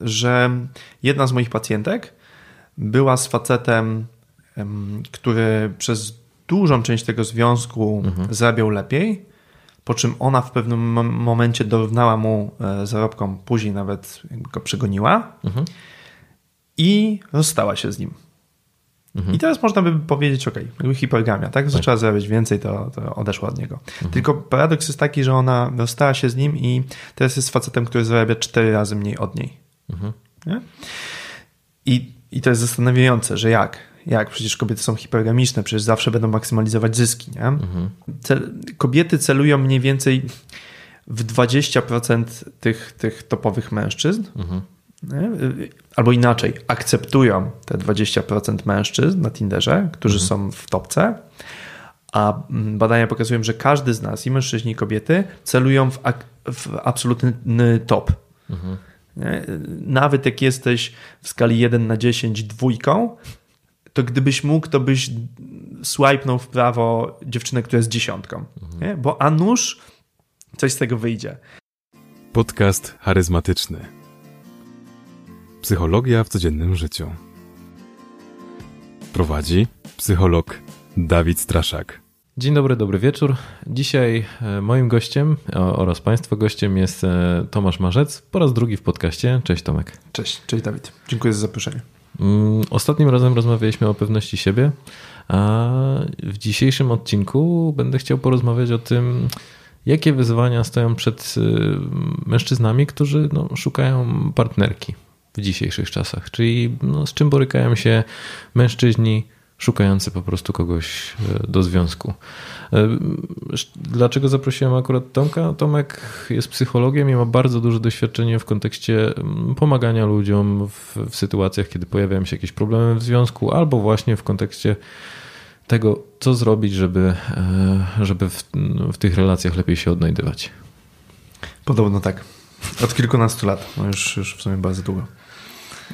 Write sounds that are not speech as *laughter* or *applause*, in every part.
że jedna z moich pacjentek była z facetem, który przez dużą część tego związku mhm. zarabiał lepiej, po czym ona w pewnym momencie dorównała mu e, zarobkom, później nawet go przegoniła mhm. i rozstała się z nim. Mhm. I teraz można by powiedzieć, ok, hipergamia, tak? tak. Zaczęła zarabiać więcej, to, to odeszła od niego. Mhm. Tylko paradoks jest taki, że ona rozstała się z nim i teraz jest facetem, który zarabia cztery razy mniej od niej. Mhm. I, I to jest zastanawiające, że jak? Jak? Przecież kobiety są hipergamiczne, przecież zawsze będą maksymalizować zyski. Nie? Mhm. Cel, kobiety celują mniej więcej w 20% tych, tych topowych mężczyzn. Mhm. Albo inaczej, akceptują te 20% mężczyzn na Tinderze, którzy mhm. są w topce, a badania pokazują, że każdy z nas, i mężczyźni, i kobiety, celują w, w absolutny top. Mhm. Nawet jak jesteś w skali 1 na 10 dwójką, to gdybyś mógł, to byś swipenął w prawo dziewczynę, która jest dziesiątką. Mhm. Bo a nuż coś z tego wyjdzie. Podcast charyzmatyczny. Psychologia w codziennym życiu. Prowadzi psycholog Dawid Straszak. Dzień dobry, dobry wieczór. Dzisiaj e, moim gościem oraz Państwa gościem jest e, Tomasz Marzec po raz drugi w podcaście. Cześć Tomek. Cześć, cześć Dawid. Dziękuję za zaproszenie. Mm, ostatnim razem rozmawialiśmy o pewności siebie, a w dzisiejszym odcinku będę chciał porozmawiać o tym, jakie wyzwania stoją przed e, mężczyznami, którzy no, szukają partnerki w dzisiejszych czasach, czyli no, z czym borykają się mężczyźni szukający po prostu kogoś e, do związku. E, dlaczego zaprosiłem akurat Tomka? Tomek jest psychologiem i ma bardzo duże doświadczenie w kontekście pomagania ludziom w, w sytuacjach, kiedy pojawiają się jakieś problemy w związku, albo właśnie w kontekście tego, co zrobić, żeby, e, żeby w, w tych relacjach lepiej się odnajdywać. Podobno tak. Od kilkunastu lat, no już, już w sumie bardzo długo.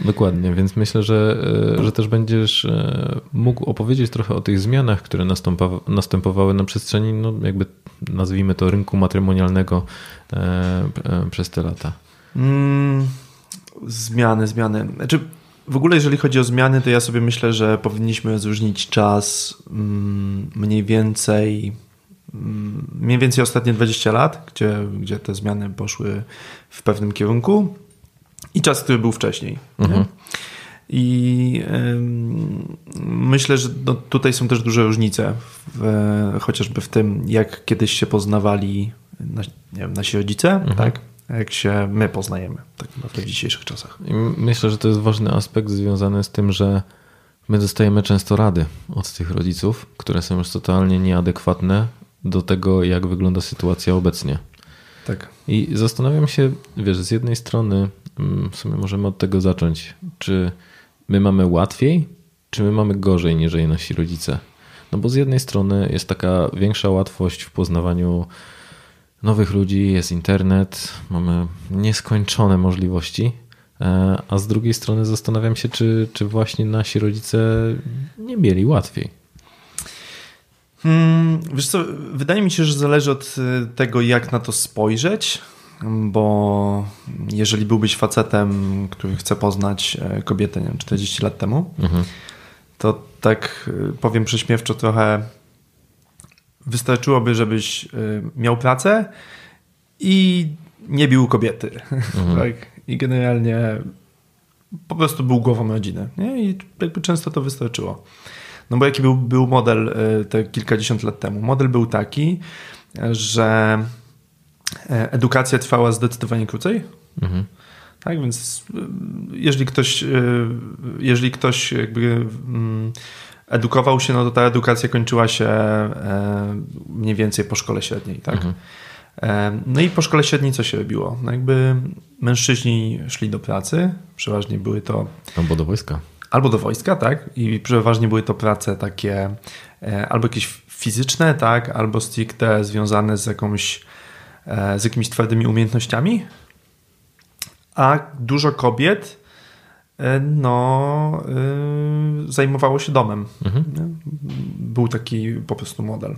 Dokładnie, więc myślę, że, e, że też będziesz e, mógł opowiedzieć trochę o tych zmianach, które następowały na przestrzeni, no jakby nazwijmy to, rynku matrymonialnego e, przez te lata. Mm, zmiany, zmiany. Znaczy, w ogóle, jeżeli chodzi o zmiany, to ja sobie myślę, że powinniśmy rozróżnić czas mm, mniej więcej mm, mniej więcej ostatnie 20 lat, gdzie, gdzie te zmiany poszły w pewnym kierunku i czas, który był wcześniej. Mhm. I myślę, że no, tutaj są też duże różnice, w, chociażby w tym, jak kiedyś się poznawali nie wiem, nasi rodzice, mhm. tak? jak się my poznajemy tak w dzisiejszych czasach. I myślę, że to jest ważny aspekt związany z tym, że my dostajemy często rady od tych rodziców, które są już totalnie nieadekwatne do tego, jak wygląda sytuacja obecnie. Tak. I zastanawiam się, wiesz, z jednej strony w sumie możemy od tego zacząć. Czy my mamy łatwiej, czy my mamy gorzej niż nasi rodzice? No bo z jednej strony jest taka większa łatwość w poznawaniu nowych ludzi, jest internet, mamy nieskończone możliwości, e, a z drugiej strony zastanawiam się, czy, czy właśnie nasi rodzice nie mieli łatwiej. Hmm, wiesz co, wydaje mi się, że zależy od y, tego, jak na to spojrzeć, bo jeżeli byłbyś facetem, który chce poznać e, kobietę nie wiem, 40 lat temu, mhm. to tak y, powiem prześmiewczo trochę wystarczyłoby, żebyś y, miał pracę i nie bił kobiety. Mhm. *laughs* tak? I generalnie po prostu był głową rodziny. Nie? I jakby często to wystarczyło. No bo jaki był, był model e, te kilkadziesiąt lat temu? Model był taki, że e, edukacja trwała zdecydowanie krócej. Mhm. Tak, więc e, jeżeli ktoś, jeżeli ktoś jakby mm, edukował się, no to ta edukacja kończyła się mniej więcej po szkole średniej, tak? Mhm. No i po szkole średniej co się robiło? No jakby mężczyźni szli do pracy, przeważnie były to... Albo do wojska albo do wojska, tak? I przeważnie były to prace takie e, albo jakieś fizyczne, tak? Albo stricte związane z jakąś e, z jakimiś twardymi umiejętnościami. A dużo kobiet e, no, zajmowało się domem. Mhm. Był taki po prostu model.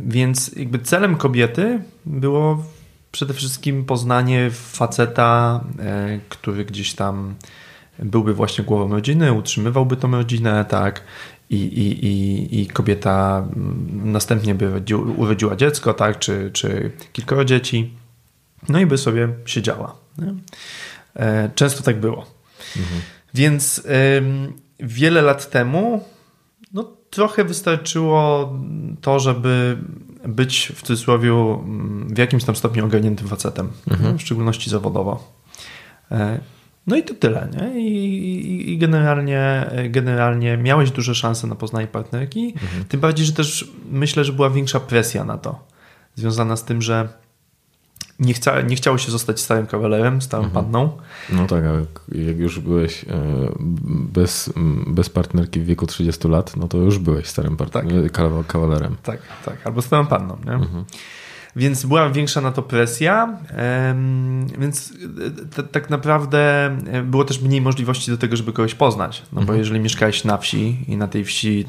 Więc jakby celem kobiety było przede wszystkim poznanie faceta, e, który gdzieś tam byłby właśnie głową rodziny, utrzymywałby tą rodzinę, tak, i, i, i, i kobieta mm, następnie by urodziła dziecko, tak, czy, czy kilkoro dzieci, no i by sobie siedziała. Nie? E, często tak było. Mhm. Więc wiele lat temu no, trochę wystarczyło to, żeby być w cudzysłowie mm, w jakimś tam stopniu ogarniętym facetem, mhm. w szczególności zawodowo. No i to tyle. Nie? I, i, i generalnie, generalnie miałeś duże szanse na poznanie partnerki, mhm. tym bardziej, że też myślę, że była większa presja na to, związana z tym, że nie, chcia, nie chciało się zostać starym kawalerem, starą mhm. panną. No tak, ale jak już byłeś e, bez, bez partnerki w wieku 30 lat, no to już byłeś starym tak. kawalerem. Tak, tak, albo starą panną. Nie? Mhm. Więc była większa na to presja, więc e, tak naprawdę e, było też mniej możliwości do tego, żeby kogoś poznać. No bo mhm. jeżeli mieszkałeś na wsi i na tej wsi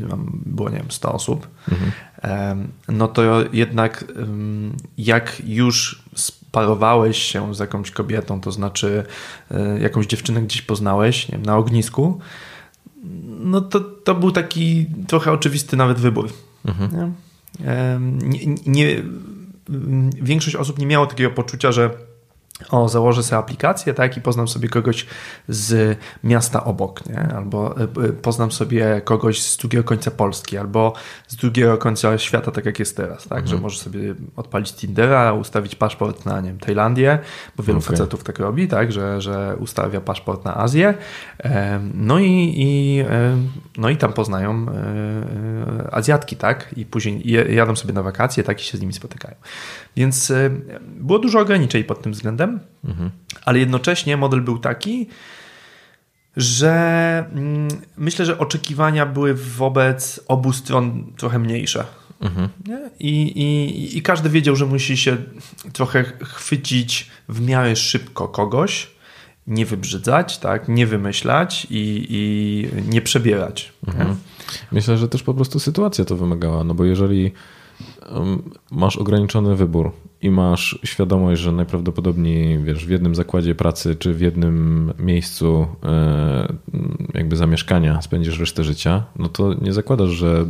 było, nie wiem, 100 osób, mhm. no to jednak jak już parowałeś się z jakąś kobietą, to znaczy e, jakąś dziewczynę gdzieś poznałeś, nie wiem, na ognisku, no to, to był taki trochę oczywisty nawet wybór. Mhm. Nie? Nie, nie, większość osób nie miało takiego poczucia, że o, założę sobie aplikację, tak, i poznam sobie kogoś z miasta obok, nie? albo e, e, poznam sobie kogoś z drugiego końca Polski, albo z drugiego końca świata, tak jak jest teraz, tak, mhm. że możesz sobie odpalić Tindera, ustawić paszport na, nie wiem, Tajlandię, bo wielu okay. facetów tak robi, tak, że, że ustawia paszport na Azję, no i, i no i tam poznają e, Azjatki, tak, i później jadą sobie na wakacje, tak, i się z nimi spotykają. Więc było dużo ograniczeń pod tym względem, mhm. ale jednocześnie model był taki, że mm, myślę, że oczekiwania były wobec obu stron trochę mniejsze. Mhm. I, i, I każdy wiedział, że musi się trochę chwycić w miarę szybko kogoś, nie wybrzydzać, tak, nie wymyślać i, i nie przebierać. Mhm. Myślę, że też po prostu sytuacja to wymagała, no bo jeżeli masz ograniczony wybór i masz świadomość, że najprawdopodobniej wiesz, w jednym zakładzie pracy czy w jednym miejscu e, jakby zamieszkania spędzisz resztę życia, no to nie zakładasz, że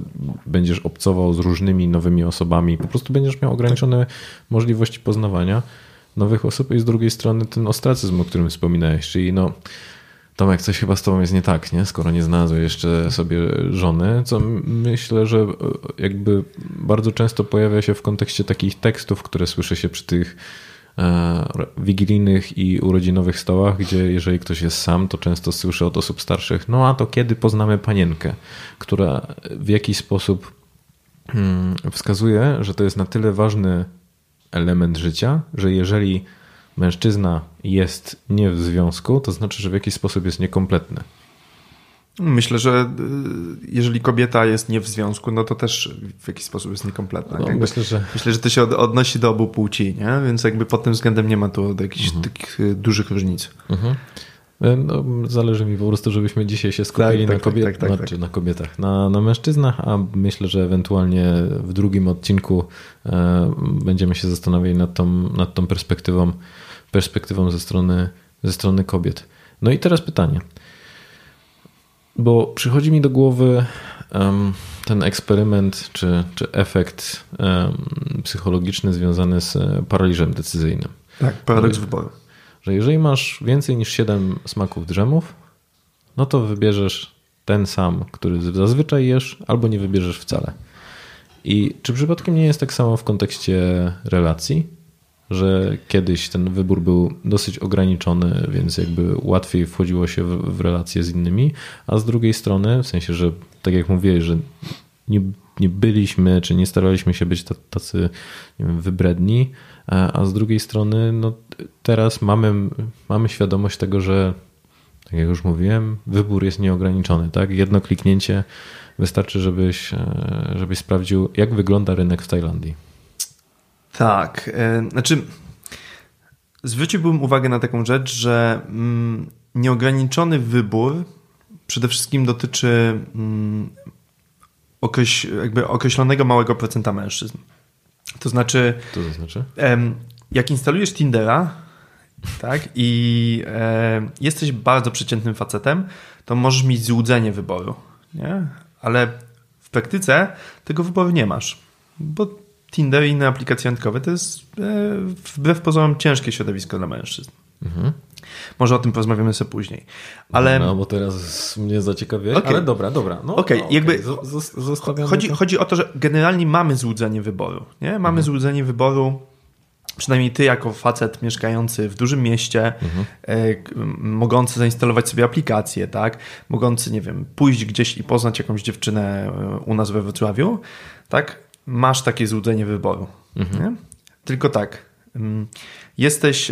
będziesz obcował z różnymi nowymi osobami, po prostu będziesz miał ograniczone możliwości poznawania nowych osób i z drugiej strony ten ostracyzm, o którym wspominałeś, czyli no Tomek, coś chyba z tobą jest nie tak, nie? skoro nie znalazłeś jeszcze sobie żony, co myślę, że e, jakby bardzo często pojawia się w kontekście takich tekstów, które słyszy się przy tych e, wigilijnych i urodzinowych stołach, gdzie jeżeli ktoś jest sam, to często słyszy od osób starszych, no a to kiedy poznamy panienkę, która w jakiś sposób hmm, wskazuje, że to jest na tyle ważny element życia, że jeżeli mężczyzna jest nie w związku, to znaczy, że w jakiś sposób jest niekompletny. Myślę, że y, jeżeli kobieta jest nie w związku, no to też w jakiś sposób jest niekompletna. No, myślę, że... myślę, że to się odnosi do obu płci, nie? więc jakby pod tym względem nie ma tu jakichś mhm. takich y, dużych różnic. Mhm. E, no, zależy mi po prostu, żebyśmy dzisiaj się skupili tak, na, tak, tak, tak, tak, znaczy na kobietach, na, na mężczyznach, a myślę, że ewentualnie w drugim odcinku e, będziemy się zastanawiali nad tą, nad tą perspektywą perspektywą ze strony, ze strony kobiet. No i teraz pytanie. Bo przychodzi mi do głowy um, ten eksperyment czy, czy efekt um, psychologiczny związany z paraliżem decyzyjnym. Tak, paradoks wyboru. Że jeżeli masz więcej niż 7 smaków drzemów, no to wybierzesz ten sam, który zazwyczaj jesz, albo nie wybierzesz wcale. I czy przypadkiem nie jest tak samo w kontekście relacji? Że kiedyś ten wybór był dosyć ograniczony, więc jakby łatwiej wchodziło się w, w relacje z innymi, a z drugiej strony, w sensie, że tak jak mówiłeś, że nie, nie byliśmy, czy nie staraliśmy się być tacy wiem, wybredni, a z drugiej strony, no teraz mamy, mamy świadomość tego, że tak jak już mówiłem, wybór jest nieograniczony, tak? Jedno kliknięcie wystarczy, żebyś, e, żebyś sprawdził, jak wygląda rynek w Tajlandii. Tak. E, znaczy, zwróciłbym uwagę na taką rzecz, że mm, nieograniczony wybór przede wszystkim dotyczy mm, jakby określonego małego procenta mężczyzn. To znaczy. To znaczy? jak instalujesz Tindera, tak, i e, jesteś bardzo przeciętnym facetem, to możesz mieć złudzenie wyboru, nie? Ale w praktyce tego wyboru nie masz, bo Tinder i inne aplikacje randkowe to jest e, wbrew pozorom ciężkie środowisko dla mężczyzn. Mhm. Może o tym porozmawiamy sobie później. Ale No, bo teraz mnie zaciekawiłeś, Okej. ale dobra, dobra. No, Okej, no, jakby- zo- zostawiamy chodzi, to. chodzi o to, że generalnie mamy złudzenie wyboru. Nie? Mamy Mhm. złudzenie wyboru. Przynajmniej ty, jako facet mieszkający w dużym mieście, Mhm. e, mogący zainstalować sobie aplikację, tak? Mogący, nie wiem, pójść gdzieś i poznać jakąś dziewczynę e, u nas we Wrocławiu, tak? Masz takie złudzenie wyboru. Mhm. Tylko tak. mm, Jesteś,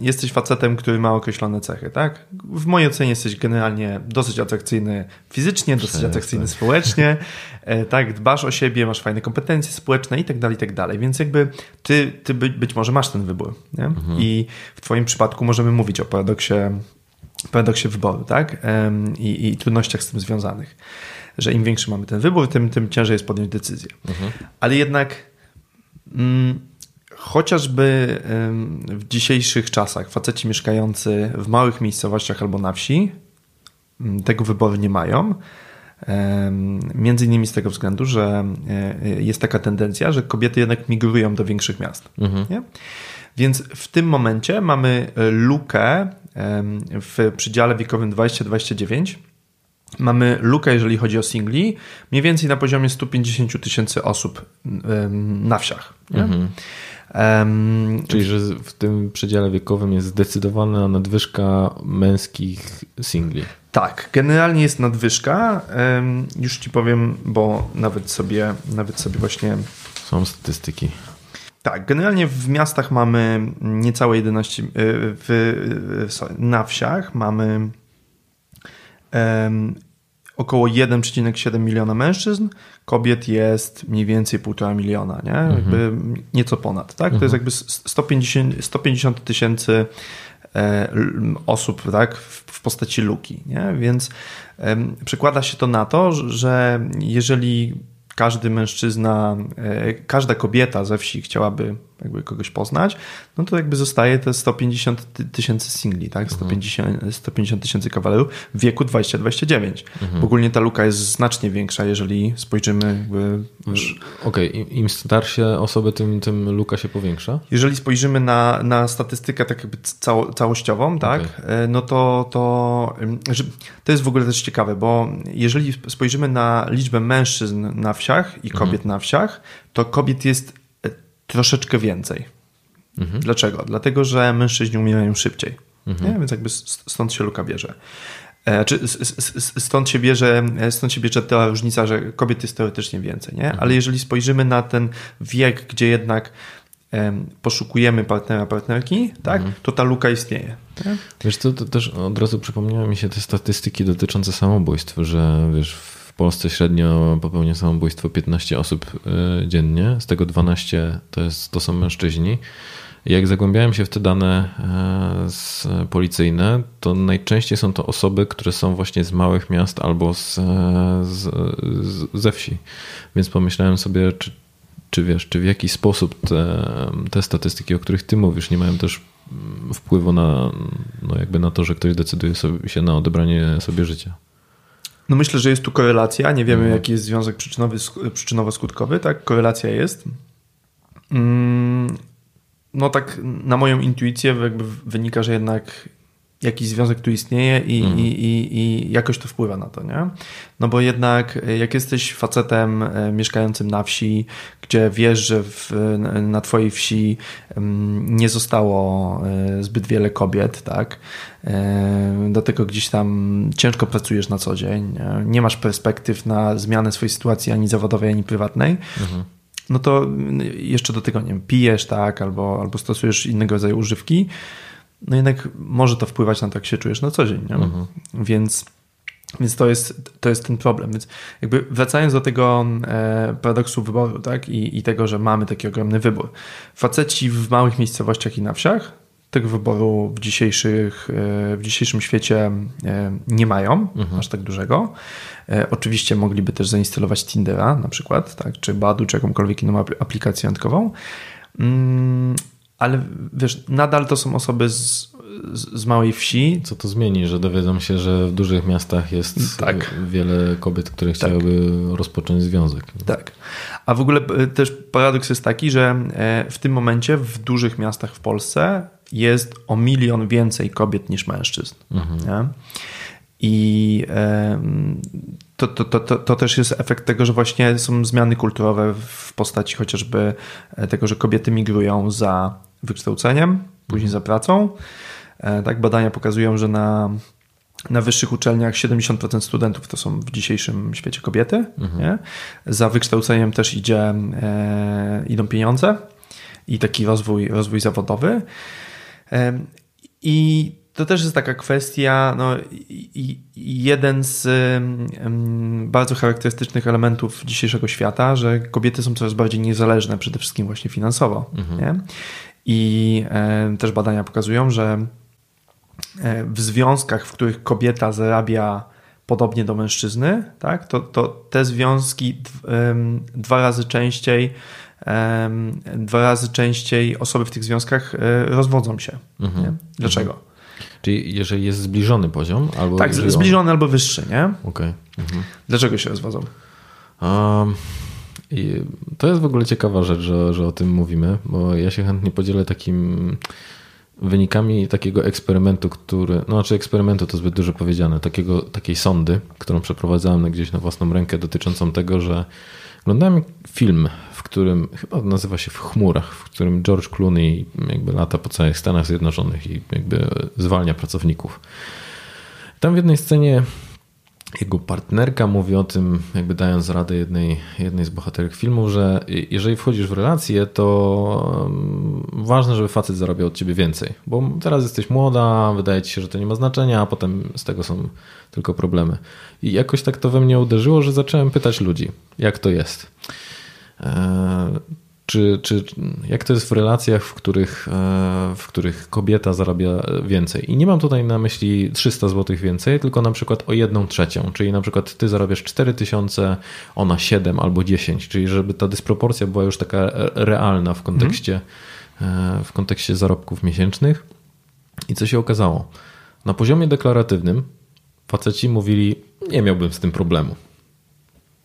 jesteś facetem, który ma określone cechy, tak? W mojej ocenie jesteś generalnie dosyć atrakcyjny fizycznie, dosyć Przestań. atrakcyjny społecznie, *laughs* e, tak? Dbasz o siebie, masz fajne kompetencje społeczne i tak dalej, i tak dalej. Więc jakby ty, ty by, być może masz ten wybór, nie? I w twoim przypadku możemy mówić o paradoksie, paradoksie wyboru, tak? I, I trudnościach z tym związanych. Że im większy mamy ten wybór, tym, tym ciężej jest podjąć decyzję. Ale jednak mm, chociażby w dzisiejszych czasach faceci mieszkający w małych miejscowościach albo na wsi mm, tego wyboru nie mają. Między innymi z tego względu, że e, jest taka tendencja, że kobiety jednak migrują do większych miast. Nie? Więc w tym momencie mamy e, lukę w przedziale wiekowym 20-29. Mamy lukę, jeżeli chodzi o singli, mniej więcej na poziomie 150 tysięcy osób na wsiach. Nie? Em, Czyli, że w tym przedziale wiekowym jest zdecydowana nadwyżka męskich singli. Tak, generalnie jest nadwyżka. Em, Już ci powiem, bo nawet sobie, nawet sobie właśnie. Są statystyki. Tak, generalnie w miastach mamy niecałe 11, y, w, y, na wsiach mamy około 1,7 miliona mężczyzn, kobiet jest mniej więcej 1,5 miliona, nie? Jakby nieco ponad, tak? To jest jakby 150 150 tysięcy e, osób, tak? W, postaci luki, nie? Więc przekłada się to na to, że jeżeli każdy mężczyzna, e, każda kobieta ze wsi chciałaby jakby kogoś poznać, no to jakby zostaje te 150 ty- tysięcy singli, tak? 150 150 tysięcy kawalerów w wieku 20-29. Bo ogólnie ta luka jest znacznie większa, jeżeli spojrzymy jakby, Okej, im- im starsze osoby, tym, tym luka się powiększa. jeżeli spojrzymy na, na statystykę tak jakby cało, całościową, tak, e, no to, to, to jest w ogóle też ciekawe, bo jeżeli spojrzymy na liczbę mężczyzn na wsiach i kobiet na wsiach, to kobiet jest troszeczkę więcej. Dlaczego? Dlatego, że mężczyźni umierają szybciej. Nie? Więc jakby stąd się luka bierze. E, Czy stąd się bierze, e, stąd się bierze ta różnica, że kobiet jest teoretycznie więcej, nie? Ale jeżeli spojrzymy na ten wiek, gdzie jednak em, poszukujemy partnera, partnerki, tak, to ta luka istnieje. Nie? Wiesz co, to też od razu przypomniały mi się te statystyki dotyczące samobójstw, że wiesz, Polsce średnio popełnia samobójstwo 15 osób y, dziennie, z tego 12 to, jest, to są mężczyźni. Jak zagłębiałem się w te dane z, policyjne, to najczęściej są to osoby, które są właśnie z małych miast albo z, e, z, z, ze wsi. Więc pomyślałem sobie, czy, czy wiesz, czy w jaki sposób te, te statystyki, o których ty mówisz, nie mają też mm, wpływu na, no jakby na to, że ktoś decyduje sobie, się na odebranie sobie życia. No myślę, że jest tu korelacja. Nie wiemy, jaki jest związek przyczynowo-skutkowy, tak? Korelacja jest. Mm, No tak na moją intuicję jakby wynika, że jednak jakiś związek tu istnieje i, i, i, i jakoś to wpływa na to, nie? No bo jednak e, jak jesteś facetem e, mieszkającym na wsi, gdzie wiesz, że w, na twojej wsi nie zostało e, zbyt wiele kobiet, tak? Do tego gdzieś tam ciężko pracujesz na co dzień, nie, masz perspektyw na zmianę swojej sytuacji ani zawodowej, ani prywatnej, no to jeszcze do tego, nie wiem, pijesz, tak, albo, albo stosujesz innego rodzaju używki, no jednak może to wpływać na to, jak się czujesz na co dzień, nie? Więc, więc to, jest, to jest ten problem. Więc jakby wracając do tego e, paradoksu wyboru, tak, i, i tego, że mamy taki ogromny wybór. Faceci w małych miejscowościach i na wsiach tego wyboru w, dzisiejszych, e, w dzisiejszym świecie e, nie mają, aż tak dużego. E, Oczywiście mogliby też zainstalować Tindera na przykład, tak, czy Badu, czy jakąkolwiek inną apl- aplikację randkową. Ale wiesz, nadal to są osoby z, z, małej wsi. Co to zmieni, że dowiedzą się, że w dużych miastach jest Tak. wiele kobiet, które chciałyby rozpocząć związek. Tak. A w ogóle e, też paradoks jest taki, że e, w tym momencie w dużych miastach w Polsce jest o milion więcej kobiet niż mężczyzn. Nie? I to, to, to, to też jest efekt tego, że właśnie są zmiany kulturowe w postaci chociażby e, tego, że kobiety migrują za wykształceniem, później za pracą. E, Tak, badania pokazują, że na, na wyższych uczelniach 70% studentów to są w dzisiejszym świecie kobiety. Nie? Za wykształceniem też idzie, e, idą pieniądze i taki rozwój, rozwój zawodowy. Em, I to też jest taka kwestia, no, jeden z bardzo charakterystycznych elementów dzisiejszego świata, że kobiety są coraz bardziej niezależne, przede wszystkim właśnie finansowo. Nie? I em, też badania pokazują, że e, w związkach, w których kobieta zarabia podobnie do mężczyzny, tak, to, to te związki dwa razy częściej dwa razy częściej osoby w tych związkach e, rozwodzą się. Nie? Dlaczego? Czyli jeżeli jest zbliżony poziom, albo. Tak, jeżeli on- zbliżony albo wyższy, nie? Okej. Mhm. Dlaczego się rozwodzą? Um, i to jest w ogóle ciekawa rzecz, że, że o tym mówimy, bo ja się chętnie podzielę takim wynikami takiego eksperymentu, który, no znaczy eksperymentu to zbyt dużo powiedziane, takiego, takiej sondy, którą przeprowadzałem gdzieś na własną rękę dotyczącą tego, że oglądałem film, w którym, chyba nazywa się W chmurach, w którym George Clooney jakby lata po całych Stanach Zjednoczonych i jakby zwalnia pracowników. Tam w jednej scenie jego partnerka mówi o tym, jakby dając radę jednej, jednej z bohaterek filmu, że jeżeli wchodzisz w relację, to um, ważne, żeby facet zarabiał od ciebie więcej, bo teraz jesteś młoda, wydaje ci się, że to nie ma znaczenia, a potem z tego są tylko problemy. I jakoś tak to we mnie uderzyło, że zacząłem pytać ludzi, jak to jest. Czy, czy jak to jest w relacjach, w których, e, w których kobieta zarabia więcej? I nie mam tutaj na myśli 300 zł więcej, tylko na przykład o jedną trzecią, czyli na przykład ty zarabiasz 4000, ona 7 albo 10, czyli żeby ta dysproporcja była już taka realna w kontekście, e, w kontekście zarobków miesięcznych. I co się okazało? Na poziomie deklaratywnym faceci mówili, nie miałbym z tym problemu.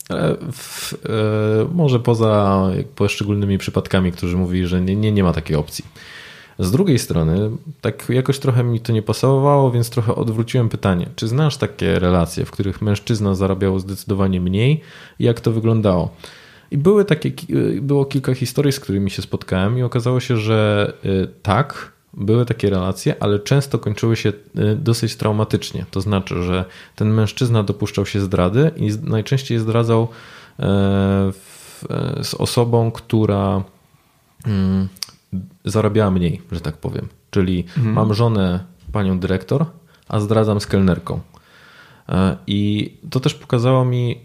Ale w, e, może poza poszczególnymi przypadkami, którzy mówili, że nie, nie, nie ma takiej opcji. Z drugiej strony, tak jakoś trochę mi to nie pasowało, więc trochę odwróciłem pytanie. Czy znasz takie relacje, w których mężczyzna zarabiał zdecydowanie mniej jak to wyglądało? I były takie, było kilka historii, z którymi się spotkałem, i okazało się, że y, tak, były takie relacje, ale często kończyły się y, dosyć traumatycznie. To znaczy, że ten mężczyzna dopuszczał się zdrady i najczęściej zdradzał e, w- e, z osobą, która mm, zarabiała mniej, że tak powiem. Czyli mam żonę, panią dyrektor, a zdradzam z kelnerką. E, I to też pokazało mi,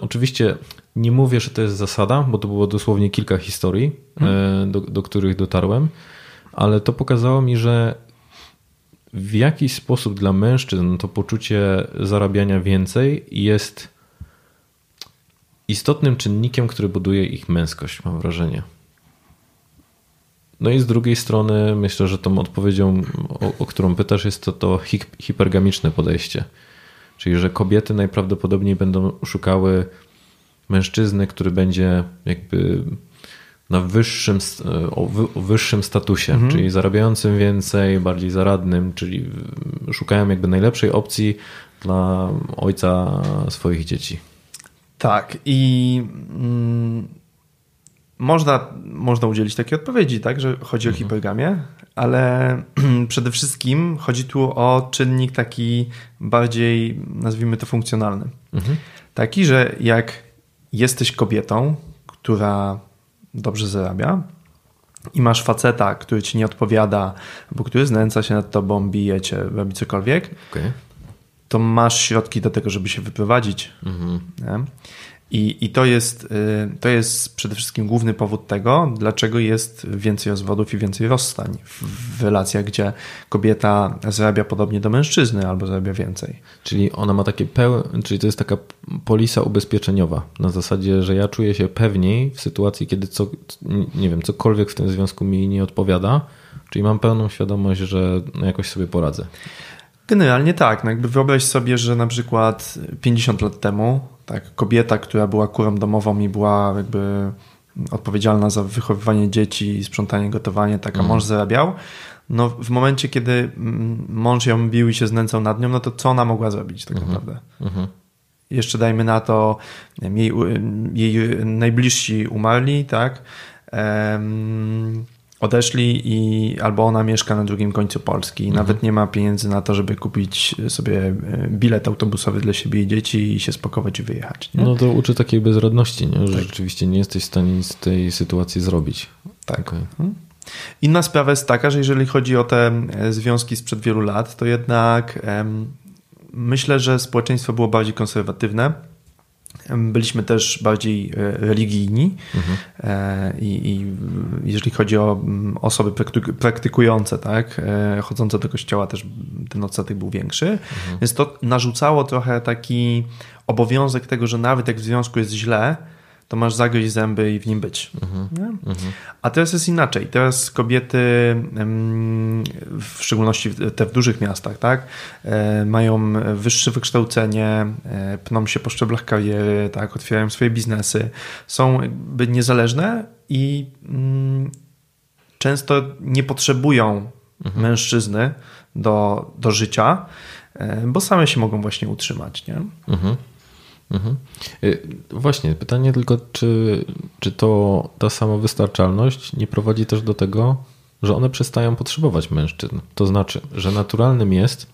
oczywiście nie mówię, że to jest zasada, bo to było dosłownie kilka historii, e, do, do których dotarłem, ale to pokazało mi, że w jakiś sposób dla mężczyzn to poczucie zarabiania więcej jest istotnym czynnikiem, który buduje ich męskość, mam wrażenie. No i z drugiej strony myślę, że tą odpowiedzią, o, o którą pytasz, jest to to hi- hipergamiczne podejście. Czyli, że kobiety najprawdopodobniej będą szukały mężczyzny, który będzie jakby na wyższym, st- o, wy, o wyższym statusie, czyli zarabiającym więcej, bardziej zaradnym, czyli szukają jakby najlepszej opcji dla ojca swoich dzieci. Tak, i mm, można, można udzielić takiej odpowiedzi, tak, że chodzi o hipergamię, ale *clears throat* przede wszystkim chodzi tu o czynnik taki bardziej, nazwijmy to funkcjonalny. Taki, że jak jesteś kobietą, która dobrze zarabia i masz faceta, który ci nie odpowiada, albo który znęca się nad tobą, bije cię, robi cokolwiek, Okay. to masz środki do tego, żeby się wyprowadzić. Nie? I, I to, jest, y, to jest przede wszystkim główny powód tego, dlaczego jest więcej rozwodów i więcej rozstań w, w relacjach, gdzie kobieta zarabia podobnie do mężczyzny albo zarabia więcej. Czyli ona ma takie pełne, czyli to jest taka polisa ubezpieczeniowa na zasadzie, że ja czuję się pewniej w sytuacji, kiedy co, nie wiem, cokolwiek w tym związku mi nie odpowiada, czyli mam pełną świadomość, że jakoś sobie poradzę. Generalnie tak. No jakby wyobraź sobie, że na przykład 50 lat temu tak, kobieta, która była kurą domową i była jakby odpowiedzialna za wychowywanie dzieci, sprzątanie, gotowanie, tak, a mm. mąż zarabiał, no w momencie, kiedy mąż ją bił i się znęcał nad nią, no to co ona mogła zrobić tak -hmm. naprawdę? -hmm. Jeszcze dajmy na to, jej, jej najbliżsi umarli, tak? Um, odeszli i albo ona mieszka na drugim końcu Polski i mhm. nawet nie ma pieniędzy na to, żeby kupić sobie e, bilet autobusowy dla siebie i dzieci i się spakować i wyjechać. Nie? No to uczy takiej bezradności, nie? że tak. rzeczywiście nie jesteś w stanie z tej sytuacji zrobić. Tak. Okay. Mhm. Inna sprawa jest taka, że jeżeli chodzi o te e, związki sprzed wielu lat, to jednak myślę, że społeczeństwo było bardziej konserwatywne Byliśmy też bardziej e, religijni mhm. E, I, i, jeżeli chodzi o mm, osoby praktykujące, tak, e, chodzące do kościoła też ten odsetek był większy, mhm. więc to narzucało trochę taki obowiązek tego, że nawet jak w związku jest źle, to masz zagryźć zęby i w nim być. Mhm. A teraz jest inaczej. Teraz kobiety, w szczególności te w dużych miastach, tak, e, mają wyższe wykształcenie, e, pną się po szczeblach kariery, tak, otwierają swoje biznesy, są jakby niezależne i mm, często nie potrzebują mhm. mężczyzny do, do życia, e, bo same się mogą właśnie utrzymać. Nie? Mhm. Mhm. Y, właśnie, pytanie tylko, czy, czy to ta samowystarczalność nie prowadzi też do tego, że one przestają potrzebować mężczyzn. To znaczy, że naturalnym jest,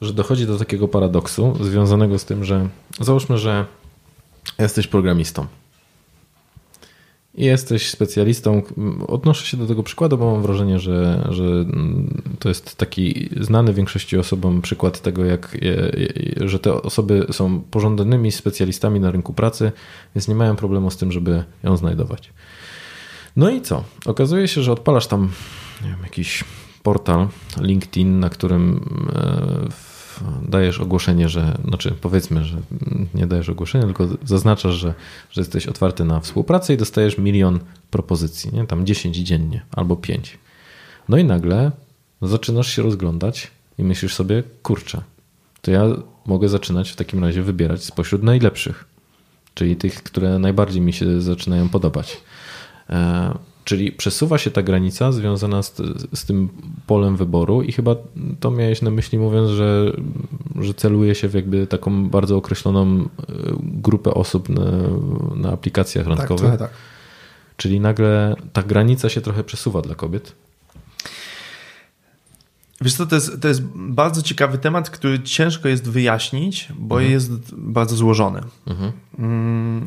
że dochodzi do takiego paradoksu związanego z tym, że załóżmy, że jesteś programistą jesteś specjalistą. Odnoszę się do tego przykładu, bo mam wrażenie, że, że to jest taki znany większości osobom przykład tego, jak, że te osoby są pożądanymi specjalistami na rynku pracy, więc nie mają problemu z tym, żeby ją znajdować. No i co? Okazuje się, że odpalasz tam wiem, jakiś portal LinkedIn, na którym e, dajesz ogłoszenie, że, znaczy powiedzmy, że nie dajesz ogłoszenia, tylko zaznaczasz, że, że jesteś otwarty na współpracę i dostajesz milion propozycji, nie? tam 10 dziennie albo 5. No i nagle zaczynasz się rozglądać i myślisz sobie, kurczę, to ja mogę zaczynać w takim razie wybierać spośród najlepszych, czyli tych, które najbardziej mi się zaczynają podobać. Czyli przesuwa się ta granica związana z, z tym polem wyboru, i chyba to miałeś na myśli, mówiąc, że, że celuje się w jakby taką bardzo określoną e, grupę osób na, na aplikacjach tak, randkowych. Tak, tak. Czyli nagle ta granica się trochę przesuwa dla kobiet. Wiesz co, to jest, to jest bardzo ciekawy temat, który ciężko jest wyjaśnić, bo mhm. jest bardzo złożony. Mhm. Mm,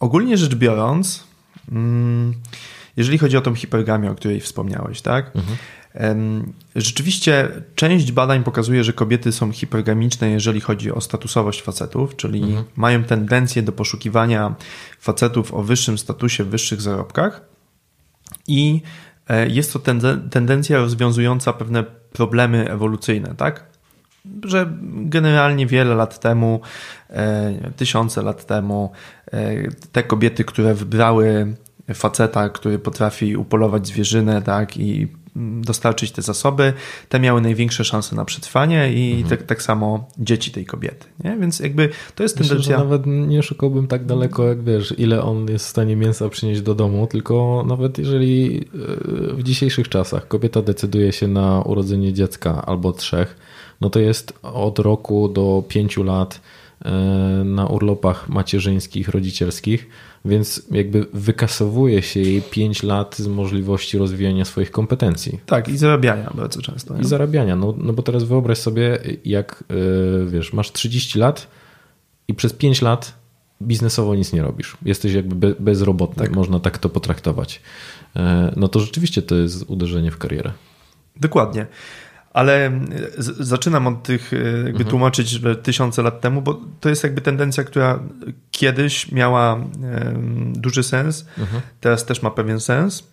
ogólnie rzecz biorąc, jeżeli chodzi o tą hipergamię, o której wspomniałeś, tak? Mhm. Rzeczywiście część badań pokazuje, że kobiety są hipergamiczne, jeżeli chodzi o statusowość facetów, czyli mhm. mają tendencję do poszukiwania facetów o wyższym statusie, wyższych zarobkach i e, jest to tendencja rozwiązująca pewne problemy ewolucyjne, tak? Że generalnie wiele lat temu, e, tysiące lat temu, e, te kobiety, które wybrały faceta, który potrafi upolować zwierzynę, tak, i dostarczyć te zasoby, te miały największe szanse na przetrwanie i mhm. tak, tak samo dzieci tej kobiety. Nie? Więc jakby to jest Myślę, tendencja. Że nawet nie szukałbym tak daleko, jak wiesz, ile on jest w stanie mięsa przynieść do domu, tylko nawet jeżeli e, w dzisiejszych czasach kobieta decyduje się na urodzenie dziecka albo trzech, no to jest od roku do pięciu lat e, na urlopach macierzyńskich, rodzicielskich więc jakby wykasowuje się jej 5 lat z możliwości rozwijania swoich kompetencji. Tak, i zarabiania bardzo często. Nie? I zarabiania, no, no bo teraz wyobraź sobie, jak yy, wiesz, masz 30 lat i przez 5 lat biznesowo nic nie robisz. Jesteś jakby bezrobotny, tak. można tak to potraktować. Yy, no to rzeczywiście to jest uderzenie w karierę. Dokładnie. Ale z, zaczynam od tych, e, jakby mhm. tłumaczyć, że tysiące lat temu, bo to jest jakby tendencja, która kiedyś miała duży sens, mhm. teraz też ma pewien sens.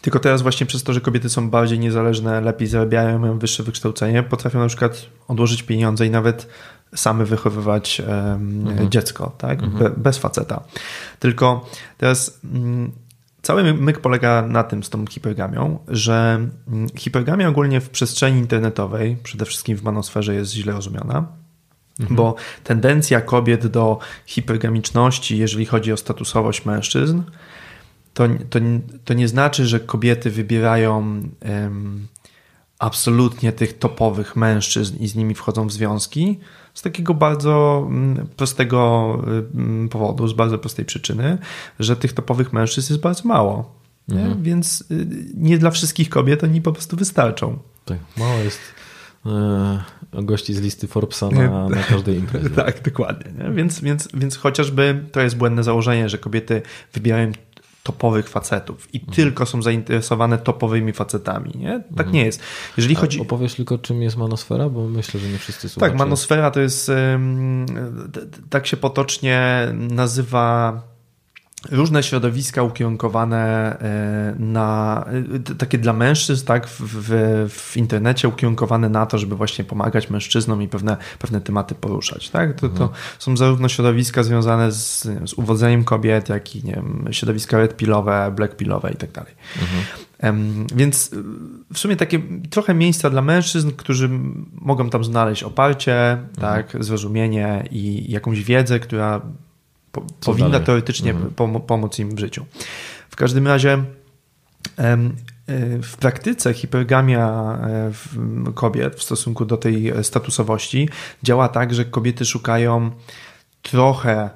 Tylko teraz właśnie przez to, że kobiety są bardziej niezależne, lepiej zarabiają, mają wyższe wykształcenie, potrafią na przykład odłożyć pieniądze i nawet same wychowywać um, mhm. dziecko, tak? Be, bez faceta. Tylko teraz mm, Cały myk polega na tym z tą hipergamią, że mm, hipergamia ogólnie w przestrzeni internetowej, przede wszystkim w manosferze, jest źle rozumiana, mhm. bo tendencja kobiet do hipergamiczności, jeżeli chodzi o statusowość mężczyzn, to, to, to nie znaczy, że kobiety wybierają um, absolutnie tych topowych mężczyzn i z nimi wchodzą w związki, z takiego bardzo mm, prostego mm, powodu, z bardzo prostej przyczyny, że tych topowych mężczyzn jest bardzo mało. Mhm. Więc y, nie dla wszystkich kobiet oni po prostu wystarczą. Tak, mało jest e, gości z listy Forbesa na, na każdej imprezie. *laughs* tak, dokładnie. Nie? Więc, więc, więc chociażby to jest błędne założenie, że kobiety wybierają topowych facetów i mhm. tylko są zainteresowane topowymi facetami. Nie? Tak mhm. nie jest. Jeżeli chodzi... Opowiesz tylko, czym jest manosfera, bo myślę, że nie wszyscy słuchacze... Tak, manosfera to jest, tak się potocznie nazywa różne środowiska ukierunkowane e, na e, takie dla mężczyzn, tak, w, w, w, internecie ukierunkowane na to, żeby właśnie pomagać mężczyznom i pewne, pewne tematy poruszać. Tak? To, to mhm. są zarówno środowiska związane z, z uwodzeniem kobiet, jak i nie wiem, środowiska red pilowe, black pilowe i tak dalej. Mhm. Więc w sumie takie trochę miejsca dla mężczyzn, którzy mogą tam znaleźć oparcie, mhm. tak, zrozumienie i jakąś wiedzę, która po, powinna dalej? teoretycznie mhm. pom pomóc im w życiu. W każdym razie w praktyce hipergamia e, kobiet w stosunku do tej statusowości działa tak, że kobiety szukają trochę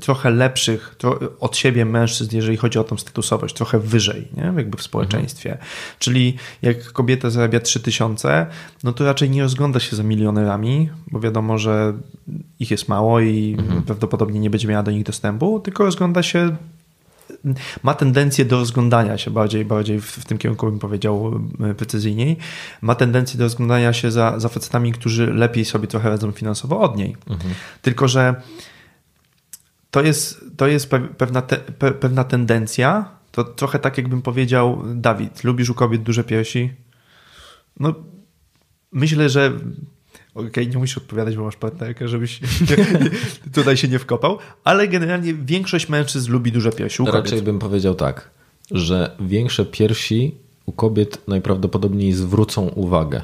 trochę lepszych od siebie mężczyzn, jeżeli chodzi o tą statusowość, trochę wyżej, nie? jakby w społeczeństwie. Mhm. Czyli jak kobieta zarabia 3000, no to raczej nie rozgląda się za milionerami, bo wiadomo, że ich jest mało i mhm. prawdopodobnie nie będzie miała do nich dostępu, tylko rozgląda się ma tendencję do rozglądania się bardziej, bardziej w, w, tym kierunku bym powiedział precyzyjniej, ma tendencję do rozglądania się za, za facetami, którzy lepiej sobie trochę radzą finansowo od niej. Mhm. Tylko, że to jest, to jest pewna, te, pewna tendencja. To trochę tak, jakbym powiedział, Dawid, lubisz u kobiet duże piersi? No, myślę, że. Okej, okay, nie musisz odpowiadać, bo masz partnerkę, żebyś *laughs* tutaj się nie wkopał, ale generalnie większość mężczyzn lubi duże piersi. U Raczej kobiet. bym powiedział tak, że większe piersi u kobiet najprawdopodobniej zwrócą uwagę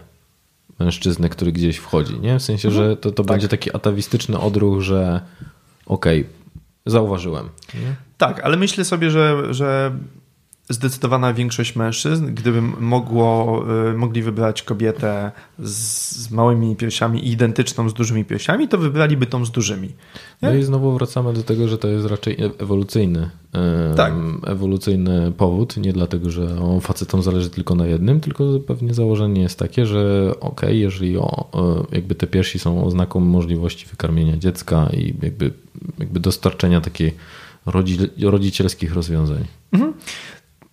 mężczyznę, który gdzieś wchodzi. Nie? W sensie, że to, to tak. będzie taki atawistyczny odruch, że okej, okay, Zauważyłem. Nie? Tak, ale myślę sobie, że, że zdecydowana większość mężczyzn, gdyby mogło, y, mogli wybrać kobietę z małymi piersiami identyczną z dużymi piersiami, to wybraliby tą z dużymi. Nie? No i znowu wracamy do tego, że to jest raczej e- ewolucyjny, tak. ewolucyjny powód. Nie dlatego, że facetom zależy tylko na jednym, tylko pewnie założenie jest takie, że ok, jeżeli o, e, jakby te piersi są oznaką możliwości wykarmienia dziecka i jakby, jakby dostarczenia takiej rodzicielskich rozwiązań. Mhm.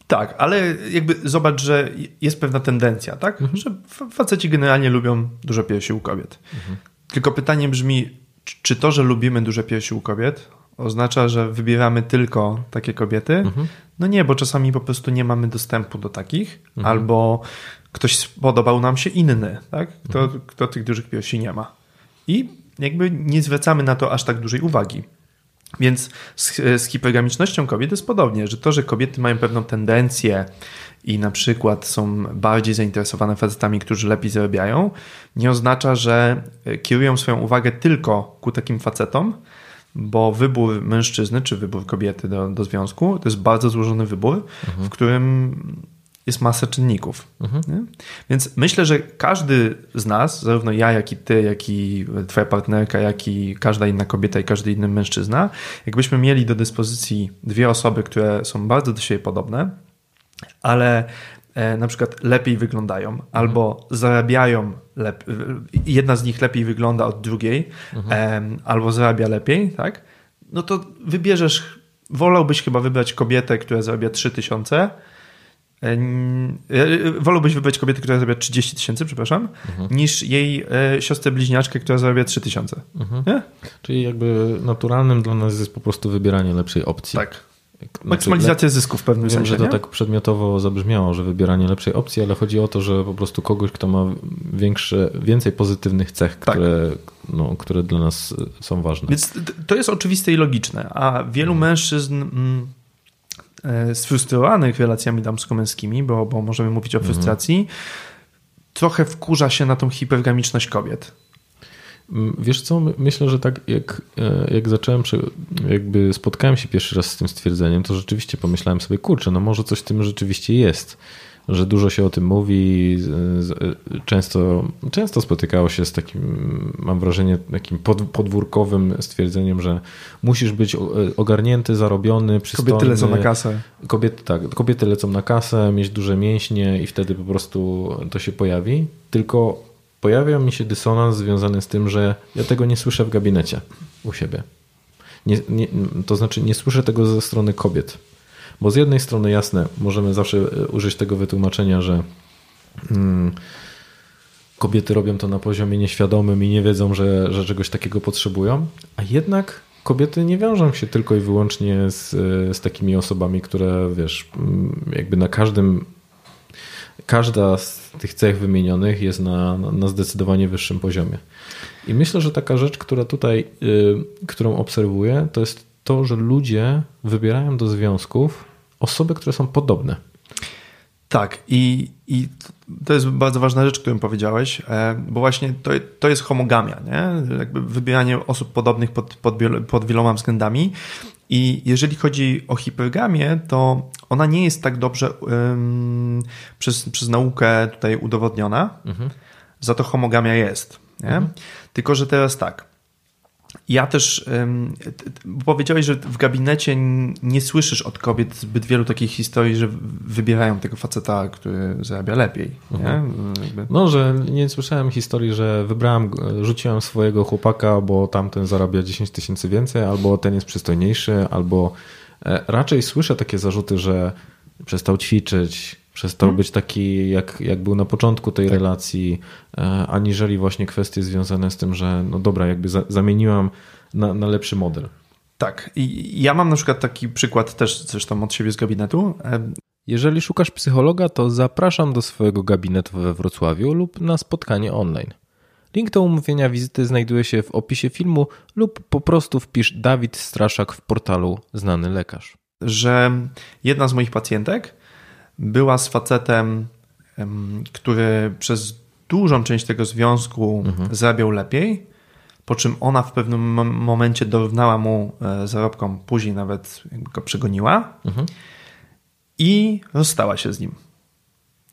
Tak, ale jakby zobacz, że jest pewna tendencja, tak? Mhm. Że faceci generalnie lubią duże piersi u kobiet. Mhm. Tylko pytanie brzmi, czy to, że lubimy duże piersi u kobiet, oznacza, że wybieramy tylko takie kobiety? Mhm. No nie, bo czasami po prostu nie mamy dostępu do takich, mhm. albo ktoś spodobał nam się inny, tak? Kto, mhm. kto tych dużych piersi nie ma. I jakby nie zwracamy na to aż tak dużej uwagi. Więc z, z hipergamicznością kobiet jest podobnie, że to, że kobiety mają pewną tendencję i na przykład są bardziej zainteresowane facetami, którzy lepiej zarabiają, nie oznacza, że kierują swoją uwagę tylko ku takim facetom, bo wybór mężczyzny czy wybór kobiety do, do związku to jest bardzo złożony wybór, mhm. w którym jest masa czynników. Mhm. Więc myślę, że każdy z nas, zarówno ja, jak i ty, jak i twoja partnerka, jak i każda inna kobieta i każdy inny mężczyzna, jakbyśmy mieli do dyspozycji dwie osoby, które są bardzo do siebie podobne, ale e, na przykład lepiej wyglądają mhm. albo zarabiają lepiej, jedna z nich lepiej wygląda od drugiej, mhm. albo zarabia lepiej, tak? No to wybierzesz, wolałbyś chyba wybrać kobietę, która zarabia 3000, wolałbyś wybrać kobietę, która zarabia 30 tysięcy, przepraszam, mhm. niż jej siostrę bliźniaczkę, która zarabia 3 tysiące. Mhm. Czyli jakby naturalnym dla nas jest po prostu wybieranie lepszej opcji. Tak. Znaczy, Maksymalizacja zysków w pewnym Wiem, sensie. że to nie? tak przedmiotowo zabrzmiało, że wybieranie lepszej opcji, ale chodzi o to, że po prostu kogoś, kto ma większe, więcej pozytywnych cech, tak. które, no, które dla nas są ważne. Więc to jest oczywiste i logiczne, a wielu hmm. mężczyzn mm, e, sfrustrowanych relacjami damsko-męskimi, bo, bo możemy mówić o mhm. frustracji, hmm. trochę wkurza się na tą hipergamiczność kobiet. Mm, wiesz co, myślę, że tak jak, e, jak zacząłem, jakby spotkałem się pierwszy raz z tym stwierdzeniem, to rzeczywiście pomyślałem sobie, kurczę, no może coś w tym rzeczywiście jest, że dużo się o tym mówi, często, często spotykało się z takim, mam wrażenie, takim podwórkowym stwierdzeniem, że musisz być ogarnięty, zarobiony, przystojny. Kobiety lecą na kasę. Kobiety, tak, kobiety lecą na kasę, mieć duże mięśnie i wtedy po prostu to się pojawi, tylko pojawia mi się dysonans związany z tym, że ja tego nie słyszę w gabinecie u siebie. Nie, nie, to znaczy, nie słyszę tego ze strony kobiet. Bo z jednej strony, jasne, możemy zawsze e, użyć tego wytłumaczenia, że mm, kobiety robią to na poziomie nieświadomym i nie wiedzą, że, że czegoś takiego potrzebują, a jednak kobiety nie wiążą się tylko i wyłącznie z, z takimi osobami, które wiesz, mm, jakby na każdym każda z tych cech wymienionych jest na, na zdecydowanie wyższym poziomie. I myślę, że taka rzecz, która tutaj, y, którą obserwuję, to jest to, że ludzie wybierają do związków osoby, które są podobne. Tak, i, i to jest bardzo ważna rzecz, którą powiedziałeś, e, bo właśnie to, to jest homogamia, nie? Jakby wybieranie osób podobnych pod, pod, pod wieloma względami. I jeżeli chodzi o hipergamię, to ona nie jest tak dobrze um, przez, przez naukę tutaj udowodniona. Mhm. Za to homogamia jest. Nie? Mhm. Tylko, że teraz tak. Ja też powiedziałeś, że w gabinecie nie słyszysz od kobiet zbyt wielu takich historii, że wybierają tego faceta, który zarabia lepiej. Mhm. No, że nie słyszałem historii, że wybrałem, rzuciłem swojego chłopaka, bo tamten zarabia 10 tysięcy więcej, albo ten jest przystojniejszy, albo e, raczej słyszę takie zarzuty, że przestał ćwiczyć, Przestał hmm. być taki, jak, jak był na początku tej tak. relacji, e, aniżeli właśnie kwestie związane z tym, że no dobra, jakby za, zamieniłam na, na lepszy model. Tak. I ja mam na przykład taki przykład też zresztą od siebie z gabinetu. E, Jeżeli szukasz psychologa, to zapraszam do swojego gabinetu we Wrocławiu lub na spotkanie online. Link do umówienia wizyty znajduje się w opisie filmu lub po prostu wpisz Dawid Straszak w portalu Znany Lekarz. Że jedna z moich pacjentek była z facetem, który przez dużą część tego związku mhm. zarabiał lepiej, po czym ona w pewnym momencie dorównała mu e, zarobkom, później nawet go przegoniła mhm. i rozstała się z nim.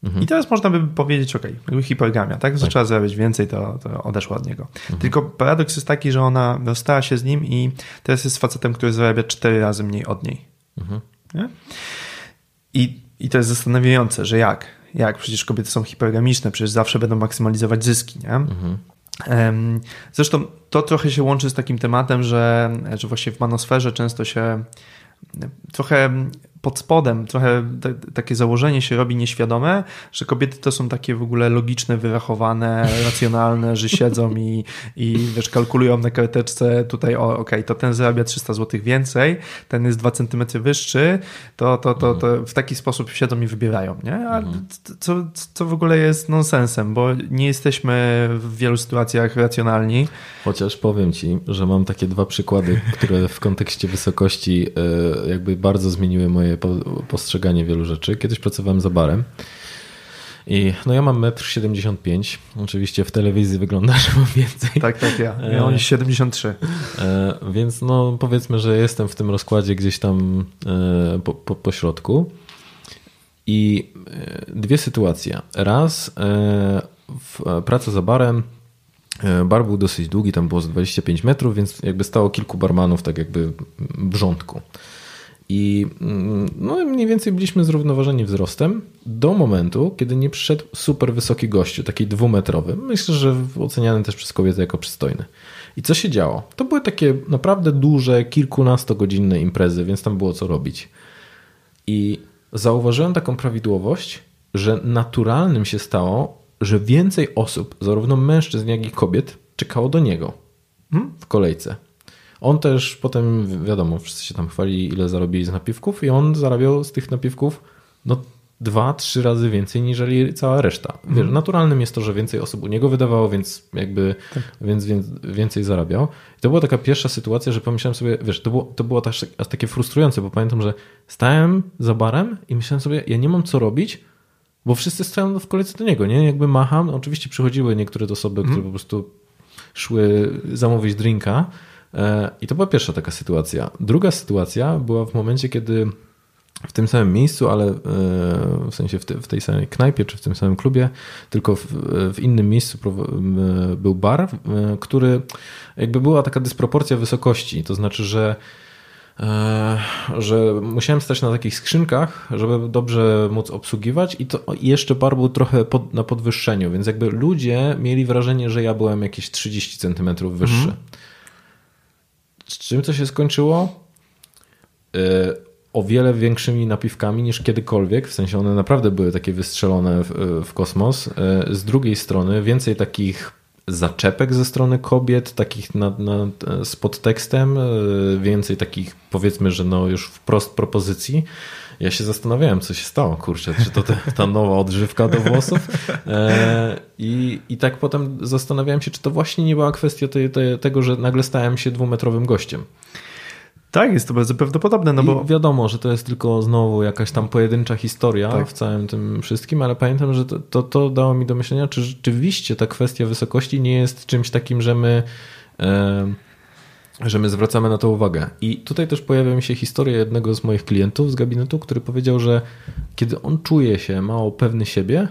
Mhm. I teraz można by powiedzieć, ok, jakby hipergamia, tak? Zaczęła tak. zarabiać więcej, to, to odeszła od niego. Mhm. Tylko paradoks jest taki, że ona rozstała się z nim i teraz jest facetem, który zarabia cztery razy mniej od niej. Mhm. I i to jest zastanawiające, że jak? Jak? Przecież kobiety są hipergamiczne, przecież zawsze będą maksymalizować zyski, nie? Mhm. Zresztą to trochę się łączy z takim tematem, że, że właśnie w manosferze często się trochę pod spodem trochę takie założenie się robi nieświadome, że kobiety to są takie w ogóle logiczne, wyrachowane, *laughs* racjonalne, że siedzą i, i wiesz, kalkulują na karteczce tutaj, o, okej, okay, to ten zarabia 300 zł więcej, ten jest 2 cm wyższy, to, to, to, to w taki sposób siedzą i wybierają, nie? A mhm. co, co w ogóle jest nonsensem, bo nie jesteśmy w wielu sytuacjach racjonalni. Chociaż powiem ci, że mam takie dwa przykłady, które w kontekście wysokości e, jakby bardzo zmieniły moje postrzeganie wielu rzeczy. Kiedyś pracowałem za barem. I no ja mam 1,73 m. Oczywiście w telewizji wygląda, *laughs* że mam więcej. Tak, tak, ja. Ja mam 73. E, więc no powiedzmy, że jestem w tym rozkładzie gdzieś tam e, po, po, po środku. I e, dwie sytuacje. Raz w pracy za barem Bar był dosyć długi, tam było z 25 metrów, więc jakby stało kilku barmanów tak jakby w rządku. I mm, no, mniej więcej byliśmy zrównoważeni wzrostem do momentu, kiedy nie przyszedł super wysoki gościu, taki dwumetrowy. Myślę, że oceniany też przez kobietę jako przystojny. I co się działo? To były takie naprawdę duże, kilkunastogodzinne imprezy, więc tam było co robić. I zauważyłem taką prawidłowość, że naturalnym się stało, że więcej osób, zarówno mężczyzn, jak i kobiet, czekało do niego w kolejce. On też potem, wiadomo, wszyscy się tam chwalili, ile zarobili z napiwków, i on zarabiał z tych napiwków no, dwa, trzy razy więcej niż cała reszta. Wiesz, naturalnym jest to, że więcej osób u niego wydawało, więc jakby więc, więc więcej zarabiał. I to była taka pierwsza sytuacja, że pomyślałem sobie, wiesz, to było, to było też takie frustrujące, bo pamiętam, że stałem za barem i myślałem sobie, ja nie mam co robić, bo wszyscy stoją w kolejce do niego, nie? Jakby macham, oczywiście przychodziły niektóre osoby, które po prostu szły zamówić drinka i to była pierwsza taka sytuacja. Druga sytuacja była w momencie, kiedy w tym samym miejscu, ale e, w sensie w, te, w tej samej knajpie czy w tym samym klubie, tylko w, innym miejscu e, był bar, który jakby była taka dysproporcja wysokości. To znaczy, że że musiałem stać na takich skrzynkach, żeby dobrze móc obsługiwać i to jeszcze bar był trochę pod, na podwyższeniu, więc jakby ludzie mieli wrażenie, że ja byłem jakieś 30 centymetrów wyższy. Mhm. Z czym to się skończyło? o wiele większymi napiwkami niż kiedykolwiek, w sensie one naprawdę były takie wystrzelone w, w kosmos. Z drugiej strony więcej takich zaczepek ze strony kobiet, takich nad, nad, z podtekstem, e, więcej takich powiedzmy, że no już wprost propozycji. Ja się zastanawiałem, co się stało, kurczę, czy to te, ta nowa odżywka do włosów. E, i, I tak potem zastanawiałem się, czy to właśnie nie była kwestia te, te, tego, że nagle stałem się dwumetrowym gościem. Tak, jest to bardzo prawdopodobne, no bo... I wiadomo, że to jest tylko znowu jakaś tam pojedyncza historia tak. w całym tym wszystkim, ale pamiętam, że to, to, to, dało mi do myślenia, czy rzeczywiście ta kwestia wysokości nie jest czymś takim, że my... E, że my zwracamy na to uwagę. I tutaj też pojawia mi się historia jednego z moich klientów z gabinetu, który powiedział, że kiedy on czuje się mało pewny siebie,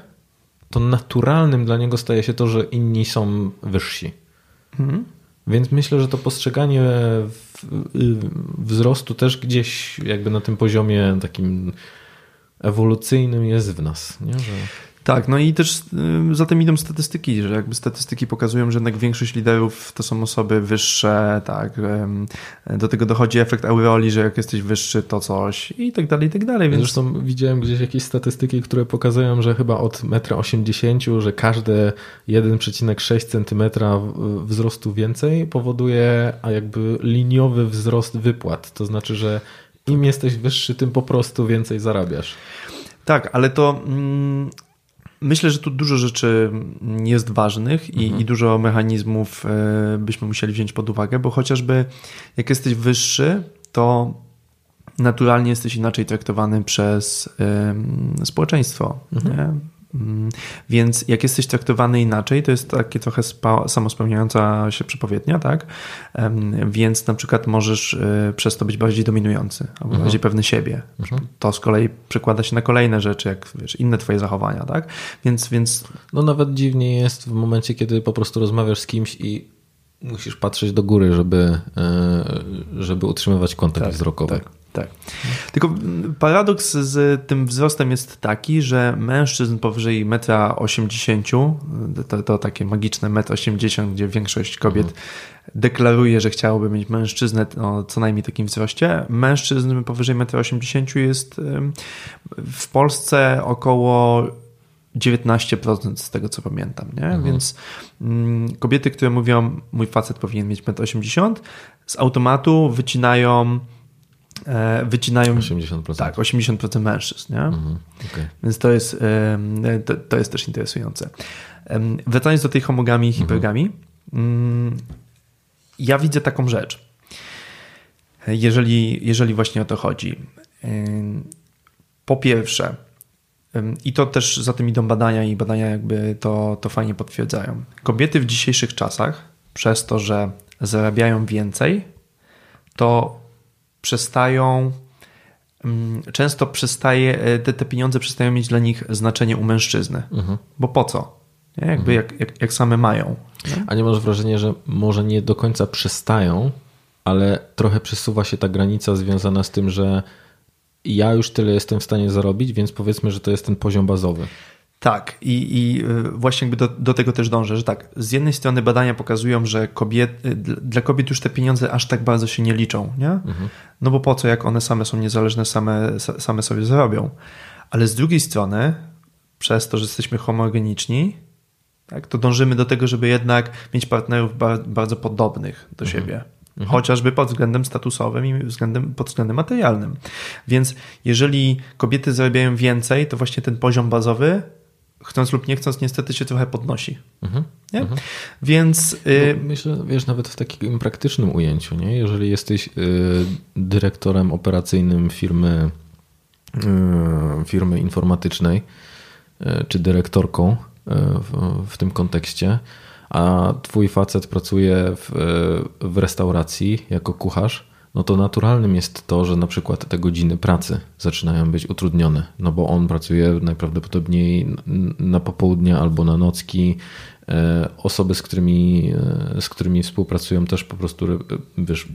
to naturalnym dla niego staje się to, że inni są wyżsi. Mhm. Więc myślę, że to postrzeganie wzrostu też gdzieś jakby na tym poziomie takim ewolucyjnym jest w nas. Nie? Że... Tak, no i też y, za tym idą statystyki, że jakby statystyki pokazują, że jednak większość liderów to są osoby wyższe, tak. Do tego dochodzi efekt aureoli, że jak jesteś wyższy, to coś i tak dalej, i tak dalej. Więc... Zresztą widziałem gdzieś jakieś statystyki, które pokazują, że chyba od 1,80 m, że każde 1,6 cm wzrostu więcej powoduje a jakby liniowy wzrost wypłat. To znaczy, że im jesteś wyższy, tym po prostu więcej zarabiasz. Tak, ale to... Mm Myślę, że tu dużo rzeczy jest ważnych i, mhm. i, dużo mechanizmów e, byśmy musieli wziąć pod uwagę, bo chociażby jak jesteś wyższy, to naturalnie jesteś inaczej traktowany przez społeczeństwo. Mhm. Mm, więc jak jesteś traktowany inaczej, to jest takie trochę samospełniająca się przepowiednia, tak? Więc na przykład możesz y, przez to być bardziej dominujący albo mhm. bardziej pewny siebie. Mhm. To z kolei przekłada się na kolejne rzeczy, jak wiesz, inne twoje zachowania, tak? Więc, więc... No nawet dziwnie jest w momencie, kiedy po prostu rozmawiasz z kimś i musisz patrzeć do góry, żeby, e, żeby utrzymywać kontakt tak, wzrokowy. Tak. Tak. Tylko paradoks z tym wzrostem jest taki, że mężczyzn powyżej 1,80 m, to, to takie magiczne 1,80 m, gdzie większość kobiet mhm. deklaruje, że chciałoby mieć mężczyznę o co najmniej takim wzroście. Mężczyzn powyżej 1,80 m jest w Polsce około 19% z tego co pamiętam, nie? Mhm. Więc mm, kobiety, które mówią, mój facet powinien mieć 1,80 m, z automatu wycinają wycinają 80%. Tak, 80% mężczyzn. Nie? Mhm, okay. Więc to jest, to, to, jest też interesujące. Wracając do tej homogami i hipergami, mhm. ja widzę taką rzecz. Jeżeli, jeżeli właśnie o to chodzi. Po pierwsze, i to też za tym idą badania, i badania jakby to, to fajnie potwierdzają. Kobiety w dzisiejszych czasach, przez to, że zarabiają więcej, to przestają mm, często przestaje, e, te, te pieniądze przestają mieć dla nich znaczenie u mężczyzny. Mhm. Bo po co? Nie? Jakby mhm. jak, jak, jak same mają. Nie? A nie masz wrażenia, że może nie do końca przestają, ale trochę przesuwa się ta granica związana z tym, że ja już tyle jestem w stanie zarobić, więc powiedzmy, że to jest ten poziom bazowy. Tak, i, i y, właśnie jakby do, do tego też dążę, że tak, z jednej strony badania pokazują, że kobiet, y, dla kobiet już te pieniądze aż tak bardzo się nie liczą, nie? Mhm. No bo po co, jak one same są niezależne, same, same sobie zarobią. Ale z drugiej strony, przez to, że jesteśmy homogeniczni, tak, to dążymy do tego, żeby jednak mieć partnerów bardzo podobnych do mhm. siebie. Mhm. Chociażby pod względem statusowym i względem, pod względem materialnym. Więc jeżeli kobiety zarabiają więcej, to właśnie ten poziom bazowy chcąc lub nie chcąc, niestety się trochę podnosi. Mhm. Nie? Mhm. Więc. Y... Myślę, wiesz, nawet w takim praktycznym ujęciu, nie? jeżeli jesteś y, dyrektorem operacyjnym firmy, y, firmy informatycznej, y, czy dyrektorką y, w, w, tym kontekście, a twój facet pracuje w, w restauracji jako kucharz, no to naturalnym jest to, że na przykład te godziny pracy zaczynają być utrudnione, no bo on pracuje najprawdopodobniej na popołudnie albo na nocki. E, osoby, z którymi, e, z którymi współpracują, też po prostu wiesz,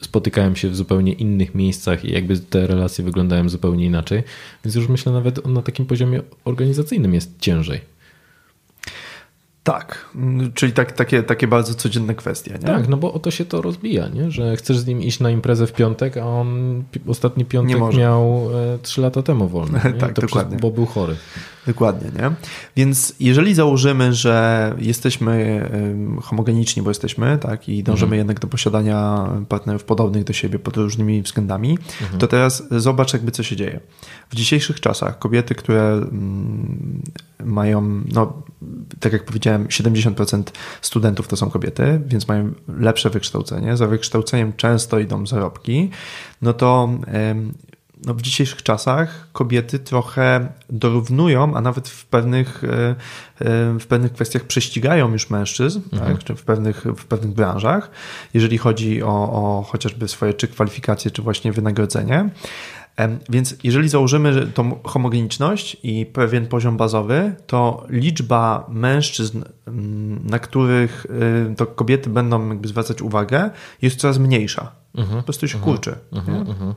spotykają się w zupełnie innych miejscach i jakby te relacje wyglądają zupełnie inaczej. Więc już myślę, nawet na takim poziomie organizacyjnym jest ciężej. Tak, czyli tak, takie, takie bardzo codzienne kwestie. Nie? Tak, no bo o to się to rozbija, nie? że chcesz z nim iść na imprezę w piątek, a on ostatni piątek miał e, trzy lata temu wolny. *laughs* tak, dokładnie. Przez, bo był chory. Dokładnie, nie? Więc jeżeli założymy, że jesteśmy homogeniczni, bo jesteśmy, tak, i dążymy mhm. jednak do posiadania partnerów podobnych do siebie pod różnymi względami, mhm. to teraz zobacz jakby co się dzieje. W dzisiejszych czasach kobiety, które mm, mają, no, tak jak powiedziałem, 70% studentów to są kobiety, więc mają lepsze wykształcenie. Za wykształceniem często idą zarobki, no to no w dzisiejszych czasach kobiety trochę dorównują, a nawet w pewnych, e, e, w pewnych kwestiach prześcigają już mężczyzn, mhm. tak, czy w pewnych, w pewnych branżach, jeżeli chodzi o, o chociażby swoje czy kwalifikacje, czy właśnie wynagrodzenie. Więc jeżeli założymy tą homogeniczność i pewien poziom bazowy, to liczba mężczyzn, na których to kobiety będą jakby zwracać uwagę, jest coraz mniejsza. Mhm. Po prostu się mhm. kurczy. Mhm. Mhm.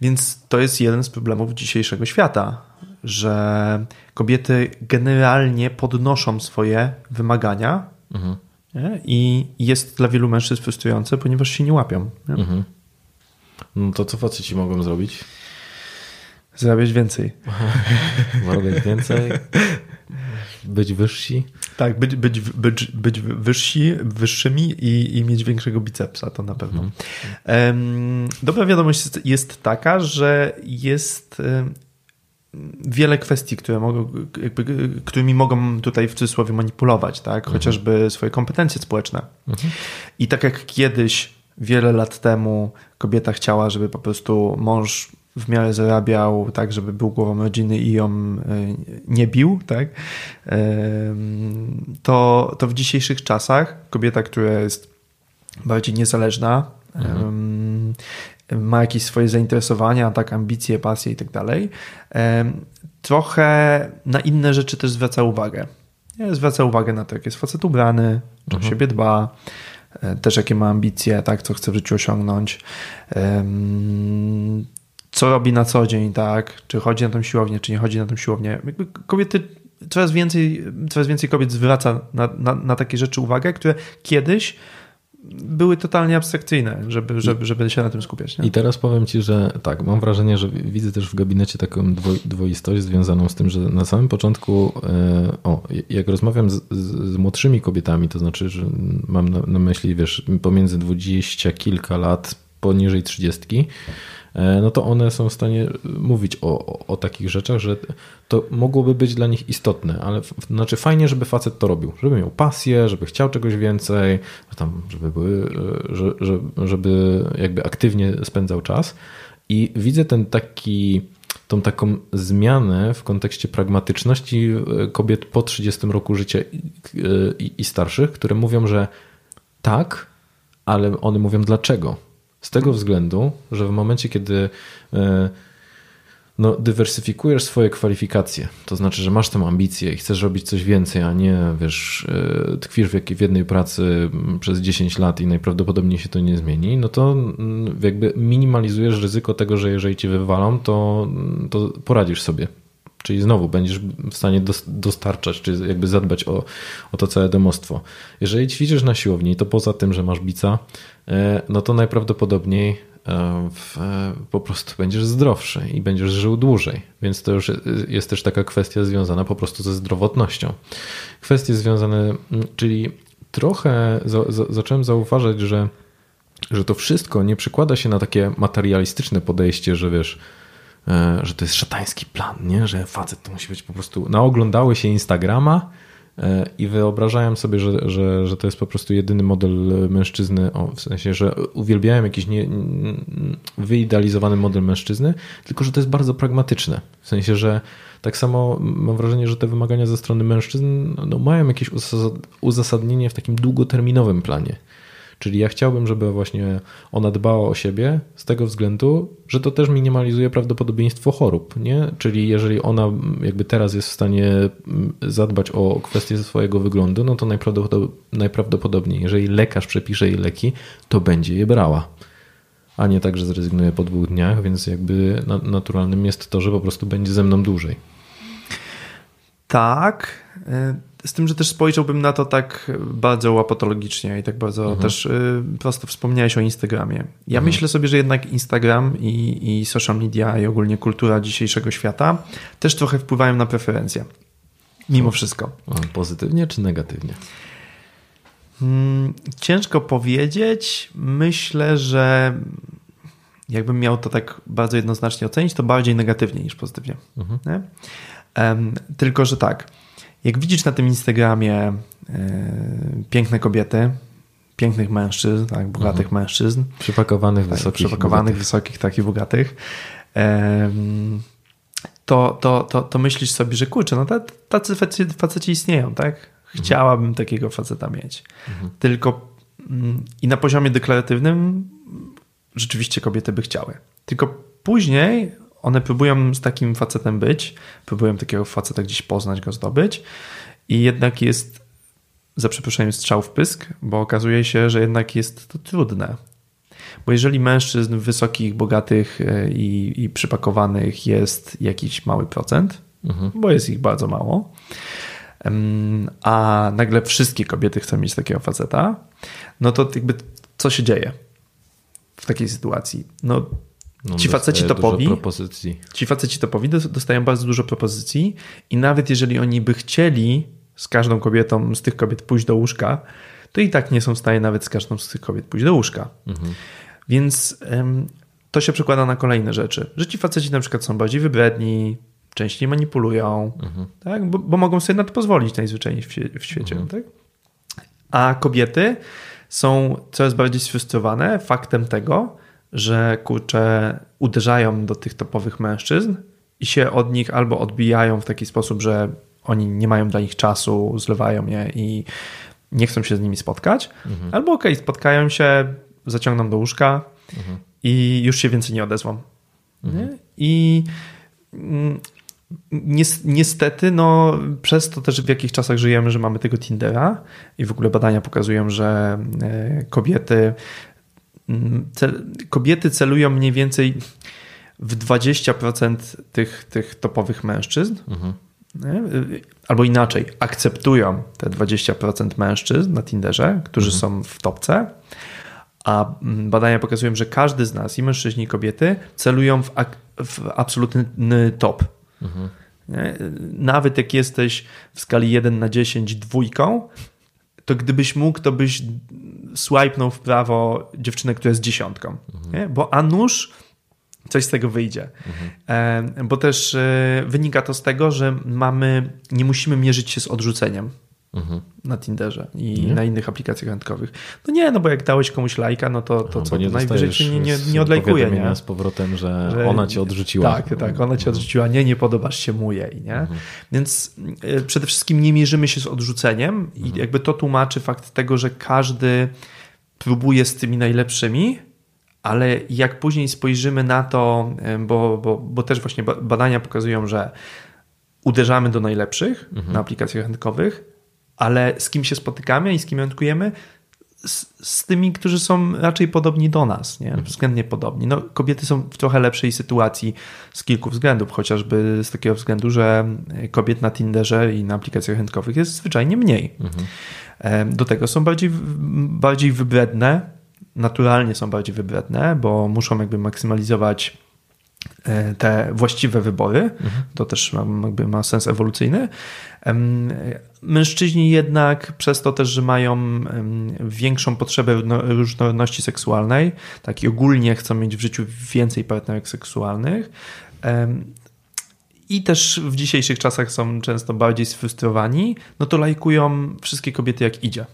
Więc to jest jeden z problemów dzisiejszego świata, że kobiety generalnie podnoszą swoje wymagania mhm. i jest dla wielu mężczyzn frustrujące, ponieważ się nie łapią. Nie? Mhm. No to co faceci mogą zrobić? Zarabiać więcej. *laughs* Zarabiać więcej, być wyżsi. Tak, być, być, być, być wyżsi, wyższymi i, i mieć większego bicepsa, to na pewno. Mhm. Dobra wiadomość jest, taka, że jest wiele kwestii, które mogą, jakby, którymi mogą tutaj w cudzysłowie manipulować, tak? Mhm. chociażby swoje kompetencje społeczne. Mhm. I tak jak kiedyś, wiele lat temu, kobieta chciała, żeby po prostu mąż w miarę zarabiał tak, żeby był głową rodziny i ją e, nie bił, tak, to, to w dzisiejszych czasach kobieta, która jest bardziej niezależna, mhm. ma jakieś swoje zainteresowania, tak, ambicje, pasje i tak dalej, trochę na inne rzeczy też zwraca uwagę. Zwraca uwagę na to, jak jest facet ubrany, czy mhm. o siebie dba, e, też jakie ma ambicje, tak, co chce w życiu osiągnąć co robi na co dzień, tak? Czy chodzi na tą siłownię, czy nie chodzi na tą siłownię. Jakby kobiety, coraz więcej, coraz więcej kobiet zwraca na, na, na takie rzeczy uwagę, które kiedyś były totalnie abstrakcyjne, żeby, żeby, żeby się na tym skupiać. Nie? I teraz powiem Ci, że tak, mam wrażenie, że widzę też w gabinecie taką dwoistość związaną z tym, że na samym początku, e, o, jak rozmawiam z, z młodszymi kobietami, to znaczy, że mam na, na myśli, wiesz, pomiędzy dwudzieścia kilka lat poniżej trzydziestki, no to one są w stanie mówić o, o, takich rzeczach, że to mogłoby być dla nich istotne, ale znaczy fajnie, żeby facet to robił, żeby miał pasję, żeby chciał czegoś więcej, tam, żeby, były, e, że, żeby jakby aktywnie spędzał czas. I widzę ten taki, tą taką zmianę w kontekście pragmatyczności e, kobiet po 30 roku życia i, i, i starszych, które mówią, że tak, ale one mówią dlaczego z tego względu, że w momencie, kiedy e, no, dywersyfikujesz swoje kwalifikacje, to znaczy, że masz tę ambicję i chcesz robić coś więcej, a nie wiesz, e, tkwisz w jednej pracy przez 10 lat i najprawdopodobniej się to nie zmieni, no to jakby minimalizujesz ryzyko tego, że jeżeli cię wywalą, to, to poradzisz sobie Czyli znowu będziesz w stanie dostarczać, czy jakby zadbać o, o to całe domostwo. Jeżeli ćwiczysz na siłowni, to poza tym, że masz bica, no to najprawdopodobniej e, w, po prostu będziesz zdrowszy i będziesz żył dłużej. Więc to już jest też taka kwestia związana po prostu ze zdrowotnością. Kwestie związane, czyli trochę za, za, zacząłem zauważać, że, że to wszystko nie przekłada się na takie materialistyczne podejście, że wiesz, E, że to jest szatański plan, nie? że facet to musi być po prostu. Naoglądały się Instagrama e, i wyobrażałem sobie, że, że, że to jest po prostu jedyny model mężczyzny, o, w sensie, że uwielbiałem jakiś nie, wyidealizowany model mężczyzny, tylko że to jest bardzo pragmatyczne. W sensie, że tak samo mam wrażenie, że te wymagania ze strony mężczyzn no, mają jakieś uzasadnienie w takim długoterminowym planie. Czyli ja chciałbym, żeby właśnie ona dbała o siebie z tego względu, że to też minimalizuje prawdopodobieństwo chorób, nie? Czyli jeżeli ona jakby teraz jest w stanie mm, zadbać o kwestię swojego wyglądu, no to najprawdopodobniej, jeżeli lekarz przepisze jej leki, to będzie je brała. A nie tak, że zrezygnuje po dwóch dniach, więc jakby naturalnym jest to, że po prostu będzie ze mną dłużej. Tak. Z tym, że też spojrzałbym na to tak bardzo łapatologicznie i tak bardzo mhm. też y, prosto wspomniałeś o Instagramie. Ja mhm. myślę sobie, że jednak Instagram i, i social media i ogólnie kultura dzisiejszego świata też trochę wpływają na preferencje. Mimo wszystko. Pozytywnie czy negatywnie? Hmm, ciężko powiedzieć. Myślę, że jakbym miał to tak bardzo jednoznacznie ocenić, to bardziej negatywnie niż pozytywnie. Mhm. Tylko, że tak jak widzisz na tym Instagramie yy, piękne kobiety, pięknych mężczyzn, tak, bogatych mhm. mężczyzn. Przypakowanych, tak, wysokich. Przypakowanych, bogatych. wysokich, tak i bogatych. To, to, to, to myślisz sobie, że kurczę, no tacy faceci, istnieją, tak? Chciałabym mhm. takiego faceta mieć. Mhm. Tylko mm, i na poziomie deklaratywnym rzeczywiście kobiety by chciały. Tylko później one próbują z takim facetem być, próbują takiego faceta gdzieś poznać, go zdobyć i jednak jest za przeproszeniem strzał w pysk, bo okazuje się, że jednak jest to trudne. Bo jeżeli mężczyzn wysokich, bogatych e, i, i przypakowanych jest jakiś mały procent, mhm. bo jest ich bardzo mało, a nagle wszystkie kobiety chcą mieć takiego faceta, no to jakby co się dzieje w takiej sytuacji? No no, ci faceci topowi, ci faceci topowi dostają bardzo dużo propozycji i nawet jeżeli oni by chcieli z każdą kobietą, z tych kobiet pójść do łóżka, to i tak nie są w stanie nawet z każdą z tych kobiet pójść do łóżka. Mhm. Więc ym, to się przekłada na kolejne rzeczy, że ci faceci na przykład są bardziej wybredni, częściej manipulują, mhm. tak? Bo, bo, mogą sobie na to pozwolić najzwyczajniej w, w świecie. Mhm. Tak? A kobiety są coraz bardziej sfrustrowane faktem tego, że kurczę uderzają do tych topowych mężczyzn i się od nich albo odbijają w taki sposób, że oni nie mają dla nich czasu, zlewają je i nie chcą się z nimi spotkać, mhm. albo okej, okay, spotkają się, zaciągną do łóżka mhm. i już się więcej nie odezwą. Mhm. I mm, niestety, no, przez to też w jakich czasach żyjemy, że mamy tego Tindera i w ogóle badania pokazują, że e, kobiety cel, kobiety celują mniej więcej w 20% tych, tych topowych mężczyzn. Mhm. Albo inaczej, akceptują te 20% mężczyzn na Tinderze, którzy mhm. są w topce. A badania pokazują, że każdy z nas, i mężczyźni, i kobiety, celują w, w absolutny top. Mhm. Nawet jak jesteś w skali 1 na 10 dwójką, to gdybyś mógł, to byś swipenął w prawo dziewczynę, która jest dziesiątką. Mhm. Bo a nuż coś z tego wyjdzie. Mhm. Bo też e, wynika to z tego, że mamy, nie musimy mierzyć się z odrzuceniem. Mhm. na Tinderze i nie? na innych aplikacjach randkowych. No nie, no bo jak dałeś komuś lajka, no to, to co, nie najwyżej cię nie, nie, nie odlajkuje. Nie? z powrotem, że, że, ona cię odrzuciła. Tak, tak, ona cię mhm. odrzuciła, nie, nie podobasz się mu jej, nie? Mhm. Więc e, przede wszystkim nie mierzymy się z odrzuceniem i mhm. jakby to tłumaczy fakt tego, że każdy próbuje z tymi najlepszymi, ale jak później spojrzymy na to, e, bo, bo, bo też właśnie badania pokazują, że uderzamy do najlepszych mhm. na aplikacjach randkowych, ale z kim się spotykamy i z kim randkujemy, z, z, tymi, którzy są raczej podobni do nas, nie? względnie podobni. No, kobiety są w trochę lepszej sytuacji z kilku względów, chociażby z takiego względu, że kobiet na Tinderze i na aplikacjach randkowych jest zwyczajnie mniej. Mhm. Do tego są bardziej, bardziej wybredne, naturalnie są bardziej wybredne, bo muszą jakby maksymalizować e, te właściwe wybory. Mhm. To też ma, jakby ma sens ewolucyjny. Mężczyźni jednak przez to też, że mają większą potrzebę różnorodności seksualnej, tak i ogólnie chcą mieć w życiu więcej partnerek seksualnych. I też w dzisiejszych czasach są często bardziej sfrustrowani, no to lajkują wszystkie kobiety jak idzie.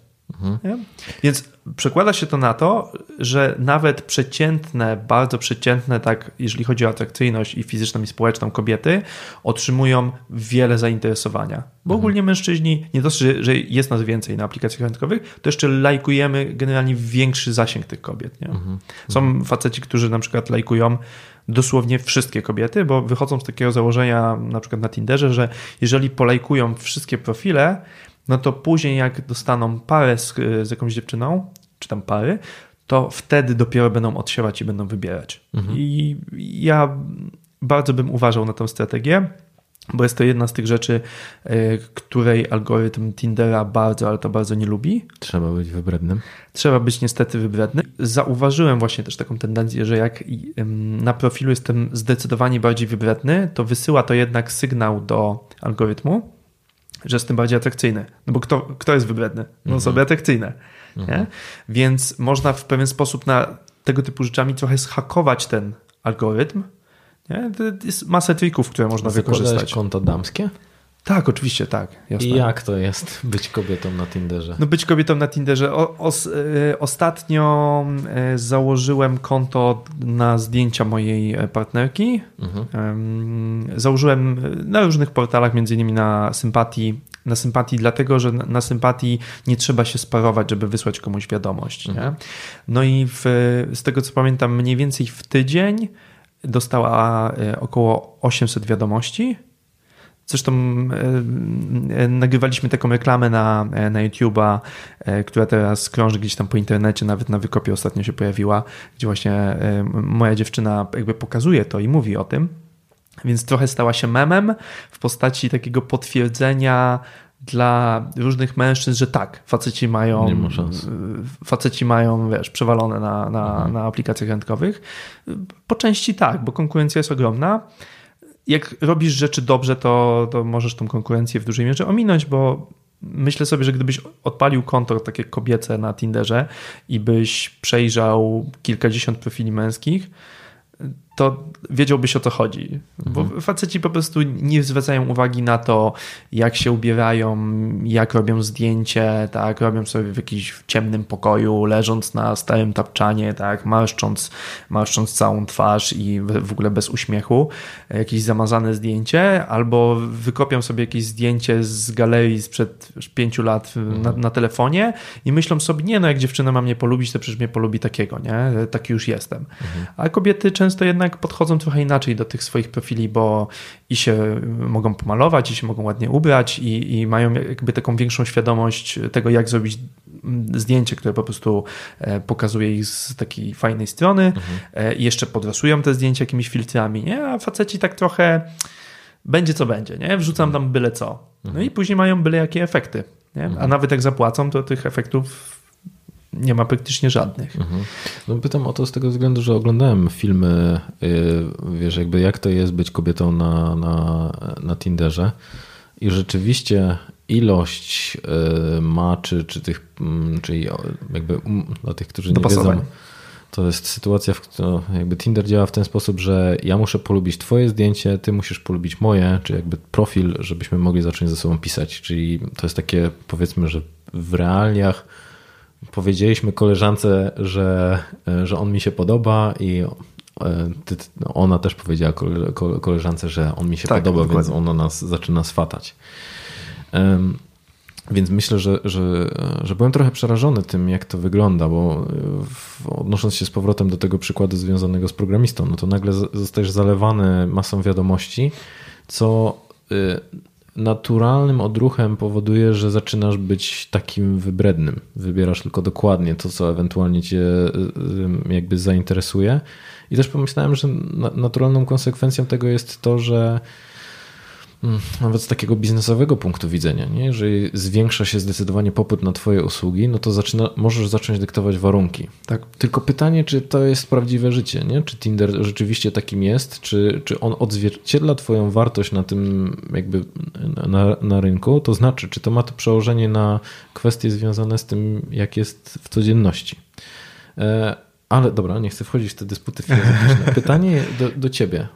Mhm. Więc przekłada się to na to, że nawet przeciętne, bardzo przeciętne, tak, jeżeli chodzi o atrakcyjność i fizyczną i społeczną kobiety, otrzymują wiele zainteresowania. Bo mhm. ogólnie mężczyźni, nie dosyć, że, że jest nas więcej na aplikacjach randkowych, to jeszcze lajkujemy generalnie większy zasięg tych kobiet. Nie? Mhm. Są faceci, którzy na przykład lajkują dosłownie wszystkie kobiety, bo wychodzą z takiego założenia na przykład na Tinderze, że jeżeli polajkują wszystkie profile, no to później jak dostaną parę z, z jakąś dziewczyną, czy tam pary, to wtedy dopiero będą odsiewać i będą wybierać. Mhm. I ja bardzo bym uważał na tę strategię, bo jest to jedna z tych rzeczy, e, której algorytm Tindera bardzo, ale to bardzo nie lubi. Trzeba być wybrednym. Trzeba być niestety wybrednym. Zauważyłem właśnie też taką tendencję, że jak na profilu jestem zdecydowanie bardziej wybredny, to wysyła to jednak sygnał do algorytmu, że tym bardziej atrakcyjny. No bo kto, kto jest wybredny? No mhm. osoby atrakcyjne. Mhm. Więc można w pewien sposób na tego typu rzeczami trochę zhakować ten algorytm. Nie? To jest masę trików, które można Zakładałeś wykorzystać. konto damskie? Tak, oczywiście, tak. Jasne. I jak to jest *laughs* być kobietą na Tinderze? No być kobietą na Tinderze. O, os, y, ostatnio y, założyłem konto na zdjęcia mojej e, partnerki. Mhm. Y, założyłem na różnych portalach, między innymi na Sympatii. Na Sympatii dlatego, że na, na Sympatii nie trzeba się sparować, żeby wysłać komuś wiadomość. Mhm. No i w, z tego co pamiętam, mniej więcej w tydzień dostała około 800 wiadomości Zresztą e, e, nagrywaliśmy taką reklamę na, e, na YouTube'a, która teraz krąży gdzieś tam po internecie, nawet na wykopie ostatnio się pojawiła, gdzie właśnie moja dziewczyna jakby pokazuje to i mówi o tym. Więc trochę stała się memem w postaci takiego potwierdzenia dla różnych mężczyzn, że tak, faceci mają, faceci mają, wiesz, przewalone na, na, mhm. na aplikacjach randkowych. Po części tak, bo konkurencja jest ogromna jak robisz rzeczy dobrze, to, to możesz tą konkurencję w dużej mierze ominąć, bo myślę sobie, że gdybyś odpalił konto takie kobiece na Tinderze i byś przejrzał kilkadziesiąt profili męskich, to wiedziałbyś o co chodzi. Bo mhm. faceci po prostu nie zwracają uwagi na to, jak się ubierają, jak robią zdjęcie, tak, robią sobie w jakimś ciemnym pokoju, leżąc na starym tapczanie, tak, marszcząc, marszcząc całą twarz i w ogóle bez uśmiechu, jakieś zamazane zdjęcie, albo wykopią sobie jakieś zdjęcie z galerii sprzed pięciu lat mhm. na, na, telefonie i myślą sobie, nie no, jak dziewczyna ma mnie polubić, to przecież mnie polubi takiego, nie? Taki już jestem. Mhm. A kobiety często jednak podchodzą trochę inaczej do tych swoich profili, bo i się mogą pomalować, i się mogą ładnie ubrać, i, i mają jakby taką większą świadomość tego, jak zrobić zdjęcie, które po prostu e, pokazuje ich z takiej fajnej strony mhm. E, i jeszcze podrasują te zdjęcia jakimiś filtrami, nie? A faceci tak trochę będzie co będzie, nie? Wrzucam tam byle co. No mhm. i później mają byle jakie efekty, nie? A mhm. nawet jak zapłacą, to tych efektów nie ma praktycznie żadnych. Mhm. No pytam o to z tego względu, że oglądałem filmy, yy, wiesz, jakby jak to jest być kobietą na, na, na Tinderze i rzeczywiście ilość yy, ma, czy, czy tych, mm, czyli jakby dla tych, którzy nie wiedzą, to jest sytuacja, w której jakby Tinder działa w ten sposób, że ja muszę polubić twoje zdjęcie, ty musisz polubić moje, czy jakby profil, żebyśmy mogli zacząć ze sobą pisać. Czyli to jest takie, powiedzmy, że w realiach powiedzieliśmy koleżance, że, że on mi się podoba i e, ona też powiedziała koleżance, że on mi się tak, podoba, dokładnie. więc ona nas zaczyna swatać. Więc myślę, że, że, że byłem trochę przerażony tym, jak to wygląda, bo odnosząc się z powrotem do tego przykładu związanego z programistą, no to nagle zostajesz zalewany masą wiadomości, co y, naturalnym odruchem powoduje, że zaczynasz być takim wybrednym. Wybierasz tylko dokładnie to, co ewentualnie cię y, y, jakby zainteresuje. I też pomyślałem, że naturalną konsekwencją tego jest to, że nawet z takiego biznesowego punktu widzenia, nie? jeżeli zwiększa się zdecydowanie popyt na Twoje usługi, no to zaczyna, możesz zacząć dyktować warunki. Tak. Tylko pytanie, czy to jest prawdziwe życie, nie? czy Tinder rzeczywiście takim jest, czy, czy on odzwierciedla Twoją wartość na tym, jakby na, na rynku, to znaczy, czy to ma to przełożenie na kwestie związane z tym, jak jest w codzienności. E, ale dobra, nie chcę wchodzić w te dysputy filozoficzne. *laughs* Pytanie do, do ciebie.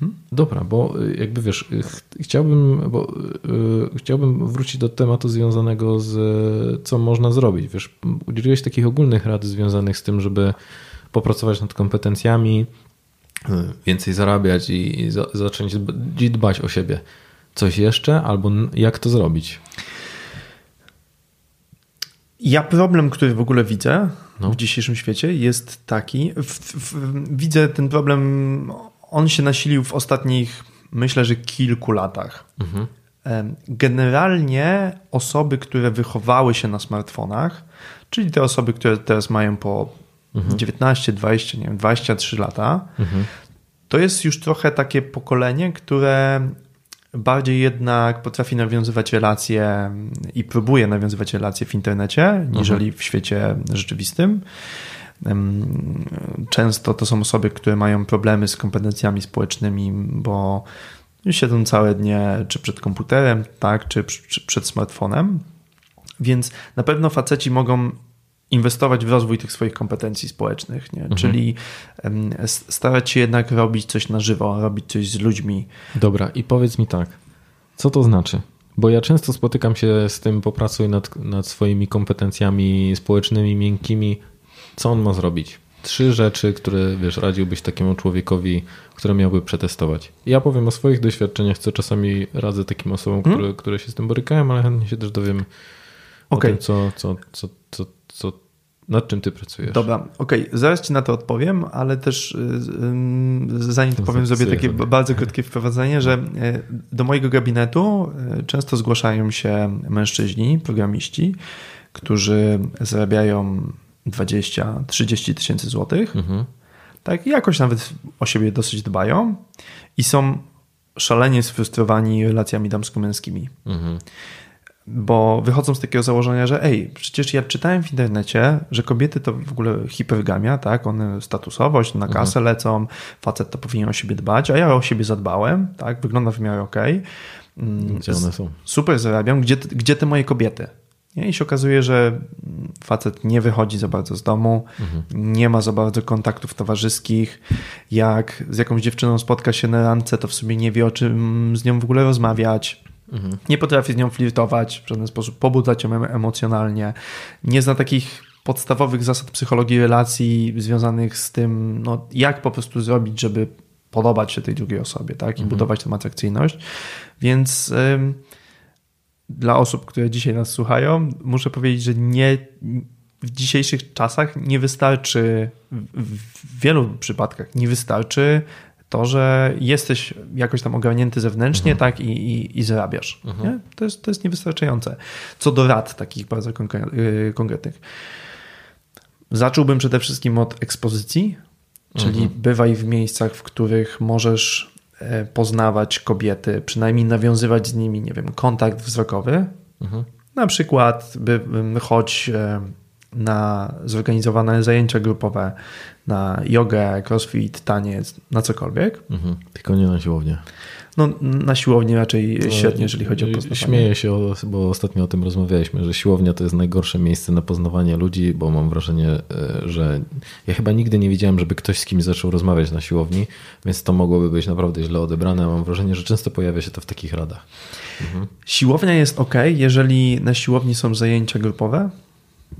Hmm? Dobra, bo y, jakby wiesz, y, ch chciałbym, bo, y, chciałbym wrócić do tematu związanego z co można zrobić. Wiesz, udzieliłeś takich ogólnych rad związanych z tym, żeby popracować nad kompetencjami, y, więcej zarabiać i, i za zacząć dbać o siebie. Coś jeszcze, albo jak to zrobić? Ja problem, który w ogóle widzę no. w dzisiejszym świecie jest taki, w, w, widzę ten problem on się nasilił w ostatnich, myślę, że kilku latach. Mhm. Generalnie osoby, które wychowały się na smartfonach, czyli te osoby, które teraz mają po mhm. 19, 20, nie wiem, 23 lata, mhm. to jest już trochę takie pokolenie, które bardziej jednak potrafi nawiązywać relacje i próbuje nawiązywać relacje w internecie, niżeli mhm. w świecie rzeczywistym. Często to są osoby, które mają problemy z kompetencjami społecznymi, bo siedzą całe dnie czy przed komputerem, tak, czy przed smartfonem. Więc na pewno faceci mogą inwestować w rozwój tych swoich kompetencji społecznych, nie? Mhm. czyli starać się jednak robić coś na żywo, robić coś z ludźmi. Dobra, i powiedz mi tak, co to znaczy? Bo ja często spotykam się z tym, popracuj nad, nad swoimi kompetencjami społecznymi, miękkimi, co on ma zrobić? Trzy rzeczy, które wiesz, radziłbyś takiemu człowiekowi, które miałby przetestować. Ja powiem o swoich doświadczeniach, co czasami radzę takim osobom, hmm? które, które się z tym borykają, ale chętnie się też dowiem okay. o tym, co, co, co, co, co, nad czym ty pracujesz. Dobra, okej, okay. zaraz ci na to odpowiem, ale też yy, zanim to powiem, zrobię takie sobie. bardzo krótkie wprowadzenie, że yy, do mojego gabinetu yy, często zgłaszają się mężczyźni, programiści, którzy zarabiają 20-30 tysięcy złotych. Mhm. Tak, jakoś nawet o siebie dosyć dbają i są szalenie sfrustrowani relacjami damsko-męskimi. Mhm. Bo wychodzą z takiego założenia, że ej, przecież ja czytałem w internecie, że kobiety to w ogóle hipergamia, tak? One statusowość, na kasę mhm. lecą, facet to powinien o siebie dbać, a ja o siebie zadbałem, tak? Wygląda w miarę okej. Okay. Gdzie one są? Super zarabiam. Gdzie, gdzie te moje kobiety? Nie? I się okazuje, że facet nie wychodzi za bardzo z domu, mhm. nie ma za bardzo kontaktów towarzyskich. Jak z jakąś dziewczyną spotka się na randce, to w sumie nie wie, o czym z nią w ogóle rozmawiać. Mhm. Nie potrafi z nią flirtować, w żaden sposób pobudzać ją emocjonalnie. Nie zna takich podstawowych zasad psychologii relacji związanych z tym, no, jak po prostu zrobić, żeby podobać się tej drugiej osobie, tak? I mhm. budować tę atrakcyjność. Więc dla osób, które dzisiaj nas słuchają, muszę powiedzieć, że nie w dzisiejszych czasach nie wystarczy, w wielu przypadkach nie wystarczy to, że jesteś jakoś tam ogarnięty zewnętrznie, mhm. tak, i, i, i zarabiasz. Mhm. To, jest, to jest niewystarczające. Co do rad takich bardzo y, konkretnych. Zacząłbym przede wszystkim od ekspozycji, czyli mhm. bywaj w miejscach, w których możesz poznawać kobiety, przynajmniej nawiązywać z nimi, nie wiem, kontakt wzrokowy. Mhm. Na przykład by, chodź e, na zorganizowane zajęcia grupowe, na jogę, crossfit, taniec, na cokolwiek. Mhm. Tylko nie na siłownię. No, na siłowni raczej no, średnio, jeżeli chodzi o poznawanie. Śmieję się, bo ostatnio o tym rozmawialiśmy, że siłownia to jest najgorsze miejsce na poznawanie ludzi, bo mam wrażenie, e, że ja chyba nigdy nie widziałem, żeby ktoś z kimś zaczął rozmawiać na siłowni, więc to mogłoby być naprawdę źle odebrane. Mam wrażenie, że często pojawia się to w takich radach. Mhm. Siłownia jest ok, jeżeli na siłowni są zajęcia grupowe,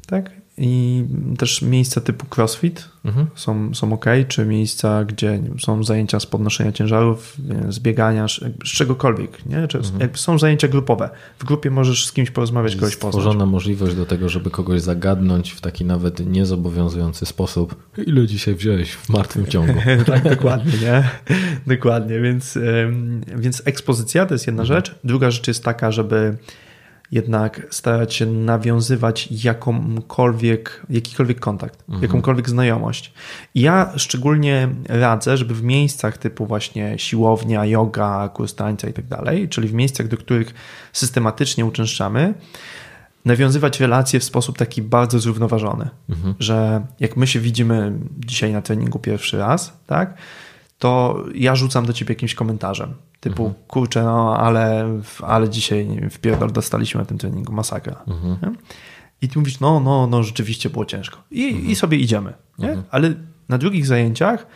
tak? I też miejsca typu crossfit Mhm. są, są ok, czy miejsca, gdzie są zajęcia z podnoszenia ciężarów, z biegania, z czegokolwiek. Nie? Czy Mhm. są zajęcia grupowe. W grupie możesz z kimś porozmawiać, kogoś poznać. Stworzona możliwość do tego, żeby kogoś zagadnąć w taki nawet niezobowiązujący sposób. Ile dzisiaj wziąłeś w martwym ciągu? *laughs* tak, dokładnie, nie? Dokładnie, więc, więc ekspozycja to jest jedna rzecz. Druga rzecz jest taka, żeby jednak starać się nawiązywać jakąkolwiek, jakikolwiek kontakt, jakąkolwiek znajomość. I ja szczególnie radzę, żeby w miejscach typu właśnie siłownia, yoga, kurs tańca i tak dalej, czyli w miejscach, do których systematycznie uczęszczamy, nawiązywać relacje w sposób taki bardzo zrównoważony, że jak my się widzimy dzisiaj na treningu pierwszy raz, tak, to ja rzucam do ciebie jakimś komentarzem, typu kurczę, no ale, ale dzisiaj w pierdol dostaliśmy na tym treningu, masakra. Nie? I ty mówisz, no, no, no, rzeczywiście było ciężko. I, i sobie idziemy. Nie? Ale na drugich zajęciach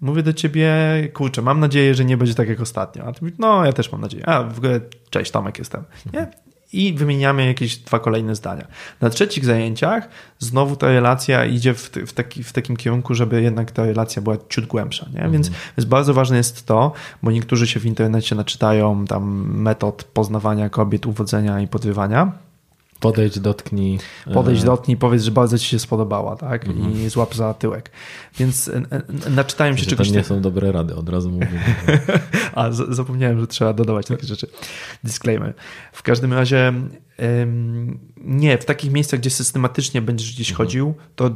mówię do ciebie, kurczę, mam nadzieję, że nie będzie tak jak ostatnio. A ty mówisz, no, ja też mam nadzieję. A, w ogóle, cześć, Tomek jestem. Nie? I wymieniamy jakieś dwa kolejne zdania. Na trzecich zajęciach znowu ta relacja idzie w, w, taki, w takim kierunku, żeby jednak ta relacja była ciut głębsza. Nie? Więc, więc bardzo ważne jest to, bo niektórzy się w internecie naczytają tam metod poznawania kobiet, uwodzenia i podrywania. Podejdź, dotknij. Podejdź e, do niej, powiedz, że bardzo ci się spodobała, tak? I złap za tyłek. Więc e, e, naczytają się że czegoś To nie takiego. są dobre rady, od razu mówię. *laughs* A, zapomniałem, że trzeba dodawać takie rzeczy. Disclaimer. W każdym razie nie, w takich miejscach, gdzie systematycznie będziesz gdzieś chodził, to,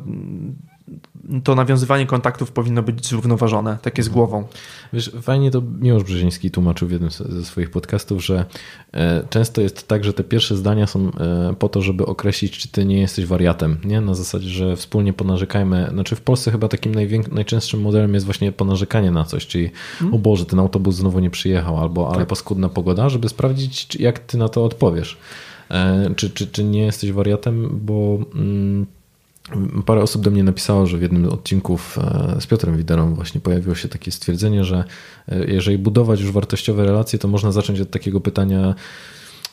to nawiązywanie kontaktów powinno być zrównoważone, takie z głową. Wiesz, fajnie to Miłosz Brzeziński tłumaczył w jednym ze swoich podcastów, że e, często jest tak, że te pierwsze zdania są e, po to, żeby określić, czy ty nie jesteś wariatem. Nie? Na zasadzie, że wspólnie ponarzekajmy. Znaczy w Polsce chyba takim najczęstszym modelem jest właśnie ponarzekanie na coś, czyli o Boże, ten autobus znowu nie przyjechał, albo ale paskudna pogoda, żeby sprawdzić, jak ty na to odpowiesz. E, Czy, czy, czy nie jesteś wariatem, bo... Mm, Parę osób do mnie napisało, że w jednym z odcinków e, z Piotrem Widerą właśnie pojawiło się takie stwierdzenie, że e, jeżeli budować już wartościowe relacje, to można zacząć od takiego pytania,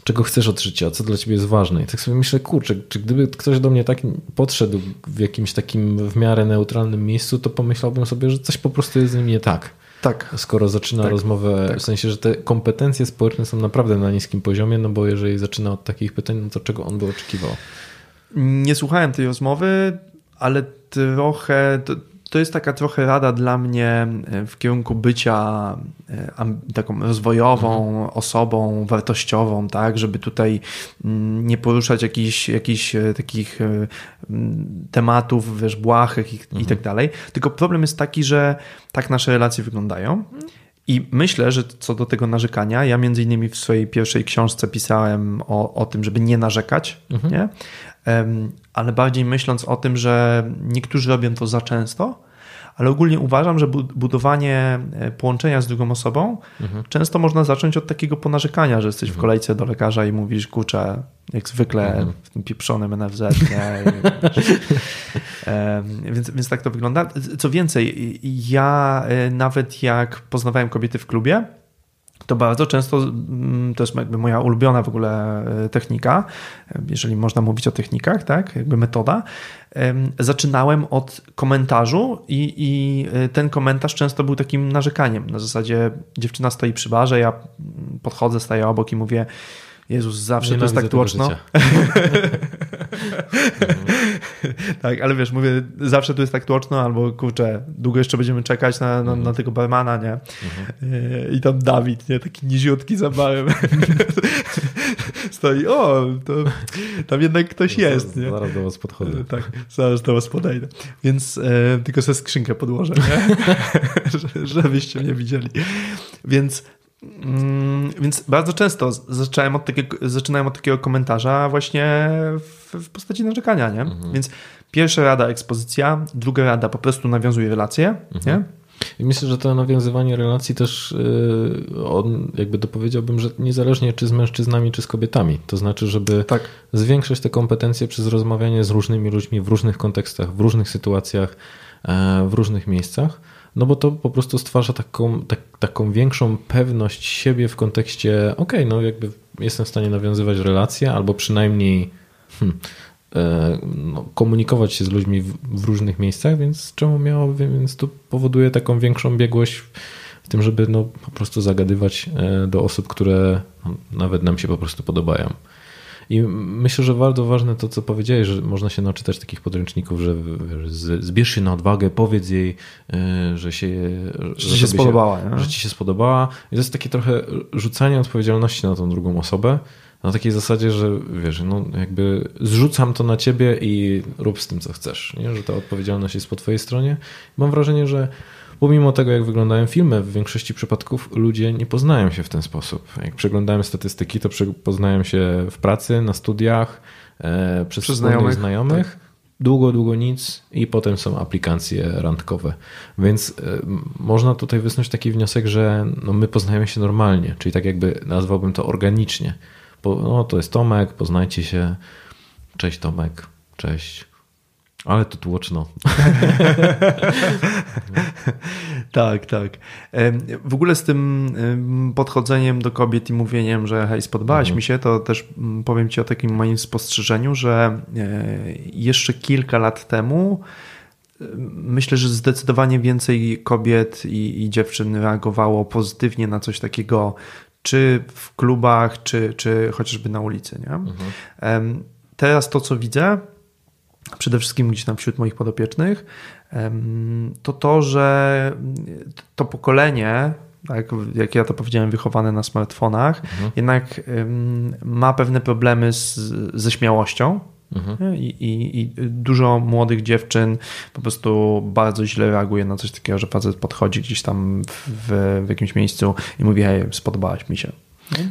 czego chcesz od życia, co dla ciebie jest ważne. I tak sobie myślę, kurczę, czy gdyby ktoś do mnie tak podszedł w jakimś takim w miarę neutralnym miejscu, to pomyślałbym sobie, że coś po prostu jest z nim nie tak. Tak. Skoro zaczyna Tak, rozmowę, tak. w sensie, że te kompetencje społeczne są naprawdę na niskim poziomie, no bo jeżeli zaczyna od takich pytań, no to czego on by oczekiwał? Nie słuchałem tej rozmowy, ale trochę. To, to jest taka trochę rada dla mnie e, w kierunku bycia e, taką rozwojową osobą, wartościową, tak, żeby tutaj mm, nie poruszać jakichś, jakichś e, takich tematów, wiesz, błahych i, i tak dalej. Tylko problem jest taki, że tak nasze relacje wyglądają. I myślę, że co do tego narzekania, ja między innymi w swojej pierwszej książce pisałem o, o tym, żeby nie narzekać, nie? Ale bardziej myśląc o tym, że niektórzy robią to za często, ale ogólnie uważam, że bu- budowanie e, połączenia z drugą osobą często można zacząć od takiego ponarzekania, że jesteś w kolejce do lekarza i mówisz, kurczę, jak zwykle w tym pieprzonym NFZ, nie? Więc, więc tak to wygląda. Co więcej, ja e, nawet jak poznawałem kobiety w klubie, to bardzo często, mm, to jest jakby moja ulubiona w ogóle e, technika, jeżeli można mówić o technikach, tak, jakby metoda. Em, Zaczynałem od komentarzu i, i e, ten komentarz często był takim narzekaniem. Na zasadzie dziewczyna stoi przy barze, ja podchodzę, staję obok i mówię Jezus, zawsze to jest tak tłoczno. *laughs* *laughs* *laughs* *laughs* tak, ale wiesz, mówię, zawsze tu jest tak tłoczno, albo kurczę, długo jeszcze będziemy czekać na, na, na tego barmana, nie? Yy, I tam Dawid, nie? Taki niziutki za barem. *laughs* Stoi, o, to tam jednak ktoś jest, nie? Zaraz do was podchodzę. Tak, zaraz do was podejdę. Więc e, tylko sobie skrzynkę podłożę, nie? *laughs* Że- Żebyście mnie widzieli. Więc, więc bardzo często zacząłem od takiego, zaczynałem od takiego komentarza właśnie w, w postaci narzekania, nie? Więc pierwsza rada ekspozycja, druga rada po prostu nawiązuje relacje, nie? I myślę, że to nawiązywanie relacji też, yy, on, jakby dopowiedziałbym, że niezależnie czy z mężczyznami, czy z kobietami. To znaczy, żeby Tak. zwiększać te kompetencje przez rozmawianie z różnymi ludźmi w różnych kontekstach, w różnych sytuacjach, e, w różnych miejscach. No bo to po prostu stwarza taką, tak, taką większą pewność siebie w kontekście, okej, no jakby jestem w stanie nawiązywać relacje, albo przynajmniej hmm, e, no, komunikować się z ludźmi w, w, różnych miejscach, więc czemu miałoby, więc to powoduje taką większą biegłość w tym, żeby no, po prostu zagadywać e, do osób, które no, nawet nam się po prostu podobają. I myślę, że bardzo ważne to, co powiedziałeś, że można się naczytać takich podręczników, że zbierz się na odwagę, powiedz jej, e, że się, że, że się spodobała. Się, że ci się spodobała. I to jest takie trochę rzucanie odpowiedzialności na tą drugą osobę. Na takiej zasadzie, że wiesz, no jakby zrzucam to na ciebie i rób z tym, co chcesz. Nie? Że ta odpowiedzialność jest po twojej stronie. Mam wrażenie, że Pomimo tego, jak wyglądają filmy, w większości przypadków ludzie nie poznają się w ten sposób. Jak przeglądałem statystyki, to poznają się w pracy, na studiach, e, przez, przez znajomych. znajomych. Tak. Długo, długo nic i potem są aplikacje randkowe. Więc e, można tutaj wysnuć taki wniosek, że no, my poznajemy się normalnie, czyli tak jakby nazwałbym to organicznie. Po, no, to jest Tomek, poznajcie się. Cześć Tomek, cześć. Ale to tłoczno. *laughs* tak, tak. W ogóle z tym podchodzeniem do kobiet i mówieniem, że hej, spodobałaś mhm. mi się, to też mm, powiem Ci o takim moim spostrzeżeniu, że e, jeszcze kilka lat temu myślę, że zdecydowanie więcej kobiet i, i dziewczyn reagowało pozytywnie na coś takiego, czy w klubach, czy, czy chociażby na ulicy. Nie? Mhm. Teraz to, co widzę, przede wszystkim gdzieś tam wśród moich podopiecznych, to to, że to pokolenie, tak, jak ja to powiedziałem, wychowane na smartfonach, mhm. jednak ma pewne problemy z, ze śmiałością. Mhm. I, i, I, dużo młodych dziewczyn po prostu bardzo źle reaguje na coś takiego, że facet podchodzi gdzieś tam w, w jakimś miejscu i mówi: Hej, spodobałaś mi się.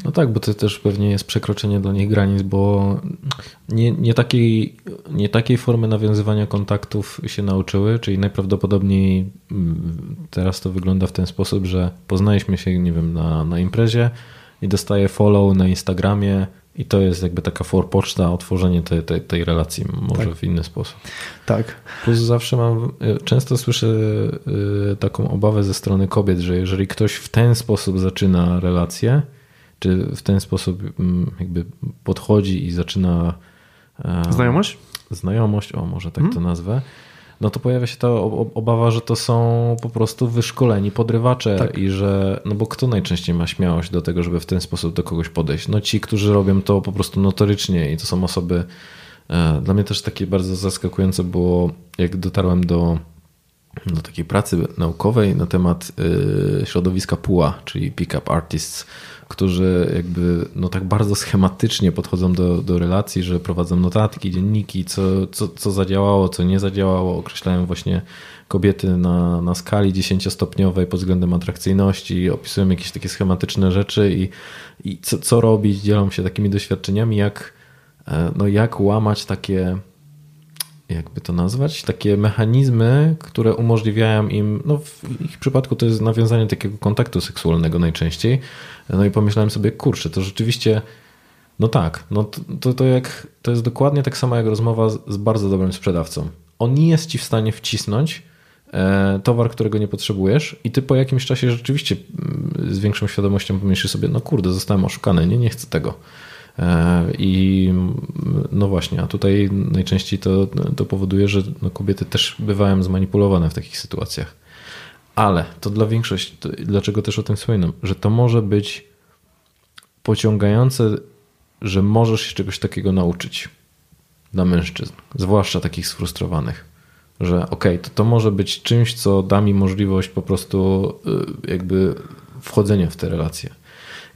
No tak, bo to też pewnie jest przekroczenie dla nich granic, bo nie, nie, takiej, nie takiej formy nawiązywania kontaktów się nauczyły, czyli najprawdopodobniej mm, teraz to wygląda w ten sposób, że poznaliśmy się, nie wiem, na, na imprezie i dostaję follow na Instagramie i to jest jakby taka forpoczta, otworzenie tej, tej, tej relacji może tak. w inny sposób. Tak. Plus zawsze mam, często słyszę y, taką obawę ze strony kobiet, że jeżeli ktoś w ten sposób zaczyna relację, czy w ten sposób mm, jakby podchodzi i zaczyna. E, znajomość? Znajomość, o może tak hmm? to nazwę. No to pojawia się ta obawa, że to są po prostu wyszkoleni podrywacze tak. i że, no bo kto najczęściej ma śmiałość do tego, żeby w ten sposób do kogoś podejść? No ci, którzy robią to po prostu notorycznie i to są osoby, e, dla mnie też takie bardzo zaskakujące było, jak dotarłem do, do takiej pracy naukowej na temat e, środowiska PUA, czyli Pick Up Artists, którzy jakby no tak bardzo schematycznie podchodzą do, do relacji, że prowadzą notatki, dzienniki, co, co, co zadziałało, co nie zadziałało, określają właśnie kobiety na, na skali dziesięciostopniowej pod względem atrakcyjności, opisują jakieś takie schematyczne rzeczy i, i co, co robić, dzielą się takimi doświadczeniami, jak, e, no jak łamać takie jakby to nazwać, takie mechanizmy, które umożliwiają im, no w ich przypadku to jest nawiązanie takiego kontaktu seksualnego najczęściej. No i pomyślałem sobie, kurczę, to rzeczywiście, no tak, no to, to, to, jak, to jest dokładnie tak samo jak rozmowa z, z bardzo dobrym sprzedawcą. On nie jest ci w stanie wcisnąć e, towar, którego nie potrzebujesz i ty po jakimś czasie rzeczywiście mm, z większą świadomością pomyślisz sobie, no kurde, zostałem oszukany, nie, nie chcę tego. E, I no właśnie, a tutaj najczęściej to, to powoduje, że no kobiety też bywają zmanipulowane w takich sytuacjach. Ale to dla większości, to dlaczego też o tym wspominam, że to może być pociągające, że możesz się czegoś takiego nauczyć dla mężczyzn, zwłaszcza takich sfrustrowanych, że okej, okay, to, to może być czymś, co da mi możliwość po prostu y, jakby wchodzenia w te relacje.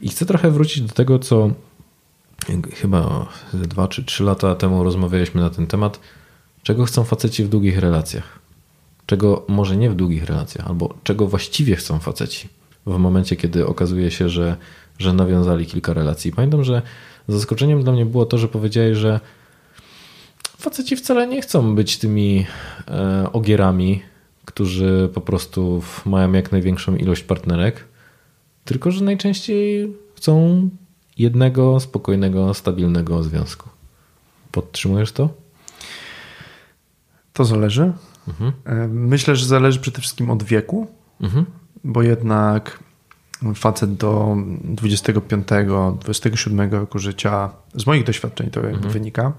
I chcę trochę wrócić do tego, co chyba dwa czy trzy lata temu rozmawialiśmy na ten temat, czego chcą faceci w długich relacjach. Czego może nie w długich relacjach, albo czego właściwie chcą faceci w momencie, kiedy okazuje się, że, że nawiązali kilka relacji. Pamiętam, że zaskoczeniem dla mnie było to, że powiedziałeś, że faceci wcale nie chcą być tymi e, ogierami, którzy po prostu mają jak największą ilość partnerek, tylko że najczęściej chcą jednego spokojnego, stabilnego związku. Podtrzymujesz to? To zależy. Mhm. E, myślę, że zależy przede wszystkim od wieku, mhm. bo jednak facet do 25-27 roku życia, z moich doświadczeń to mhm. wynika,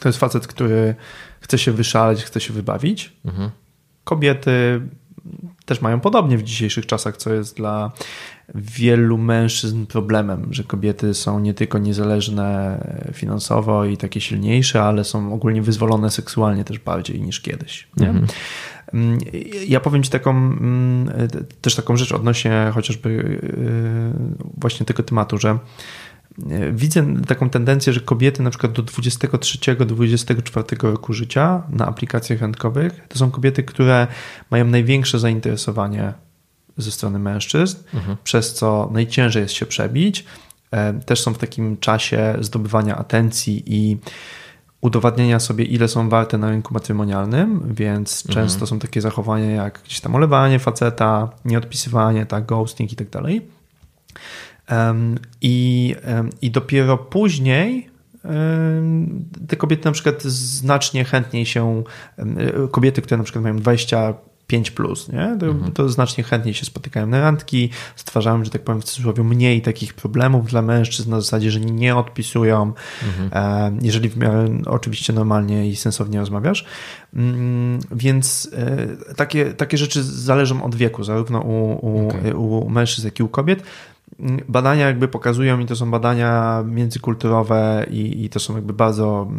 To jest facet, który chce się wyszaleć, chce się wybawić. Mhm. Kobiety też mają podobnie w dzisiejszych czasach, co jest dla wielu mężczyzn problemem, że kobiety są nie tylko niezależne finansowo i takie silniejsze, ale są ogólnie wyzwolone seksualnie też bardziej niż kiedyś. Mhm. Ja powiem Ci taką mm, też taką rzecz odnośnie chociażby yy, właśnie tego tematu, że yy, widzę taką tendencję, że kobiety na przykład do 23-24 roku życia na aplikacjach randkowych to są kobiety, które mają największe zainteresowanie ze strony mężczyzn, mhm. przez co najciężej jest się przebić. Yy, też są w takim czasie zdobywania atencji i udowadniania sobie, ile są warte na rynku matrymonialnym, więc mhm. często są takie zachowania jak gdzieś tam olewanie faceta, nieodpisywanie, tak, ghosting i tak dalej. I, I dopiero później te kobiety na przykład znacznie chętniej się, kobiety, które na przykład mają 20 5, plus, nie? To, mhm. to, znacznie chętniej się spotykają na randki, stwarzają, że tak powiem, w cudzysłowie mniej takich problemów dla mężczyzn na zasadzie, że nie odpisują, mhm. E, jeżeli w miarę oczywiście normalnie i sensownie rozmawiasz. Mm, więc e, takie, takie rzeczy zależą od wieku, zarówno u, u, okay. u mężczyzn, jak i u kobiet badania jakby pokazują i to są badania międzykulturowe i, i to są jakby bardzo,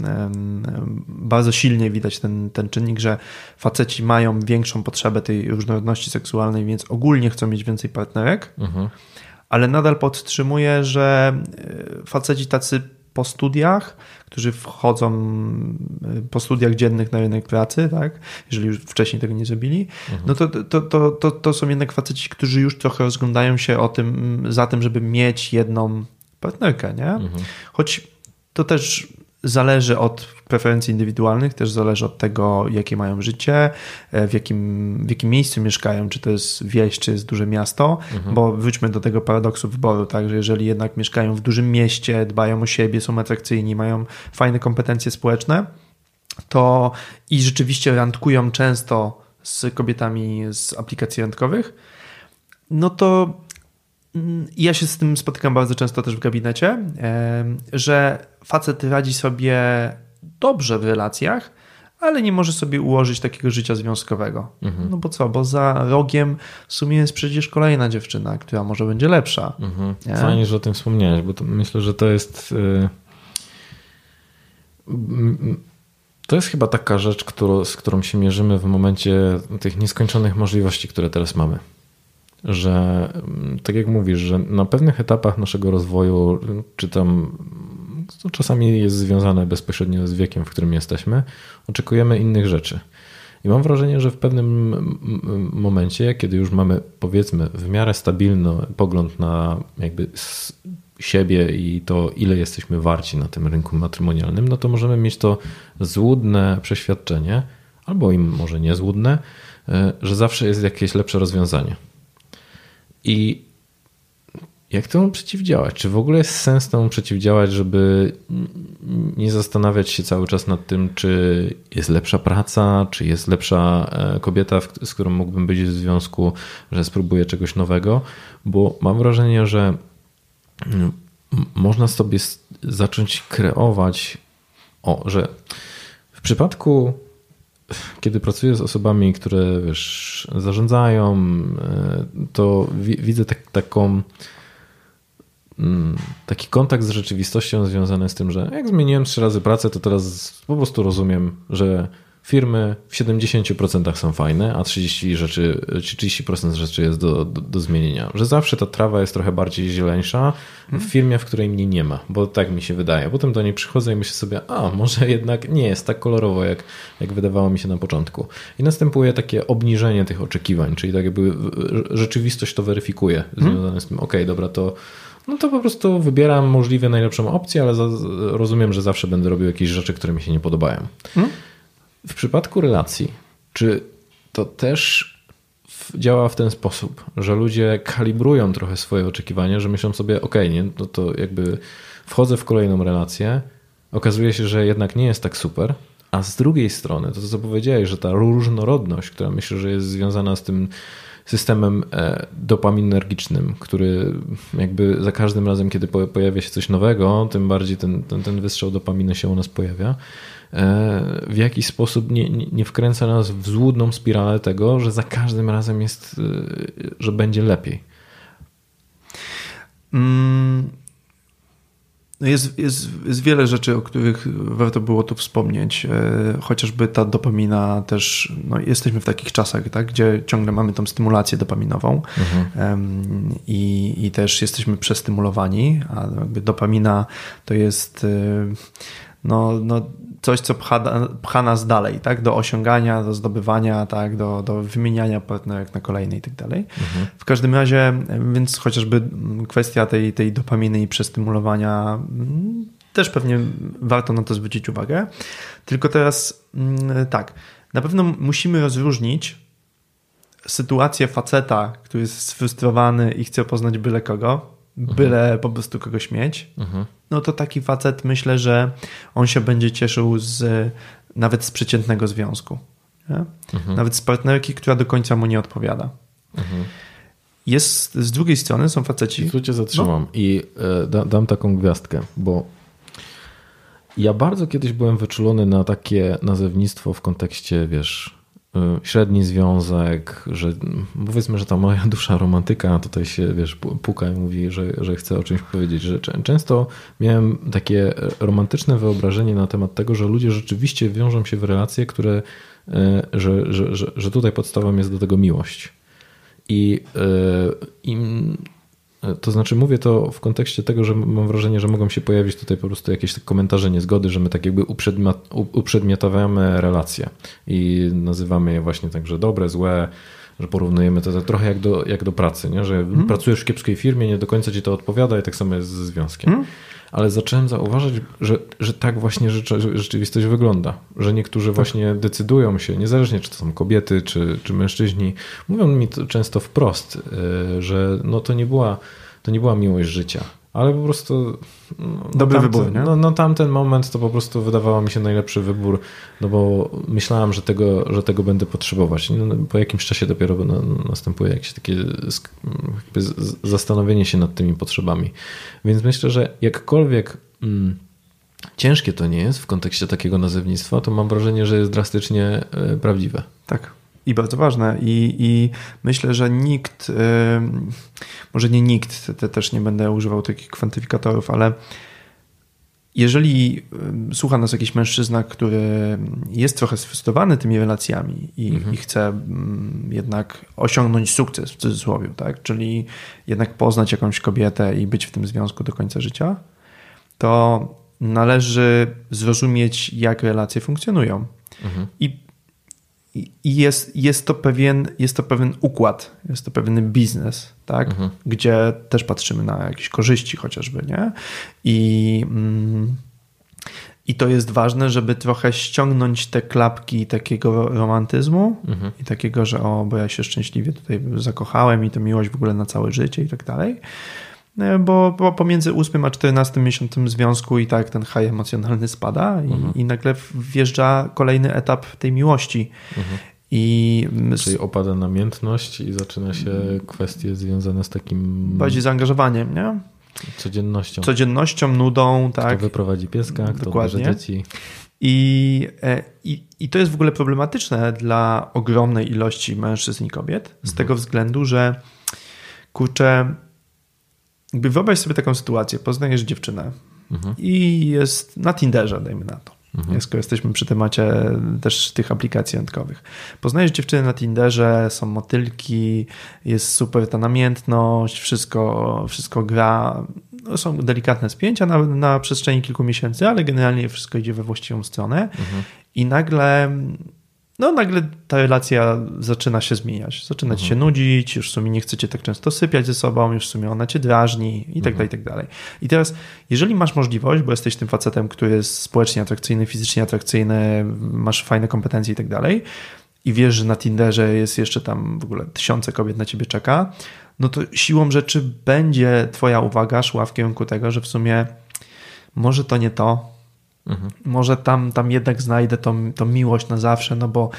bardzo silnie widać ten, ten czynnik, że faceci mają większą potrzebę tej różnorodności seksualnej, więc ogólnie chcą mieć więcej partnerek, mhm. ale nadal podtrzymuję, że e, faceci tacy po studiach, którzy wchodzą y, po studiach dziennych na rynek pracy, tak? jeżeli już wcześniej tego nie zrobili, mhm. no to, to, to, to, to są jednak faceci, którzy już trochę rozglądają się o tym, za tym, żeby mieć jedną partnerkę, nie? Mhm. Choć to też zależy od preferencji indywidualnych, też zależy od tego, jakie mają życie, e, w jakim, w jakim miejscu mieszkają, czy to jest wieś, czy jest duże miasto, mhm. bo wróćmy do tego paradoksu wyboru, tak, że jeżeli jednak mieszkają w dużym mieście, dbają o siebie, są atrakcyjni, mają fajne kompetencje społeczne, to i rzeczywiście randkują często z kobietami z aplikacji randkowych, no to ja się z tym spotykam bardzo często też w gabinecie, że facet radzi sobie dobrze w relacjach, ale nie może sobie ułożyć takiego życia związkowego. Mhm. No bo co, bo za rogiem w sumie jest przecież kolejna dziewczyna, która może będzie lepsza. Mhm. Fajnie, że o tym wspomniałeś, bo myślę, że to jest. Yy... To jest chyba taka rzecz, którą, z którą się mierzymy w momencie tych nieskończonych możliwości, które teraz mamy. Że tak jak mówisz, że na pewnych etapach naszego rozwoju, czy tam to czasami jest związane bezpośrednio z wiekiem, w którym jesteśmy, oczekujemy innych rzeczy. I mam wrażenie, że w pewnym momencie, kiedy już mamy powiedzmy w miarę stabilny pogląd na jakby siebie i to, ile jesteśmy warci na tym rynku matrymonialnym, no to możemy mieć to złudne przeświadczenie, albo im może niezłudne, e, że zawsze jest jakieś lepsze rozwiązanie. I jak temu przeciwdziałać? Czy w ogóle jest sens temu przeciwdziałać, żeby nie zastanawiać się cały czas nad tym, czy jest lepsza praca, czy jest lepsza e, kobieta, z którą mógłbym być w związku, że spróbuję czegoś nowego? Bo mam wrażenie, że mm, można sobie zacząć kreować, o, że w przypadku kiedy pracuję z osobami, które wiesz, zarządzają, e, to widzę tak, taką Mm, taki kontakt z rzeczywistością związany z tym, że jak zmieniłem trzy razy pracę, to teraz po prostu rozumiem, że firmy w 70% są fajne, a 30%, rzeczy, 30% rzeczy jest do, do, do, zmienienia. Że zawsze ta trawa jest trochę bardziej zieleńsza w firmie, w której mnie nie ma, bo tak mi się wydaje. Potem do niej przychodzę i myślę sobie, a może jednak nie jest tak kolorowo, jak, jak wydawało mi się na początku. I następuje takie obniżenie tych oczekiwań, czyli tak jakby rzeczywistość to weryfikuje, mhm. związane z tym, ok, dobra, to no to po prostu wybieram możliwie najlepszą opcję, ale rozumiem, że zawsze będę robił jakieś rzeczy, które mi się nie podobają. Hmm? W przypadku relacji, czy to też działa w ten sposób, że ludzie kalibrują trochę swoje oczekiwania, że myślą sobie, ok, nie, no to jakby wchodzę w kolejną relację, okazuje się, że jednak nie jest tak super, a z drugiej strony, to co powiedziałeś, że ta różnorodność, która myślę, że jest związana z tym systemem e, dopaminergicznym, który jakby za każdym razem, kiedy pojawia się coś nowego, tym bardziej ten, ten, ten wystrzał dopaminy się u nas pojawia. E, w jakiś sposób nie, nie, wkręca nas w złudną spiralę tego, że za każdym razem jest, e, że będzie lepiej. Mm, no jest, jest, jest wiele rzeczy, o których warto było tu wspomnieć. E, chociażby ta dopamina też, no jesteśmy w takich czasach, tak, gdzie ciągle mamy tą stymulację dopaminową mhm. i, i też jesteśmy przestymulowani, a jakby dopamina to jest no, no coś, co pcha, pcha nas dalej, tak? Do osiągania, do zdobywania, tak? Do, do wymieniania partnerek na kolejne i tak dalej. Mhm. W każdym razie, więc chociażby kwestia tej, tej dopaminy i przestymulowania mm, też pewnie warto na to zwrócić uwagę. Tylko teraz mm, tak, na pewno musimy rozróżnić sytuację faceta, który jest sfrustrowany i chce poznać byle kogo, Mhm. byle po prostu kogoś mieć, mhm. no to taki facet myślę, że on się będzie cieszył z nawet z przeciętnego związku. Mhm. Nawet z partnerki, która do końca mu nie odpowiada. Jest z drugiej strony są faceci. Tu cię zatrzymam no. i e, da, dam taką gwiazdkę, bo ja bardzo kiedyś byłem wyczulony na takie nazewnictwo w kontekście, wiesz, średni związek, że powiedzmy, że ta moja *laughs* dusza romantyka tutaj się, wiesz, puka i mówi, że, że chce o czymś powiedzieć, że często miałem takie romantyczne wyobrażenie na temat tego, że ludzie rzeczywiście wiążą się w relacje, które, y, że, że, że, że tutaj podstawą jest do tego miłość. I, y, i to znaczy mówię to w kontekście tego, że mam wrażenie, że mogą się pojawić tutaj po prostu jakieś komentarze niezgody, że my tak jakby uprzedmiotawiamy relacje i nazywamy je właśnie tak, że dobre, złe, że porównujemy to trochę jak do, jak do pracy, nie? że hmm. pracujesz w kiepskiej firmie, nie do końca ci to odpowiada i tak samo jest ze związkiem. Hmm ale zacząłem zauważać, że, że tak właśnie rzeczywistość wygląda. Że niektórzy tak. właśnie decydują się, niezależnie czy to są kobiety, czy, czy mężczyźni, mówią mi to często wprost, e, że no to nie była, to nie była miłość życia ale po prostu. No, Dobry tamten, wybór, nie? No, no tamten moment to po prostu wydawało mi się najlepszy wybór, no bo myślałem, że tego, że tego będę potrzebować. No, no po jakimś czasie dopiero następuje jakieś takie zastanowienie się nad tymi potrzebami. Więc myślę, że jakkolwiek. Mm, ciężkie to nie jest w kontekście takiego nazewnictwa, to mam wrażenie, że jest drastycznie e, prawdziwe. Tak, i bardzo ważne. I, i myślę, że nikt, może nie nikt, te też nie będę używał takich kwantyfikatorów, ale jeżeli słucha nas jakiś mężczyzna, który jest trochę sfrustrowany tymi relacjami i, mhm. i, chce jednak osiągnąć sukces w cudzysłowie, tak? czyli jednak poznać jakąś kobietę i być w tym związku do końca życia, to należy zrozumieć, jak relacje funkcjonują. Mhm. I i jest, jest, to pewien, jest to pewien układ, jest to pewien biznes, tak? Mhm. gdzie też patrzymy na jakieś korzyści chociażby, nie? I, mm, I to jest ważne, żeby trochę ściągnąć te klapki takiego romantyzmu mhm. i takiego, że o, bo ja się szczęśliwie tutaj zakochałem i to miłość w ogóle na całe życie i tak dalej. E, bo, bo pomiędzy 8 a 14 miesiącem związku i tak ten high emocjonalny spada mhm. i, i, nagle wjeżdża kolejny etap tej miłości. Mhm. I Czyli opada namiętność i zaczyna się kwestie związane z takim... Bardziej zaangażowaniem, nie? Codziennością. Codziennością, nudą, tak. Kto wyprowadzi pieska, kto Dokładnie. dzieci. I, e, i, I to jest w ogóle problematyczne dla ogromnej ilości mężczyzn i kobiet, z mhm. tego względu, że kurczę, jakby wyobraź sobie taką sytuację, poznajesz dziewczynę mhm. i jest na Tinderze, dajmy na to. Mhm. Skoro jesteśmy przy temacie też tych aplikacji randkowych. Poznajesz dziewczynę na Tinderze, są motylki, jest super ta namiętność, wszystko, wszystko gra. No, są delikatne spięcia na, na przestrzeni kilku miesięcy, ale generalnie wszystko idzie we właściwą stronę. Mhm. I nagle no nagle ta relacja zaczyna się zmieniać. Zaczyna mhm. ci się mhm. nudzić, już w sumie nie chcecie tak często sypiać ze sobą, już w sumie ona cię drażni i tak mhm. dalej, i tak dalej. I teraz, jeżeli masz możliwość, bo jesteś tym facetem, który jest społecznie atrakcyjny, fizycznie atrakcyjny, masz fajne kompetencje i tak dalej, i wiesz, że na Tinderze jest jeszcze tam w ogóle tysiące kobiet na ciebie czeka, no to siłą rzeczy będzie twoja uwaga szła w kierunku tego, że w sumie może to nie to, Mhm. Może tam, tam jednak znajdę tą, tą miłość na zawsze, no bo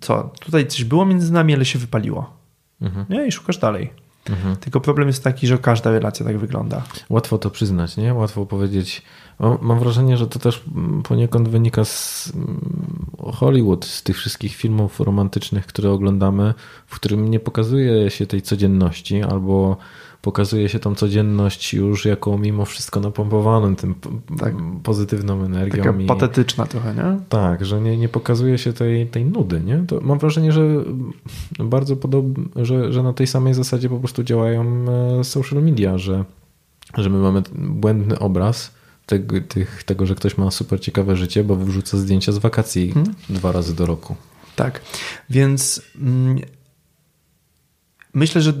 co, tutaj coś było między nami, ale się wypaliło. Mhm. Nie? I szukasz dalej. Mhm. Tylko problem jest taki, że każda relacja tak wygląda. Łatwo to przyznać, nie? Łatwo powiedzieć. Mam wrażenie, że to też poniekąd wynika z mm, Hollywood, z tych wszystkich filmów romantycznych, które oglądamy, w którym nie pokazuje się tej codzienności albo pokazuje się tą codzienność już jako mimo wszystko napompowaną tym tak. pozytywną energią. Taka i... patetyczna trochę, nie? Tak, że nie, nie pokazuje się tej, tej nudy, nie? To mam wrażenie, że bardzo podobnie, że, że na tej samej zasadzie po prostu działają e, social media, że, że my mamy błędny obraz tego, tych, tego, że ktoś ma super ciekawe życie, bo wyrzuca zdjęcia z wakacji hmm? dwa razy do roku. Tak, więc mm, myślę, że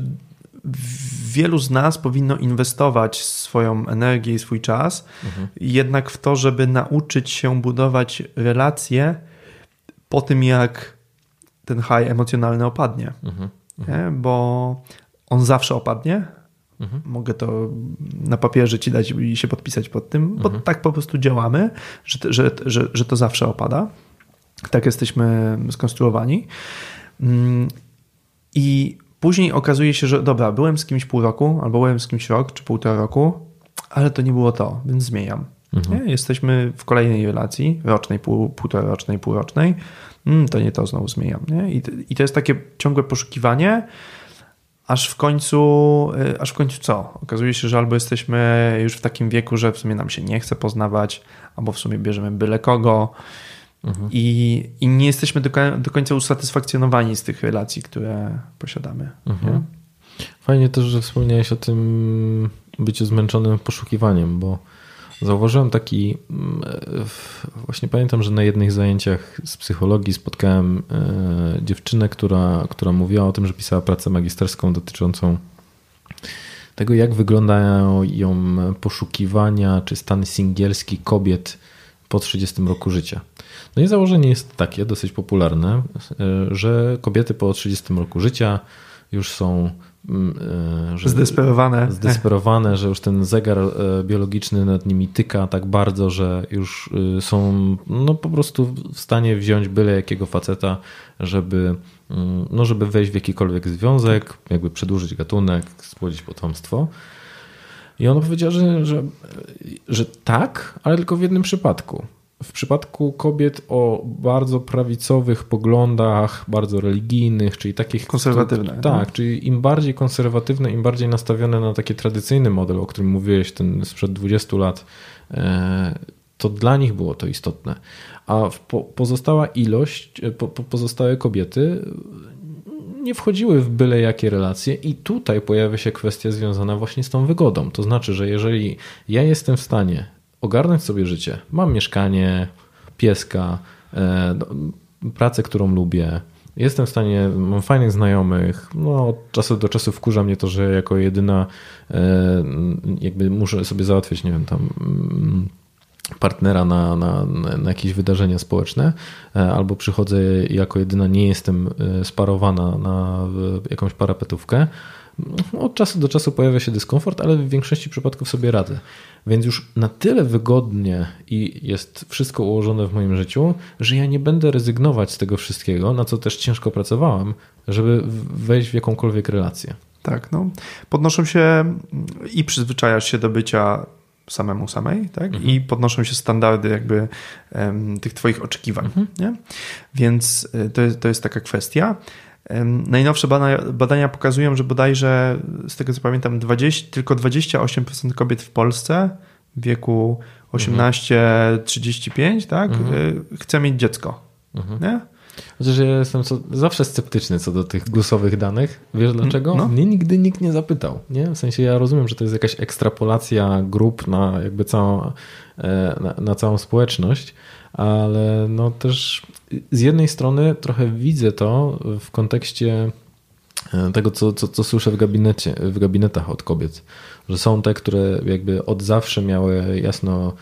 wielu z nas powinno inwestować swoją energię i swój czas, mhm. jednak w to, żeby nauczyć się budować relacje po tym, jak ten high emocjonalny opadnie. Mhm. Mhm. Bo on zawsze opadnie. Mhm. Mogę to na papierze ci dać i się podpisać pod tym, bo mhm. tak po prostu działamy, że, że, że, że to zawsze opada. Tak jesteśmy skonstruowani. Mm, I Później okazuje się, że dobra, byłem z kimś pół roku, albo byłem z kimś rok, czy półtora roku, ale to nie było to, więc zmieniam. Mhm. Jesteśmy w kolejnej relacji, rocznej, pół, półtora rocznej, półrocznej, mm, to nie to znowu zmieniam. Nie? I, I to jest takie ciągłe poszukiwanie, aż w końcu, y, aż w końcu co? Okazuje się, że albo jesteśmy już w takim wieku, że w sumie nam się nie chce poznawać, albo w sumie bierzemy byle kogo, Mhm. I, I nie jesteśmy do, do, końca usatysfakcjonowani z tych relacji, które posiadamy. Mhm. Fajnie też, że wspomniałeś o tym byciu zmęczonym poszukiwaniem, bo zauważyłem taki. Mm, właśnie pamiętam, że na jednych zajęciach z psychologii spotkałem e, dziewczynę, która, która mówiła o tym, że pisała pracę magisterską dotyczącą tego, jak wyglądają ją poszukiwania czy stan singielski kobiet po 30 roku życia. No i założenie jest takie, dosyć popularne, e, że kobiety po 30 roku życia już są mm, e, że, zdesperowane. zdesperowane, że już ten zegar e, biologiczny nad nimi tyka tak bardzo, że już są no, po prostu w stanie wziąć byle jakiego faceta, żeby, mm, no, żeby wejść w jakikolwiek związek, jakby przedłużyć gatunek, spłodzić potomstwo. I ona powiedziała, że, że, że tak, ale tylko w jednym przypadku w przypadku kobiet o bardzo prawicowych poglądach, bardzo religijnych, czyli takich. Konserwatywne. To, tak, czyli im bardziej konserwatywne, im bardziej nastawione na taki tradycyjny model, o którym mówiłeś, ten sprzed 20 lat, e, to dla nich było to istotne. A pozostała ilość, e, pozostałe kobiety nie wchodziły w byle jakie relacje, i tutaj pojawia się kwestia związana właśnie z tą wygodą. To znaczy, że jeżeli ja jestem w stanie ogarnąć sobie życie. Mam mieszkanie, pieska, e, pracę, którą lubię. Jestem w stanie, mam fajnych znajomych. No, od czasu do czasu wkurza mnie to, że jako jedyna e, jakby muszę sobie załatwić, nie wiem, tam mm, partnera na, na, na jakieś wydarzenia społeczne, e, albo przychodzę jako jedyna, nie jestem sparowana na jakąś parapetówkę. Od czasu do czasu pojawia się dyskomfort, ale w większości przypadków sobie radzę. Więc już na tyle wygodnie i jest wszystko ułożone w moim życiu, że ja nie będę rezygnować z tego wszystkiego, na co też ciężko pracowałem, żeby wejść w jakąkolwiek relację. Tak, no. Podnoszą się i przyzwyczajasz się do bycia samemu samej, tak? Mhm. I podnoszą się standardy jakby um, tych twoich oczekiwań, mhm. nie? Więc y, to jest, to jest taka kwestia. Najnowsze badania, pokazują, że bodajże, z tego co pamiętam, 20, tylko 28% kobiet w Polsce w wieku 18-35 tak, mhm. Y, chce mieć dziecko. Mhm. Nie? Chociaż ja jestem co, zawsze sceptyczny co do tych głosowych danych. Wiesz dlaczego? No. Mnie nigdy nikt nie zapytał. Nie? W sensie ja rozumiem, że to jest jakaś ekstrapolacja grup na jakby całą, e, na, na całą społeczność, ale no też z jednej strony trochę widzę to w kontekście e, tego, co, co, co słyszę w, gabinecie, w gabinetach od kobiet, że są te, które jakby od zawsze miały jasno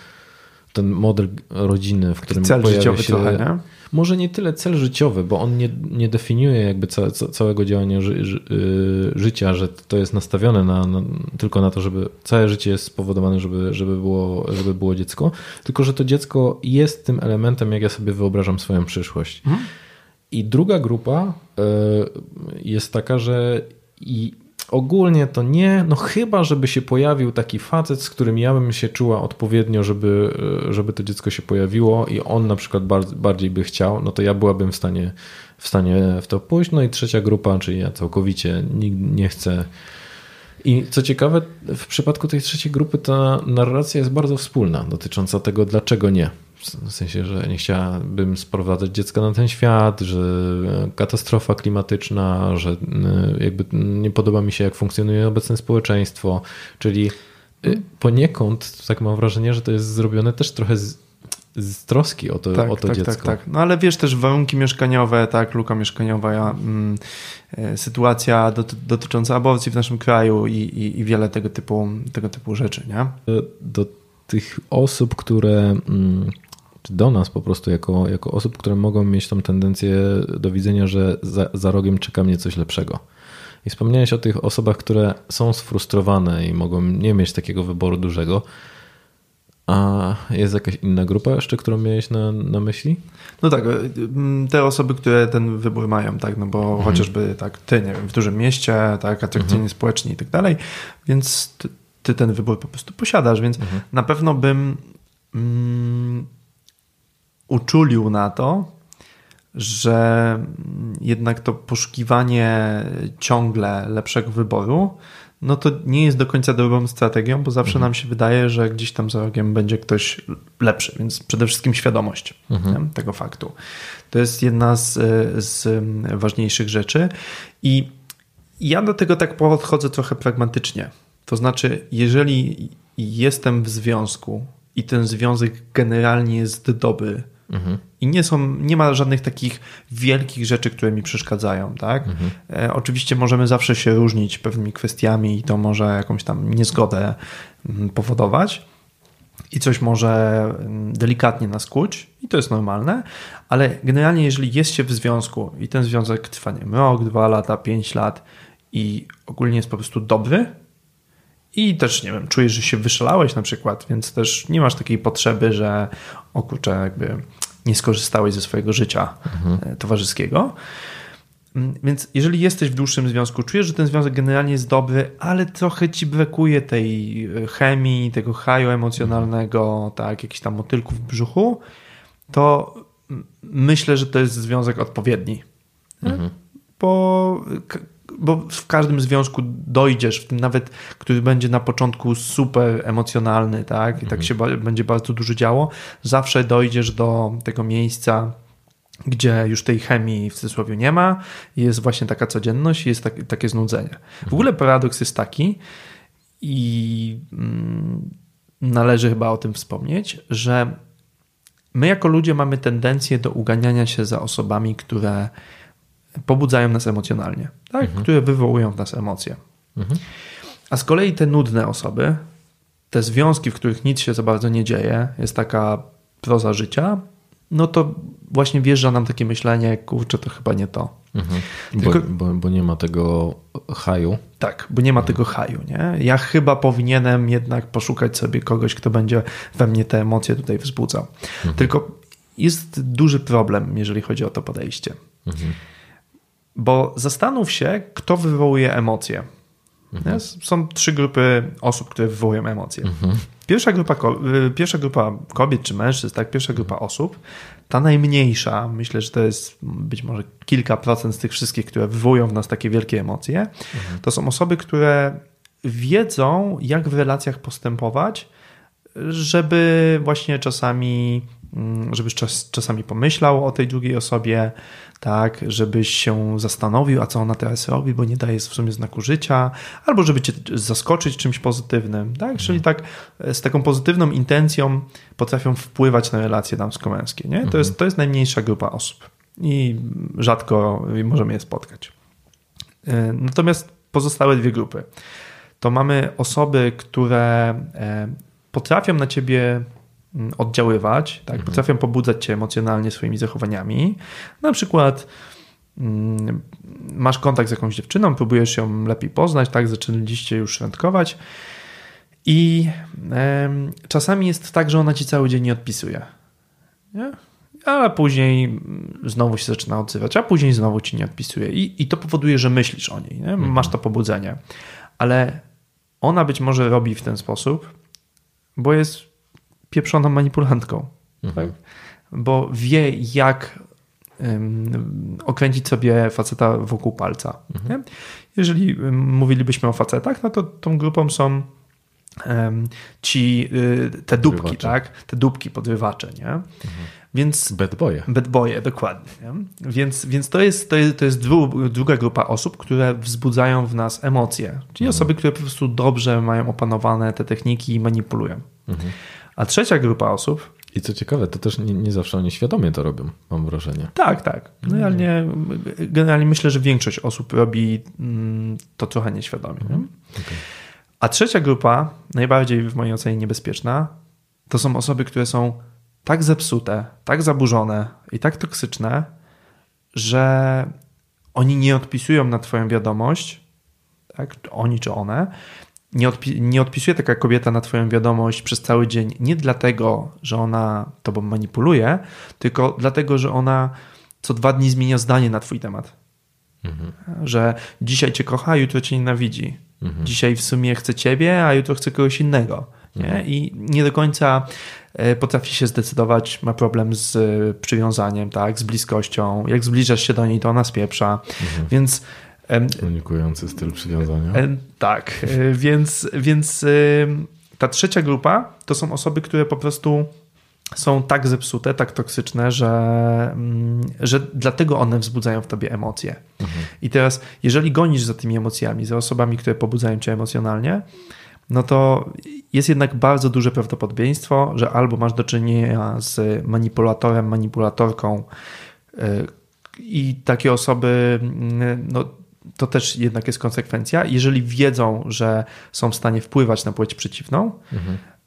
ten model rodziny, w którym Cel pojawia się... Trochę, nie? może nie tyle cel życiowy, bo on nie, nie definiuje jakby ca, całego działania ży, ży, y, życia, że to jest nastawione na, na, tylko na to, żeby całe życie jest spowodowane, żeby, żeby, było, żeby było dziecko, tylko że to dziecko jest tym elementem, jak ja sobie wyobrażam swoją przyszłość. Mhm. I druga grupa y, jest taka, że i ogólnie to nie, no chyba, żeby się pojawił taki facet, z którym ja bym się czuła odpowiednio, żeby, żeby to dziecko się pojawiło i on na przykład bardziej by chciał, no to ja byłabym w stanie, w stanie w to pójść. No i trzecia grupa, czyli ja całkowicie nie, nie chcę. I co ciekawe, w przypadku tej trzeciej grupy ta narracja jest bardzo wspólna, dotycząca tego, dlaczego nie. W sensie, że nie chciałabym sprowadzać dziecka na ten świat, że katastrofa klimatyczna, że y, jakby nie podoba mi się, jak funkcjonuje obecne społeczeństwo. Czyli y, poniekąd, tak mam wrażenie, że to jest zrobione też trochę z, z troski o to, tak, o to tak, dziecko. Tak, tak. No ale wiesz też warunki mieszkaniowe, tak, luka mieszkaniowa, mm, e, sytuacja doty, dotycząca aborcji w naszym kraju i, i, i, wiele tego typu, tego typu rzeczy, nie? Do, do tych osób, które mm, czy do nas po prostu jako, jako osób, które mogą mieć tą tendencję do widzenia, że za, za rogiem czeka mnie coś lepszego. I wspomniałeś o tych osobach, które są sfrustrowane i mogą nie mieć takiego wyboru dużego. A jest jakaś inna grupa jeszcze, którą miałeś na, na myśli? No tak, te osoby, które ten wybór mają, tak, no bo mhm. chociażby tak, ty, nie wiem, w dużym mieście, tak, atrakcyjnie mhm. społecznie i tak dalej, więc ty, ty, ten wybór po prostu posiadasz, więc mhm. na pewno bym mm, uczulił na to, że jednak to poszukiwanie ciągle lepszego wyboru, no to nie jest do końca dobrą strategią, bo zawsze mhm. nam się wydaje, że gdzieś tam za rogiem będzie ktoś lepszy, więc przede wszystkim świadomość mhm. tego faktu. To jest jedna z, z ważniejszych rzeczy i ja do tego tak podchodzę trochę pragmatycznie. To znaczy, jeżeli jestem w związku i ten związek generalnie jest dobry, Mhm. I nie są, nie ma żadnych takich wielkich rzeczy, które mi przeszkadzają, tak? Mhm. E, oczywiście możemy zawsze się różnić pewnymi kwestiami i to może jakąś tam niezgodę mm, powodować i coś może mm, delikatnie nas kłuć i to jest normalne, ale generalnie jeżeli jest się w związku i ten związek trwa nie wiem, rok, dwa lata, pięć lat i ogólnie jest po prostu dobry, i też, nie wiem, czujesz, że się wyszalałeś na przykład, więc też nie masz takiej potrzeby, że o kurczę, jakby nie skorzystałeś ze swojego życia mhm. towarzyskiego. Mm, więc jeżeli jesteś w dłuższym związku, czujesz, że ten związek generalnie jest dobry, ale trochę ci brakuje tej e, chemii, tego haju emocjonalnego, tak, jakichś tam motylków w brzuchu, to myślę, że to jest związek odpowiedni. Mhm. Bo bo w każdym związku dojdziesz, w tym nawet, który będzie na początku super emocjonalny, tak, i tak mhm. się będzie bardzo dużo działo, zawsze dojdziesz do tego miejsca, gdzie już tej chemii w cudzysłowie nie ma, jest właśnie taka codzienność, jest tak, takie znudzenie. W ogóle paradoks jest taki i mm, należy chyba o tym wspomnieć, że my jako ludzie mamy tendencję do uganiania się za osobami, które pobudzają nas emocjonalnie, tak? Mhm. które wywołują w nas emocje. Mhm. A z kolei te nudne osoby, te związki, w których nic się za bardzo nie dzieje, jest taka proza życia, no to właśnie wjeżdża nam takie myślenie, kurczę, to chyba nie to. Mhm. Tylko, bo, bo, bo, nie ma tego haju. Tak, bo nie ma tego haju. Nie? Ja chyba powinienem jednak poszukać sobie kogoś, kto będzie we mnie te emocje tutaj wzbudzał. Mhm. Tylko jest duży problem, jeżeli chodzi o to podejście. Mhm. Bo zastanów się, kto wywołuje emocje. Mhm. Są trzy grupy osób, które wywołują emocje. Mhm. Pierwsza, grupa, y, pierwsza grupa kobiet czy mężczyzn, tak, pierwsza grupa mhm. osób, ta najmniejsza, myślę, że to jest być może kilka procent z tych wszystkich, które wywołują w nas takie wielkie emocje, mhm. to są osoby, które wiedzą, jak w relacjach postępować, żeby właśnie czasami żebyś czas, czasami pomyślał o tej drugiej osobie, tak, żebyś się zastanowił, a co ona teraz robi, bo nie daje w sumie znaku życia, albo żeby cię zaskoczyć czymś pozytywnym, tak, czyli tak e, z taką pozytywną intencją potrafią wpływać na relacje damsko-męskie, nie? To, jest, mhm. to jest najmniejsza grupa osób i rzadko możemy je spotkać. E, natomiast pozostałe dwie grupy to mamy osoby, które e, potrafią na ciebie Mm, oddziaływać, tak? Mhm. potrafią pobudzać cię emocjonalnie swoimi zachowaniami. Na przykład mm, masz kontakt z jakąś dziewczyną, próbujesz ją lepiej poznać, tak, zaczęliście już randkować i czasami jest tak, że ona ci cały dzień nie odpisuje. Nie? ale później znowu się zaczyna odzywać, a później znowu ci nie odpisuje. I, i to powoduje, że myślisz o niej, nie? masz to pobudzenie. Ale ona być może robi w ten sposób, bo jest pieprzoną manipulantką. Tak? Bo wie, jak um, okręcić sobie faceta wokół palca. Nie? Jeżeli mówilibyśmy o facetach, no to tą grupą są um, ci, y, te dupki, Podrywacze. tak? Te dupki, podrywacze, nie? Więc Bad boye. Bad boye, dokładnie. Nie? Więc, więc to jest, to jest, to jest dru, druga grupa osób, które wzbudzają w nas emocje. Czyli osoby, które po prostu dobrze mają opanowane te techniki i manipulują. A trzecia grupa osób, I co ciekawe, to też nie, nie zawsze oni świadomie to robią, mam wrażenie. tak, tak. Generalnie, generalnie myślę, że większość osób robi mm, to trochę nieświadomie. Nie? A trzecia grupa, najbardziej w mojej ocenie niebezpieczna, to są osoby, które są tak zepsute, tak zaburzone i tak toksyczne, że oni nie odpisują na Twoją wiadomość, tak, oni czy one, nie, odpi- nie odpisuje taka kobieta na Twoją wiadomość przez cały dzień nie dlatego, że ona Tobą manipuluje, tylko dlatego, że ona co dwa dni zmienia zdanie na Twój temat. Że dzisiaj Cię kocha, a jutro Cię nienawidzi. Dzisiaj w sumie chce Ciebie, a jutro chce kogoś innego. Nie? I nie do końca e, potrafi się zdecydować, ma problem z e, przywiązaniem, tak, z bliskością. Jak zbliżasz się do niej, to ona spieprza. Więc em, Unikujący styl przywiązania. Tak, e, więc, więc ta trzecia grupa to są osoby, które po prostu są tak zepsute, tak toksyczne, że, mm, że dlatego one wzbudzają w tobie emocje. I teraz, jeżeli gonisz za tymi emocjami, za osobami, które pobudzają cię emocjonalnie, no to jest jednak bardzo duże prawdopodobieństwo, że albo masz do czynienia z manipulatorem, manipulatorką, e, i takie osoby, mm, no, to też jednak jest konsekwencja. Jeżeli wiedzą, że są w stanie wpływać na płeć przeciwną,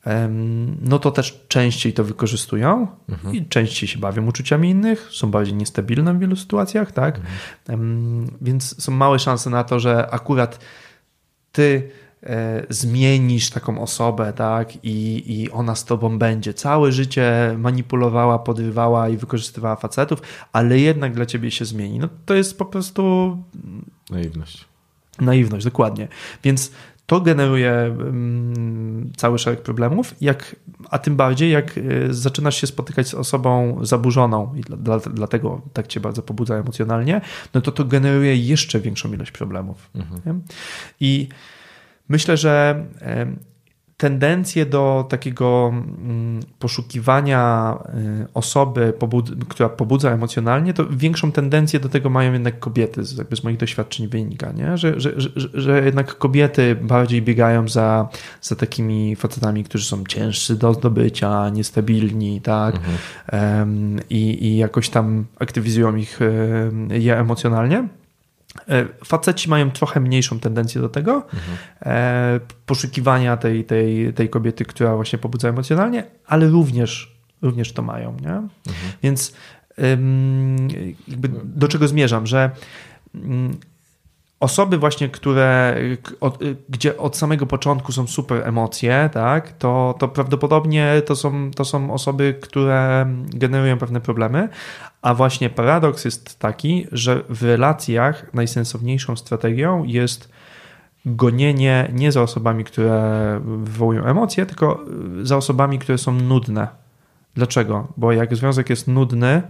em, no to też częściej to wykorzystują i częściej się bawią uczuciami innych, są bardziej niestabilne w wielu sytuacjach, tak? Em, Więc są małe szanse na to, że akurat ty e, zmienisz taką osobę, tak, i, i ona z tobą będzie. Całe życie manipulowała, podrywała i wykorzystywała facetów, ale jednak dla ciebie się zmieni. No to jest po prostu Naiwność. naiwność, dokładnie. Więc to generuje mm, cały szereg problemów, jak, a tym bardziej jak y, zaczynasz się spotykać z osobą zaburzoną i dla, dla, dlatego tak cię bardzo pobudza emocjonalnie, no to to generuje jeszcze większą ilość problemów. Nie? I myślę, że em, tendencje do takiego mm, poszukiwania y, osoby, która pobudza emocjonalnie, to większą tendencję do tego mają jednak kobiety, z, jakby z moich doświadczeń wynika, nie? Że, że, że, że jednak kobiety bardziej biegają za, za takimi facetami, którzy są cięższy do zdobycia, niestabilni, tak? Em, i, I jakoś tam aktywizują ich em, je emocjonalnie. E, Faceci mają trochę mniejszą tendencję do tego, e, poszukiwania tej, tej, tej kobiety, która właśnie pobudza emocjonalnie, ale również, również to mają. Nie? Więc ym, jakby do czego zmierzam, że ym, osoby właśnie, które, od, y, gdzie od samego początku są super emocje, tak, to, to prawdopodobnie to są, to są osoby, które generują pewne problemy, a właśnie paradoks jest taki, że w relacjach najsensowniejszą strategią jest gonienie nie za osobami, które wywołują emocje, tylko za osobami, które są nudne. Dlaczego? Bo jak związek jest nudny,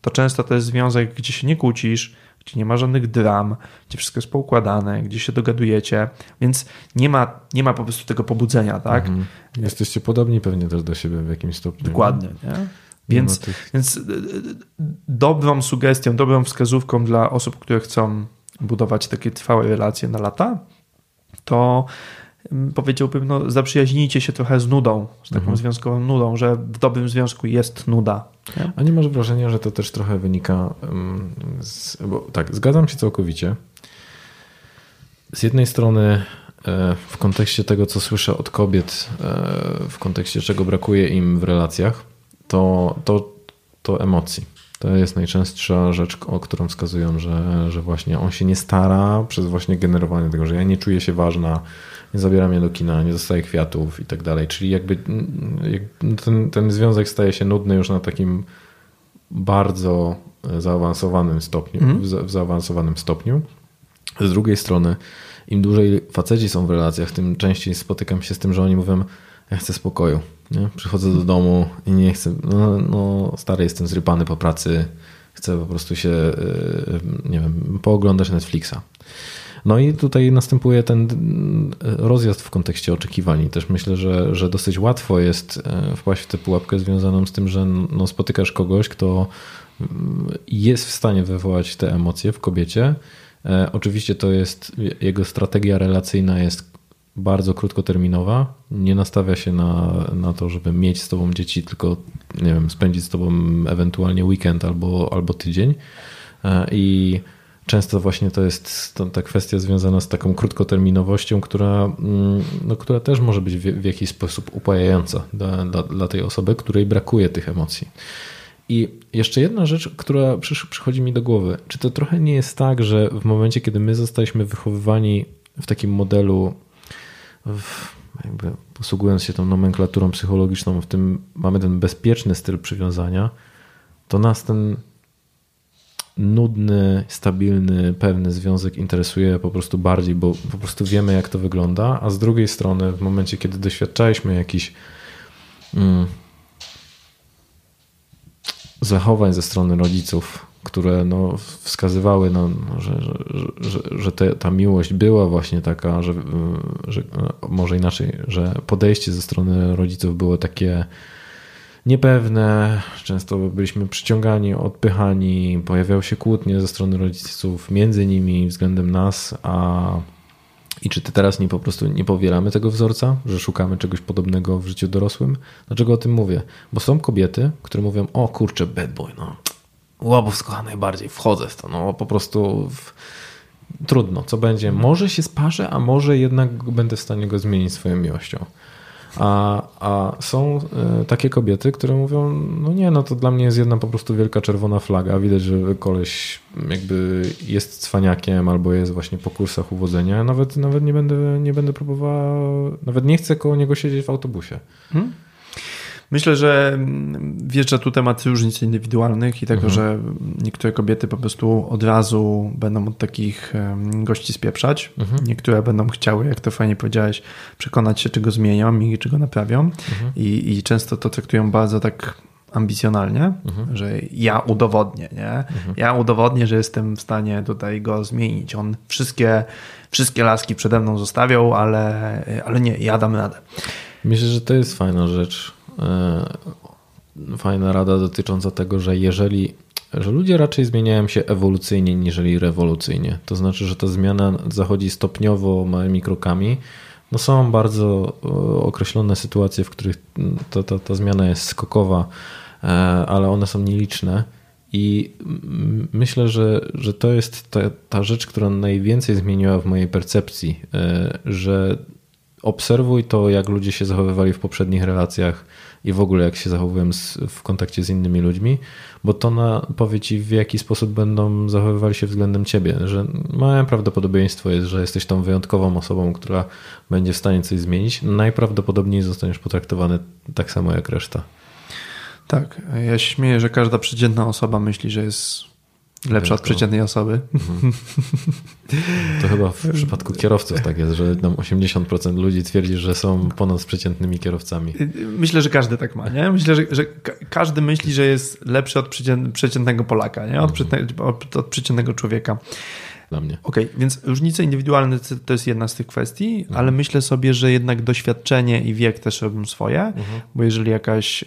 to często to jest związek, gdzie się nie kłócisz, gdzie nie ma żadnych dram, gdzie wszystko jest poukładane, gdzie się dogadujecie, więc nie ma, nie ma po prostu tego pobudzenia, tak? Mhm. Jesteście podobni pewnie też do siebie w jakimś stopniu. Dokładnie, nie? Więc, ma tych- więc y, y, dobrą sugestią, dobrą wskazówką dla osób, które chcą budować takie trwałe relacje na lata, to mm, powiedziałbym, no, zaprzyjaźnijcie się trochę z nudą, z taką związkową nudą, że w dobrym związku jest nuda. Nie? A nie masz wrażenia, że to też trochę wynika em, z, bo tak, zgadzam się całkowicie. Z jednej strony e, w kontekście tego, co słyszę od kobiet, e, w kontekście czego brakuje im w relacjach, to, to, to emocji. To jest najczęstsza rzecz, o którą wskazują, że, że właśnie on się nie stara przez właśnie generowanie tego, że ja nie czuję się ważna, nie zabiera mnie do kina, nie dostaję kwiatów i tak dalej. Czyli jakby mm, jak ten, ten związek staje się nudny już na takim bardzo zaawansowanym stopniu, Mhm. w, za- w zaawansowanym stopniu. Z drugiej strony, im dłużej faceci są w relacjach, tym częściej spotykam się z tym, że oni mówią, ja chcę spokoju. Nie? Przychodzę do domu i nie chcę, no, no stary, jestem zrypany po pracy, chcę po prostu się, yy, nie wiem, pooglądać Netflixa. No i tutaj następuje ten mm, rozjazd w kontekście oczekiwań. I Też myślę, że, że dosyć łatwo jest e, wpaść w tę pułapkę związaną z tym, że no, spotykasz kogoś, kto jest w stanie wywołać te emocje w kobiecie. E, Oczywiście to jest, jego strategia relacyjna jest bardzo krótkoterminowa. Nie nastawia się na, na to, żeby mieć z tobą dzieci, tylko nie wiem, spędzić z tobą ewentualnie weekend albo, albo tydzień. E, I często właśnie to jest ta kwestia związana z taką krótkoterminowością, która, mm, no, która też może być w, w jakiś sposób upajająca dla, dla, dla tej osoby, której brakuje tych emocji. I jeszcze jedna rzecz, która przychodzi mi do głowy. Czy to trochę nie jest tak, że w momencie, kiedy my zostaliśmy wychowywani w takim modelu, jakby posługując się tą nomenklaturą psychologiczną, w tym mamy ten bezpieczny styl przywiązania, to nas ten nudny, stabilny, pewny związek interesuje po prostu bardziej, bo po prostu wiemy, jak to wygląda, a z drugiej strony, w momencie, kiedy doświadczaliśmy jakichś mm, zachowań ze strony rodziców, które no, wskazywały, no, że, że, że, że te, ta miłość była właśnie taka, że, że może inaczej, że podejście ze strony rodziców było takie niepewne, często byliśmy przyciągani, odpychani, pojawiały się kłótnie ze strony rodziców między nimi względem nas, a i czy teraz nie po prostu nie powielamy tego wzorca, że szukamy czegoś podobnego w życiu dorosłym? Dlaczego o tym mówię? Bo są kobiety, które mówią, o kurczę, bad boy, no łabowsko najbardziej, wchodzę w to, no po prostu w... trudno, co będzie? Może się sparzę, a może jednak będę w stanie go zmienić swoją miłością. A, a są e, takie kobiety, które mówią, no nie, no to dla mnie jest jedna po prostu wielka czerwona flaga. Widać, że koleś jakby jest cwaniakiem albo jest właśnie po kursach uwodzenia. Nawet, nawet nie, będę, nie będę próbował, nawet nie chcę koło niego siedzieć w autobusie. Myślę, że mm, wjeżdża tu temat różnic indywidualnych i tego, że niektóre kobiety po prostu od razu będą od takich gości spieprzać. Niektóre będą chciały, jak to fajnie powiedziałeś, przekonać się, czy go zmienią i czy go naprawią. I, I często to traktują bardzo tak ambicjonalnie, że ja udowodnię, nie? Ja udowodnię, że jestem w stanie tutaj go zmienić. On wszystkie, wszystkie laski przede mną zostawiał, ale, ale nie, ja dam radę. Myślę, że to jest fajna rzecz. E, Fajna rada dotycząca tego, że jeżeli że ludzie raczej zmieniają się ewolucyjnie niżeli rewolucyjnie. To znaczy, że ta zmiana zachodzi stopniowo, małymi krokami. No są bardzo e, określone sytuacje, w których ta, ta, ta zmiana jest skokowa, e, ale one są nieliczne. I myślę, że, że to jest ta, ta rzecz, która najwięcej zmieniła w mojej percepcji, że obserwuj to, jak ludzie się zachowywali w poprzednich relacjach i w ogóle jak się zachowują z, w kontakcie z innymi ludźmi, bo to na, powie ci, w jaki sposób będą zachowywali się względem ciebie. Że małe prawdopodobieństwo jest, że jesteś tą wyjątkową osobą, która będzie w stanie coś zmienić. Najprawdopodobniej zostaniesz potraktowany tak samo jak reszta. Tak, ja się śmieję, że każda przeciętna osoba myśli, że jest lepsza od przeciętnej osoby. To chyba w przypadku kierowców tak jest, że tam 80% ludzi twierdzi, że są ponadprzeciętnymi kierowcami. Myślę, że każdy tak ma, nie? Myślę, że, że ka- każdy myśli, że jest lepszy od przecię- przeciętnego Polaka, nie? Od, przeciętnego, od, od przeciętnego człowieka. Dla mnie. Okej, więc różnice indywidualne to- jest jedna z tych kwestii, ale myślę sobie, że jednak doświadczenie i wiek też robią swoje, bo jeżeli jakaś.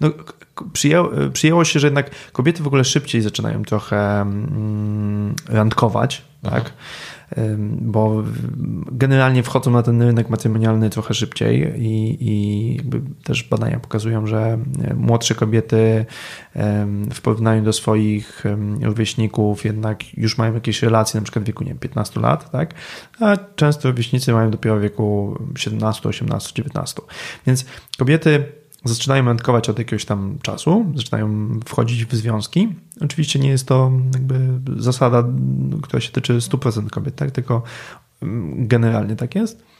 No, k- k- przyjęło, przyjęło się, że jednak kobiety w ogóle szybciej zaczynają trochę mm, randkować, tak? Bo generalnie wchodzą na ten rynek matrymonialny trochę szybciej i, i też badania pokazują, że e, młodsze kobiety w porównaniu do swoich rówieśników jednak już mają jakieś relacje, na przykład w wieku nie wiem, 15 lat, tak? a często rówieśnicy mają dopiero w wieku 17, 18, 19. Więc kobiety zaczynają randkować od jakiegoś tam czasu, zaczynają wchodzić w związki. Oczywiście nie jest to jakby zasada, która się tyczy 100% kobiet, tak? tylko mm, generalnie tak jest.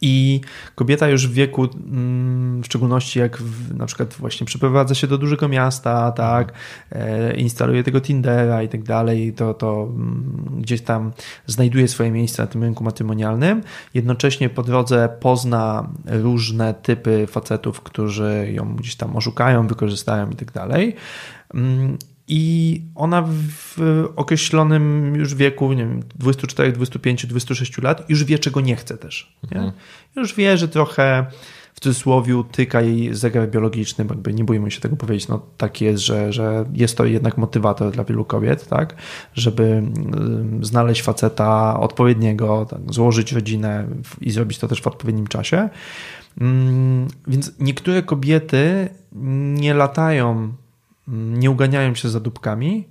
I kobieta już w wieku, mm, w szczególności jak w, na przykład właśnie przeprowadza się do dużego miasta, tak, e, instaluje tego Tindera i tak dalej, to, to mm, gdzieś tam znajduje swoje miejsce na tym rynku matrymonialnym. Jednocześnie po drodze pozna różne typy facetów, którzy ją gdzieś tam oszukają, wykorzystają i tak dalej. I ona w określonym już wieku, nie wiem, 24, 25, 26 lat, już wie, czego nie chce też. Nie? Mhm. Już wie, że trochę w cudzysłowie tyka jej zegar biologiczny, bo jakby nie bójmy się tego powiedzieć, no tak jest, że, że jest to jednak motywator dla wielu kobiet, tak, żeby znaleźć faceta odpowiedniego, tak, złożyć rodzinę i zrobić to też w odpowiednim czasie. Mm, więc niektóre kobiety nie latają nie uganiają się za dupkami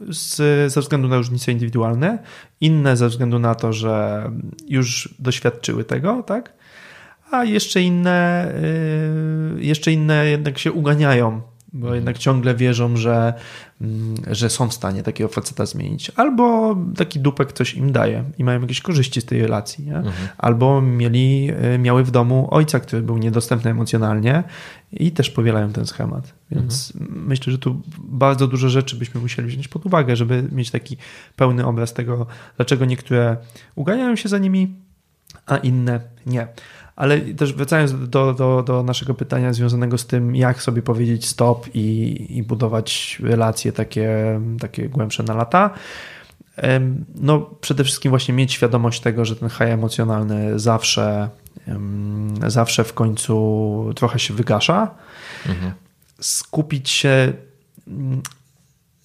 z, ze względu na różnice indywidualne, inne ze względu na to, że już doświadczyły tego, tak? A jeszcze inne, y, jeszcze inne jednak się uganiają bo jednak ciągle wierzą, że, mm, że są w stanie takiego faceta zmienić. Albo taki dupek coś im daje i mają jakieś korzyści z tej relacji. Nie? Mhm. Albo mieli, e, miały w domu ojca, który był niedostępny emocjonalnie i też powielają ten schemat. Więc mhm. myślę, że tu bardzo dużo rzeczy byśmy musieli wziąć pod uwagę, żeby mieć taki pełny obraz tego, dlaczego niektóre uganiają się za nimi, a inne nie. Ale też wracając do, do, do naszego pytania związanego z tym, jak sobie powiedzieć stop i, i budować relacje takie, takie głębsze na lata, no przede wszystkim właśnie mieć świadomość tego, że ten high emocjonalny zawsze, zawsze w końcu trochę się wygasza. Mhm. Skupić się,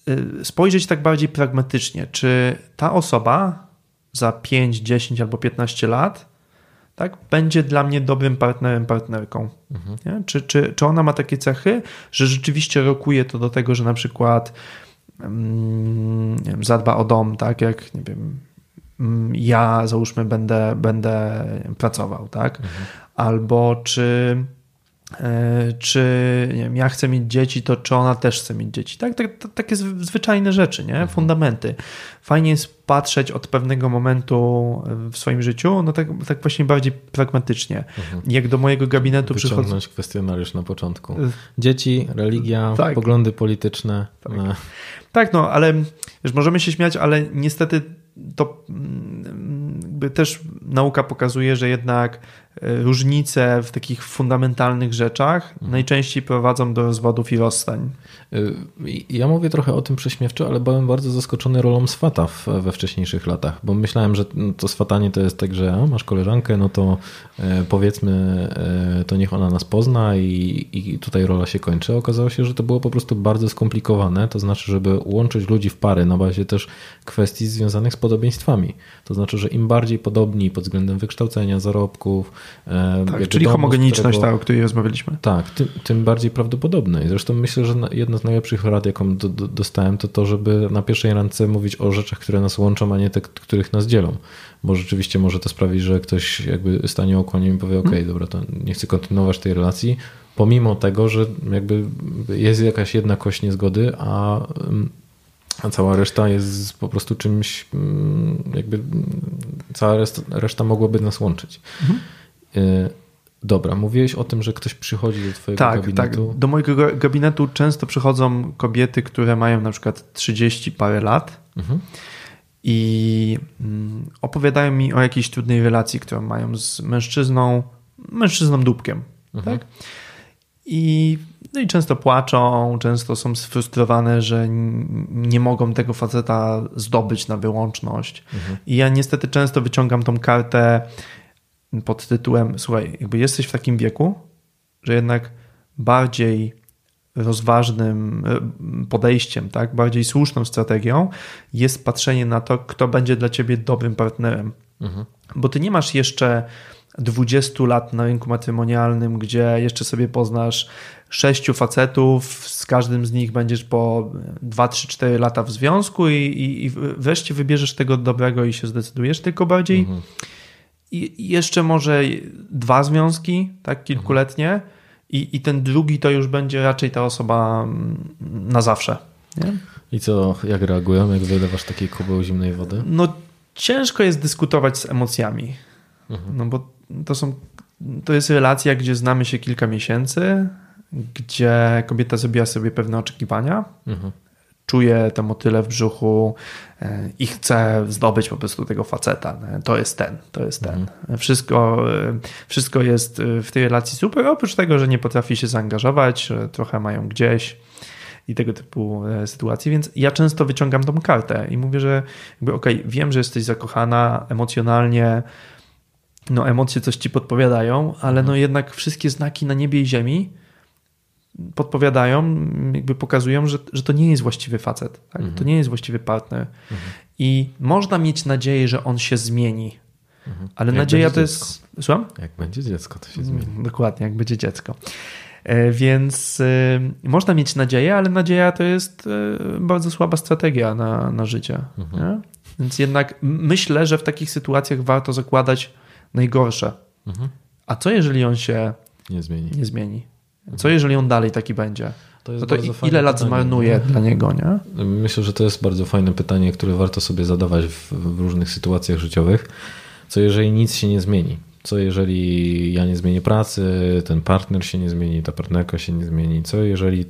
y, spojrzeć tak bardziej pragmatycznie, czy ta osoba za 5, 10 albo 15 lat tak, będzie dla mnie dobrym partnerem, partnerką. Mhm. Czy, czy, czy ona ma takie cechy, że rzeczywiście rokuje to do tego, że na przykład mm, wiem, zadba o dom, tak jak nie wiem, mm, ja załóżmy będę, będę pracował, tak? Mhm. Albo czy czy nie wiem, ja chcę mieć dzieci, to czy ona też chce mieć dzieci. Tak, tak, takie zwyczajne rzeczy, nie? Mhm. fundamenty. Fajnie jest patrzeć od pewnego momentu w swoim życiu, no tak, tak właśnie bardziej pragmatycznie. Mhm. Jak do mojego gabinetu przychodzą... Wyciągnąć kwestionariusz na początku. Dzieci, religia, tak. poglądy polityczne. Tak. No. tak, no ale wiesz, możemy się śmiać, ale niestety to mm, też nauka pokazuje, że jednak e, różnice w takich fundamentalnych rzeczach mhm. najczęściej prowadzą do rozwodów i rozstań. Y, ja mówię trochę o tym prześmiewczo, ale byłem bardzo zaskoczony rolą swata we wcześniejszych latach, bo myślałem, że no, to swatanie to jest tak, że masz koleżankę, no to e, powiedzmy, e, to niech ona nas pozna i, i tutaj rola się kończy. Okazało się, że to było po prostu bardzo skomplikowane, to znaczy, żeby łączyć ludzi w pary na bazie też kwestii związanych z podobieństwami. To znaczy, że im bardziej podobni pod względem wykształcenia, zarobków. E, tak, czyli homogeniczność, którego, ta, o której rozmawialiśmy. Tak, tym, tym, bardziej prawdopodobne. I zresztą myślę, że jedna z najlepszych rad, jaką do, do, dostałem, to to, żeby na pierwszej randce mówić o rzeczach, które nas łączą, a nie te, których nas dzielą. Bo rzeczywiście może to sprawić, że ktoś jakby stanie okłoniem i powie, ok, hmm. dobra, to nie chcę kontynuować tej relacji, pomimo tego, że jakby jest jakaś jedna kość niezgody, a a cała reszta jest po prostu czymś, mm, jakby cała reszta, reszta mogłaby nas łączyć. Mhm. Y, dobra, mówiłeś o tym, że ktoś przychodzi do Twojego tak, gabinetu. Tak, do mojego gabinetu często przychodzą kobiety, które mają na przykład 30 parę lat mhm. i mm, opowiadają mi o jakiejś trudnej relacji, którą mają z mężczyzną, mężczyzną dupkiem. Mhm. Tak? I, no i często płaczą, często są sfrustrowane, że nie mogą tego faceta zdobyć na wyłączność. Mhm. I ja niestety często wyciągam tą kartę pod tytułem: Słuchaj, jakby jesteś w takim wieku, że jednak bardziej rozważnym e, podejściem, tak, bardziej słuszną strategią jest patrzenie na to, kto będzie dla ciebie dobrym partnerem. Mhm. Bo ty nie masz jeszcze 20 lat na rynku matrymonialnym, gdzie jeszcze sobie poznasz sześciu facetów, z każdym z nich będziesz po 2, 3, 4 lata w związku i, i, i wreszcie wybierzesz tego dobrego i się zdecydujesz, tylko bardziej mhm. I jeszcze może dwa związki, tak, kilkuletnie i, i ten drugi to już będzie raczej ta osoba mm, na zawsze. Nie? I co, jak reagują, jak wylewasz takiej kubeł zimnej wody? No ciężko jest dyskutować z emocjami. Mhm. No bo to są, to jest relacja, gdzie znamy się kilka miesięcy, gdzie kobieta zrobiła sobie pewne oczekiwania, Mhm. Czuje te motyle w brzuchu e, i chce zdobyć po prostu tego faceta. To jest ten, to jest ten. Wszystko, e, wszystko jest e, w tej relacji super, oprócz tego, że nie potrafi się zaangażować, trochę mają gdzieś i tego typu sytuacje, więc ja często wyciągam tą kartę i mówię, że jakby okej, wiem, że jesteś zakochana emocjonalnie, no emocje coś ci podpowiadają, ale no jednak wszystkie znaki na niebie i ziemi podpowiadają, jakby pokazują, że, że to nie jest właściwy facet, tak? to nie jest właściwy partner i można mieć nadzieję, że on się zmieni, ale Jak nadzieja to jest... Słucham? Jak będzie dziecko, to się zmieni. Mm, Dokładnie, jak będzie dziecko. E, Więc y, można mieć nadzieję, ale nadzieja to jest y, bardzo słaba strategia na, na życie. Nie? Więc jednak myślę, że w takich sytuacjach warto zakładać najgorsze. A co jeżeli on się Nie zmieni. nie zmieni? Co jeżeli on dalej taki będzie? To jest No to ile lat pytanie. zmarnuje dla niego, nie? Myślę, że to jest bardzo fajne pytanie, które warto sobie zadawać w, w różnych sytuacjach życiowych. Co jeżeli nic się nie zmieni? Co jeżeli ja nie zmienię pracy, ten partner się nie zmieni, ta partnerka się nie zmieni? Co jeżeli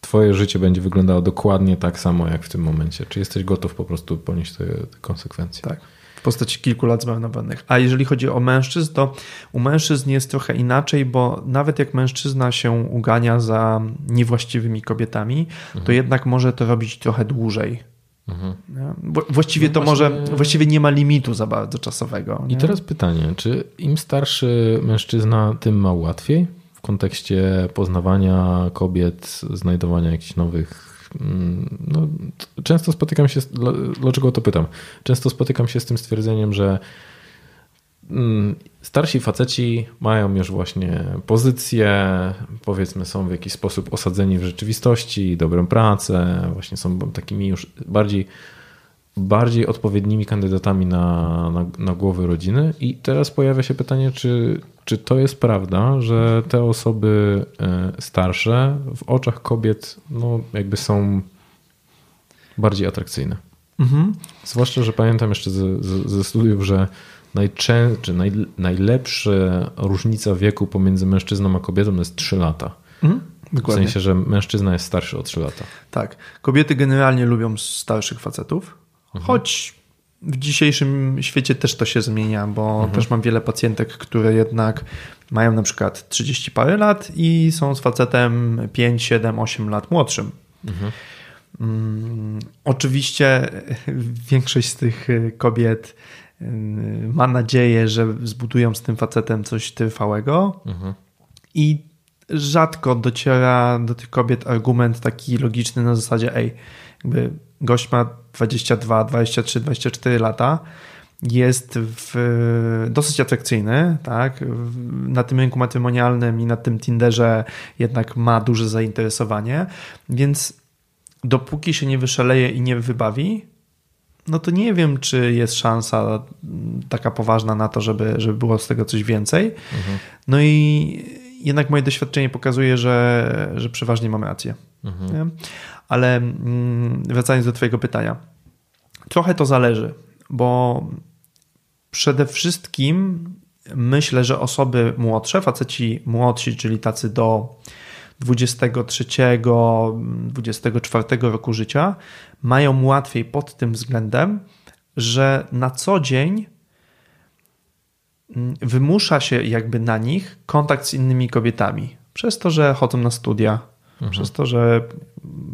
twoje życie będzie wyglądało dokładnie tak samo jak w tym momencie? Czy jesteś gotów po prostu ponieść te, te konsekwencje? Tak. W postaci kilku lat zmarnowanych. A jeżeli chodzi o mężczyzn, to u mężczyzn jest trochę inaczej, bo nawet jak mężczyzna się ugania za niewłaściwymi kobietami, to jednak może to robić trochę dłużej. Mhm. Właściwie No to właśnie- może, właściwie nie ma limitu za bardzo czasowego. I nie? teraz pytanie, czy im starszy mężczyzna, tym ma łatwiej w kontekście poznawania kobiet, znajdowania jakichś nowych. No, często spotykam się, dlaczego to pytam? Często spotykam się z tym stwierdzeniem, że mm, starsi faceci mają już właśnie pozycję, powiedzmy są w jakiś sposób osadzeni w rzeczywistości, dobrą pracę, właśnie są takimi już bardziej bardziej odpowiednimi kandydatami na, na, na głowy rodziny. I teraz pojawia się pytanie, czy, czy to jest prawda, że te osoby e, starsze w oczach kobiet no, jakby są bardziej atrakcyjne. Mhm. Zwłaszcza, że pamiętam jeszcze ze, ze, ze studiów, że najczę, czy naj, najlepsza różnica wieku pomiędzy mężczyzną a kobietą jest 3 lata. Mhm. W Dokładnie. sensie, że mężczyzna jest starszy o 3 lata. Tak. Kobiety generalnie lubią starszych facetów, Mhm. choć w dzisiejszym świecie też to się zmienia, bo Mhm. też mam wiele pacjentek, które jednak mają na przykład 30 parę lat i są z facetem 5, 7, 8 lat młodszym. Mhm. Mm, oczywiście większość z tych y, kobiet y, ma nadzieję, że zbudują z tym facetem coś trwałego Mhm. i rzadko dociera do tych kobiet argument taki logiczny na zasadzie ej, jakby gość ma 22, 23, 24 lata, jest w, dosyć atrakcyjny, tak? Na tym rynku matrymonialnym i na tym Tinderze jednak ma duże zainteresowanie, więc dopóki się nie wyszaleje i nie wybawi, no to nie wiem, czy jest szansa taka poważna na to, żeby, żeby było z tego coś więcej. No i jednak moje doświadczenie pokazuje, że, że przeważnie mamy rację. Nie? Ale mm, wracając do Twojego pytania, trochę to zależy, bo przede wszystkim myślę, że osoby młodsze, faceci młodsi, czyli tacy do 23, 24 roku życia, mają łatwiej pod tym względem, że na co dzień mm, wymusza się jakby na nich kontakt z innymi kobietami. Przez to, że chodzą na studia, przez to, że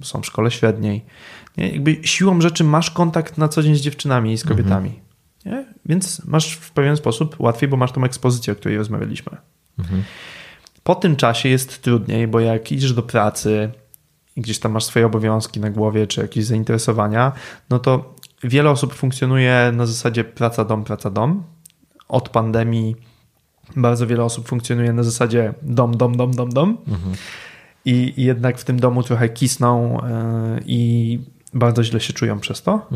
są w szkole średniej. Nie? Jakby siłą rzeczy masz kontakt na co dzień z dziewczynami i z kobietami. Nie? Więc masz w pewien sposób łatwiej, bo masz tą ekspozycję, o której rozmawialiśmy. Po tym czasie jest trudniej, bo jak idziesz do pracy i gdzieś tam masz swoje obowiązki na głowie, czy jakieś zainteresowania, no to wiele osób funkcjonuje na zasadzie praca, dom, praca, dom. Od pandemii bardzo wiele osób funkcjonuje na zasadzie dom, dom, dom, dom, dom. I, I jednak w tym domu trochę kisną yy, i bardzo źle się czują przez to.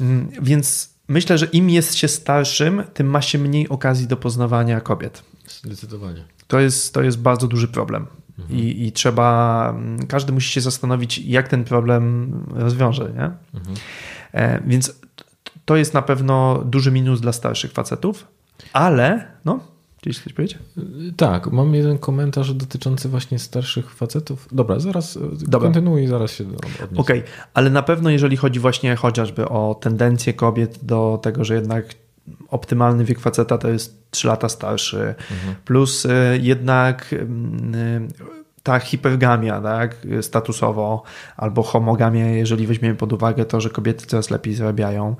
Mm, Więc myślę, że im jest się starszym, tym ma się mniej okazji do poznawania kobiet. Zdecydowanie. To jest, to jest bardzo duży problem. I, I trzeba, mm, każdy musi się zastanowić, jak ten problem rozwiąże. Nie? E, więc to jest na pewno duży minus dla starszych facetów. Ale, no, chcieliś coś powiedzieć? Tak, mam jeden komentarz dotyczący właśnie starszych facetów. Dobra, zaraz Dobra. kontynuuj, zaraz się odniosę. Okej, okay. ale na pewno jeżeli chodzi właśnie chociażby o tendencję kobiet do tego, że jednak optymalny wiek faceta to jest 3 lata starszy, mhm. plus y, jednak mm, y, ta hipergamia, tak, statusowo, albo homogamia, jeżeli weźmiemy pod uwagę to, że kobiety coraz lepiej zarabiają,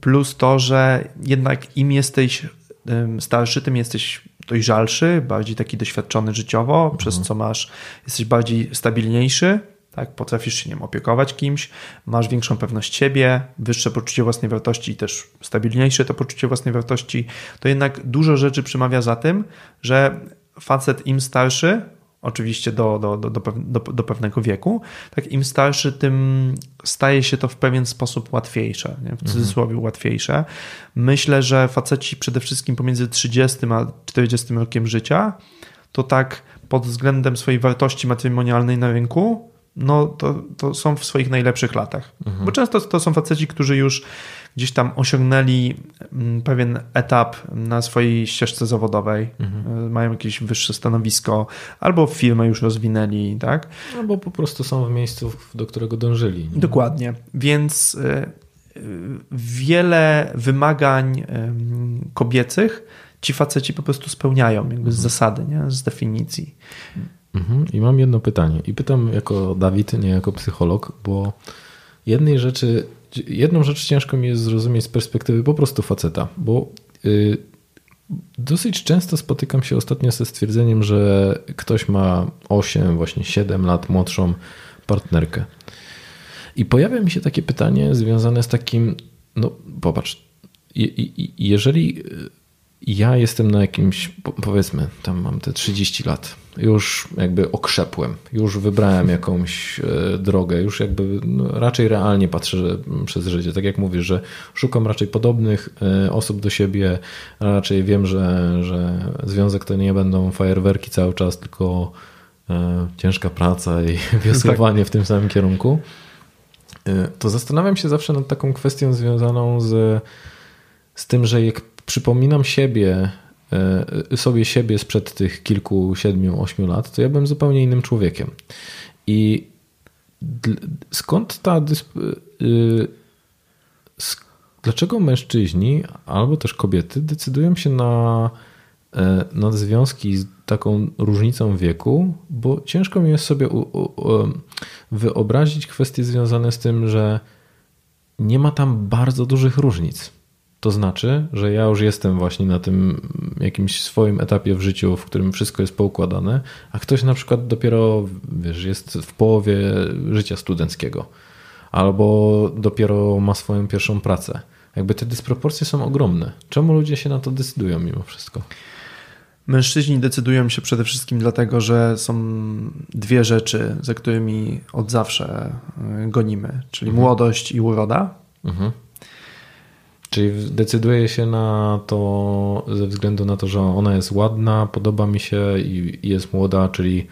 plus to, że jednak im jesteś starszy, tym jesteś dojrzalszy, bardziej taki doświadczony życiowo, mhm. przez co masz, jesteś bardziej stabilniejszy, tak, potrafisz się nim opiekować kimś, masz większą pewność siebie, wyższe poczucie własnej wartości i też stabilniejsze to poczucie własnej wartości, to jednak dużo rzeczy przemawia za tym, że facet im starszy, oczywiście do, do, do, do, do pewnego wieku, tak im starszy, tym staje się to w pewien sposób łatwiejsze, nie? w mhm. cudzysłowie mhm. łatwiejsze. Myślę, że faceci przede wszystkim pomiędzy 30 a 40 rokiem życia, to tak pod względem swojej wartości matrymonialnej na rynku, no to, to są w swoich najlepszych latach. Mhm. Bo często to są faceci, którzy już gdzieś tam osiągnęli mm, pewien etap na swojej ścieżce zawodowej, mhm. E, mają jakieś wyższe stanowisko, albo firmę już rozwinęli, tak? Albo po prostu są w miejscu, do którego dążyli. Nie? Dokładnie. Więc e, e, wiele wymagań kobiecych ci faceci po prostu spełniają, jakby mhm. z zasady, nie? z definicji. Mhm. I mam jedno pytanie. I pytam jako Dawid, nie jako psycholog, bo jednej rzeczy jedną rzecz ciężko mi jest zrozumieć z perspektywy po prostu faceta, bo y, dosyć często spotykam się ostatnio ze stwierdzeniem, że ktoś ma 8, właśnie 7 lat młodszą partnerkę. I pojawia mi się takie pytanie związane z takim, no popatrz, jeżeli ja jestem na jakimś, powiedzmy, tam mam te 30 lat, już jakby okrzepłem, już wybrałem jakąś e, drogę, już jakby no, raczej realnie patrzę przez życie. Tak jak mówisz, że szukam raczej podobnych e, osób do siebie, raczej wiem, że, że związek to nie będą fajerwerki cały czas, tylko e, ciężka praca i *laughs* wiosłowanie w tym samym kierunku. To zastanawiam się zawsze nad taką kwestią związaną z, z tym, że jak przypominam siebie, e, sobie siebie sprzed tych kilku, siedmiu, ośmiu lat, to ja byłem zupełnie innym człowiekiem. I skąd ta. Y, dlaczego mężczyźni albo też kobiety decydują się na, e, na związki z taką różnicą wieku? Bo ciężko mi jest sobie wyobrazić kwestie związane z tym, że nie ma tam bardzo dużych różnic. To znaczy, że ja już jestem właśnie na tym jakimś swoim etapie w życiu, w którym wszystko jest poukładane, a ktoś na przykład dopiero, wiesz, jest w połowie życia studenckiego albo dopiero ma swoją pierwszą pracę. Jakby te dysproporcje są ogromne. Czemu ludzie się na to decydują mimo wszystko? Mężczyźni decydują się przede wszystkim dlatego, że są dwie rzeczy, za którymi od zawsze gonimy, czyli mhm. młodość i uroda. Mhm. Czyli decyduje się na to ze względu na to, że ona jest ładna, podoba mi się i jest młoda, czyli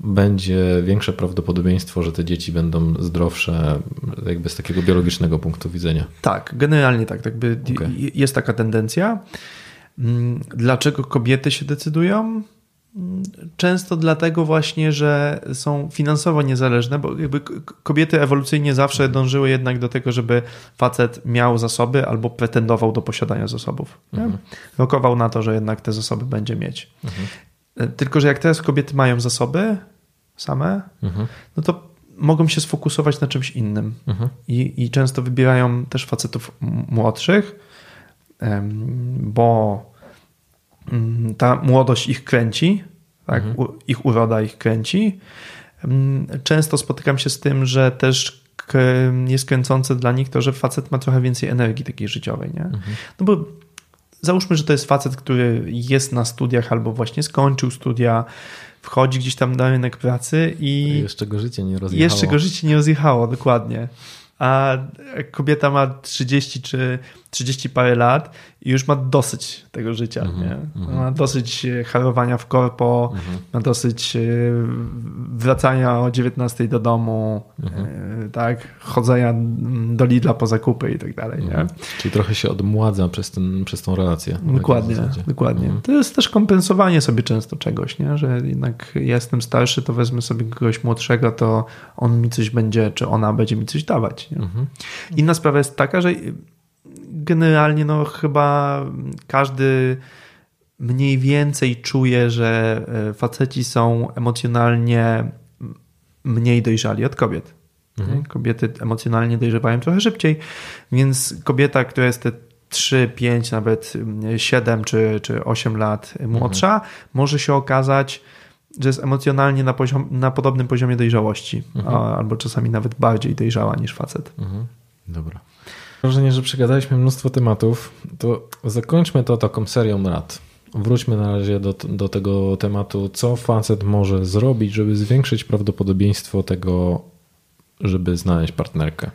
będzie większe prawdopodobieństwo, że te dzieci będą zdrowsze, jakby z takiego biologicznego punktu widzenia. Tak, generalnie tak. Jakby okay. Jest taka tendencja. Mm, dlaczego kobiety się decydują? Często dlatego właśnie, że są finansowo niezależne, bo jakby kobiety ewolucyjnie zawsze dążyły jednak do tego, żeby facet miał zasoby albo pretendował do posiadania zasobów. Mhm. Rokował na to, że jednak te zasoby będzie mieć. Mhm. Tylko, że jak teraz kobiety mają zasoby same, mhm. no to mogą się sfokusować na czymś innym. Mhm. I, I często wybierają też facetów młodszych, bo ta młodość ich kręci, tak? Mhm. ich uroda ich kręci. Mm, często spotykam się z tym, że też jest kręcące dla nich to, że facet ma trochę więcej energii takiej życiowej. Nie? Mhm. No bo załóżmy, że to jest facet, który jest na studiach albo właśnie skończył studia, wchodzi gdzieś tam na rynek pracy i. I jeszcze go życie nie rozjechało. Jeszcze go życie nie rozjechało, dokładnie a kobieta ma 30 czy 30 parę lat i już ma dosyć tego życia. Mhm, nie? Ma dosyć e, harowania w korpo, Mhm. ma dosyć e, wracania o 19 do domu, Mhm. e, tak, chodzenia do Lidla po zakupy i tak dalej. Nie? Czyli trochę się odmładza przez, ten, przez tą relację. w Dokładnie, dokładnie. Mhm. To jest też kompensowanie sobie często czegoś, nie? że jednak ja jestem starszy, to wezmę sobie kogoś młodszego, to on mi coś będzie, czy ona będzie mi coś dawać. Mhm. Inna sprawa jest taka, że generalnie no chyba każdy mniej więcej czuje, że e, faceci są emocjonalnie mniej dojrzali od kobiet. Mhm. Kobiety emocjonalnie dojrzewają trochę szybciej, więc kobieta, która jest te 3, 5, nawet 7 czy, czy 8 lat młodsza, może się okazać, że jest emocjonalnie na, poziom, na podobnym poziomie dojrzałości, a, albo czasami nawet bardziej dojrzała niż facet. Mhm. Dobra. Wrażenie, że przegadaliśmy mnóstwo tematów, to zakończmy to taką serią rad. Wróćmy na razie do, do tego tematu, co facet może zrobić, żeby zwiększyć prawdopodobieństwo tego, żeby znaleźć partnerkę.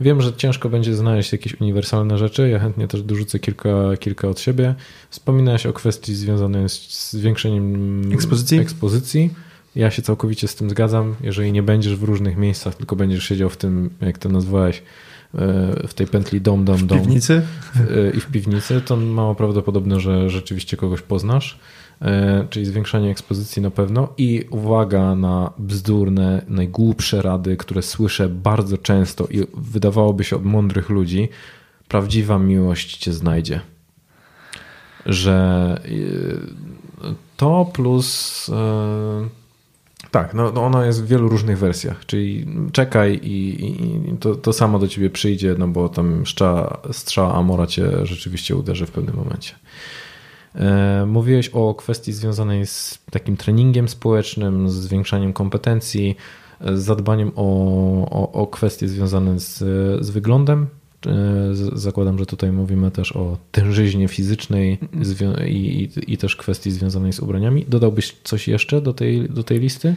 Wiem, że ciężko będzie znaleźć jakieś uniwersalne rzeczy. Ja chętnie też dorzucę kilka, kilka od siebie. Wspominałeś o kwestii związanej z zwiększeniem Ekspozycji? ekspozycji. Ja się całkowicie z tym zgadzam. Jeżeli nie będziesz w różnych miejscach, tylko będziesz siedział w tym, jak to nazwałeś, w tej pętli dom, dom, W dom piwnicy? e, i w piwnicy, to mało prawdopodobne, że rzeczywiście kogoś poznasz. E, Czyli zwiększanie ekspozycji na pewno i uwaga na bzdurne, najgłupsze rady, które słyszę bardzo często i wydawałoby się od mądrych ludzi. Prawdziwa miłość cię znajdzie. Że e, to plus. Tak, no, no ona jest w wielu różnych wersjach, czyli czekaj i, i to, to samo do ciebie przyjdzie, no bo tam strzała, strzała Amora cię rzeczywiście uderzy w pewnym momencie. E, Mówiłeś o kwestii związanej z takim treningiem społecznym, z zwiększaniem kompetencji, e, z zadbaniem o, o, o kwestie związane z, z wyglądem. E, Zakładam, że tutaj mówimy też o tężyźnie fizycznej i, i, i też kwestii związanej z ubraniami. Dodałbyś coś jeszcze do tej, do tej listy?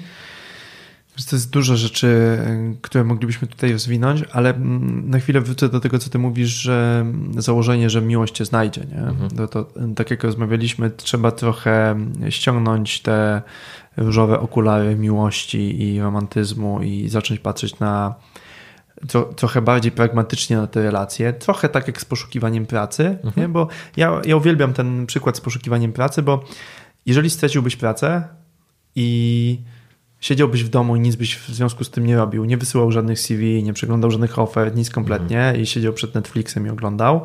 To jest dużo rzeczy, które moglibyśmy tutaj rozwinąć, ale mm, na chwilę wrócę do tego, co ty mówisz, że założenie, że miłość cię znajdzie. Nie? To, to, tak jak rozmawialiśmy, trzeba trochę ściągnąć te różowe okulary miłości i romantyzmu i zacząć patrzeć na tro, trochę bardziej pragmatycznie na te relacje. Trochę tak jak z poszukiwaniem pracy, nie? bo ja, ja uwielbiam ten przykład z poszukiwaniem pracy, bo jeżeli straciłbyś pracę i siedziałbyś w domu i nic byś w związku z tym nie robił, nie wysyłał żadnych CV, nie przeglądał żadnych ofert, nic kompletnie i siedział przed Netflixem i oglądał.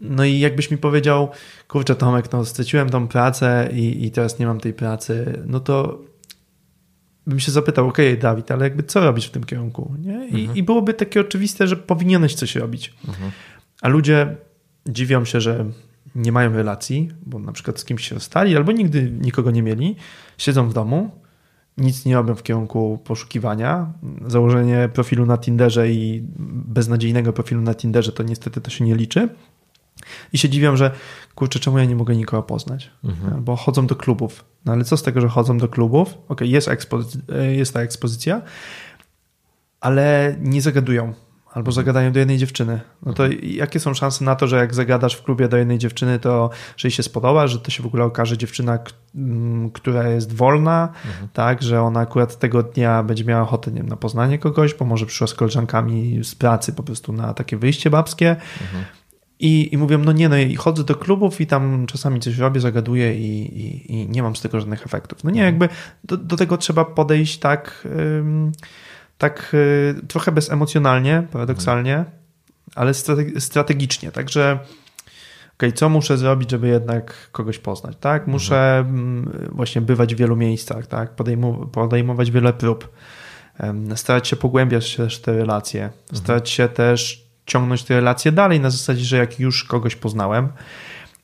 No i jakbyś mi powiedział, kurczę Tomek, no straciłem tą pracę i, i teraz nie mam tej pracy, no to bym się zapytał, okej Dawid, ale jakby co robisz w tym kierunku? Nie? I, I byłoby takie oczywiste, że powinieneś coś robić. A ludzie dziwią się, że nie mają relacji, bo na przykład z kimś się rozstali albo nigdy nikogo nie mieli, siedzą w domu, nic nie robią w kierunku poszukiwania. Założenie profilu na Tinderze i beznadziejnego profilu na Tinderze to niestety to się nie liczy. I się dziwią, że kurczę, czemu ja nie mogę nikogo poznać? Albo chodzą do klubów. No ale co z tego, że chodzą do klubów? Okej, jest, ekspozy- jest ta ekspozycja, ale nie zagadują. Albo zagadają do jednej dziewczyny. No to jakie są szanse na to, że jak zagadasz w klubie do jednej dziewczyny, to że jej się spodoba, że to się w ogóle okaże dziewczyna, która jest wolna, tak, że ona akurat tego dnia będzie miała ochotę nie wiem, na poznanie kogoś, bo może przyszła z koleżankami z pracy po prostu na takie wyjście babskie. I, I mówią, no nie, no i chodzę do klubów i tam czasami coś robię, zagaduję i, i, i nie mam z tego żadnych efektów. No nie, jakby do, do tego trzeba podejść tak, ym, tak y, trochę bezemocjonalnie, paradoksalnie, ale strate- strategicznie. Także okej, co muszę zrobić, żeby jednak kogoś poznać, tak? Muszę mm, właśnie bywać w wielu miejscach, tak? Podejmu- podejmować wiele prób. Starać się pogłębiać też te relacje. Starać się też ciągnąć te relacje dalej na zasadzie, że jak już kogoś poznałem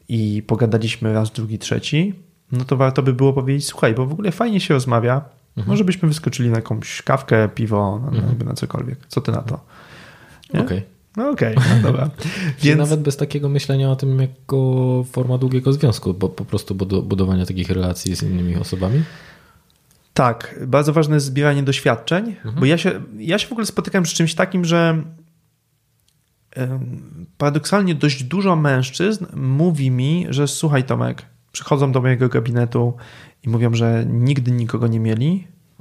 i pogadaliśmy raz, drugi, trzeci, no to warto by było powiedzieć, słuchaj, bo w ogóle fajnie się rozmawia, może byśmy wyskoczyli na jakąś kawkę, piwo, no, jakby na cokolwiek. Co ty na to? Okej. No okej, *laughs* no dobra. Więc... Nawet bez takiego myślenia o tym jako forma długiego związku, bo po prostu budo- budowania takich relacji z innymi osobami. tak, bardzo ważne jest zbieranie doświadczeń, bo ja się, ja się w ogóle spotykam z czymś takim, że paradoksalnie dość dużo mężczyzn mówi mi, że słuchaj Tomek, przychodzą do mojego gabinetu i mówią, że nigdy nikogo nie mieli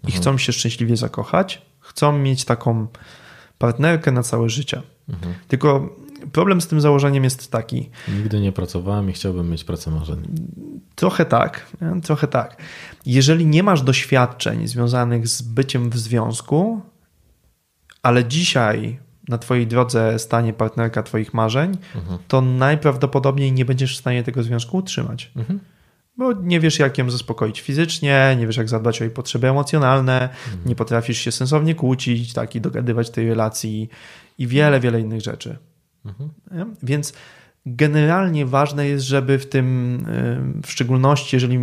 i Mhm. chcą się szczęśliwie zakochać, chcą mieć taką partnerkę na całe życie. Mhm. Tylko problem z tym założeniem jest taki, Nigdy nie pracowałem i chciałbym mieć pracę marzeń. Trochę tak, trochę tak. Jeżeli nie masz doświadczeń związanych z byciem w związku, ale dzisiaj na Twojej drodze stanie partnerka Twoich marzeń, to najprawdopodobniej nie będziesz w stanie tego związku utrzymać. Mhm. Bo nie wiesz, jak ją zaspokoić fizycznie, nie wiesz, jak zadbać o jej potrzeby emocjonalne, nie potrafisz się sensownie kłócić, tak, i dogadywać tej relacji i wiele, wiele innych rzeczy. Nie? Więc generalnie ważne jest, żeby w tym, y, w szczególności jeżeli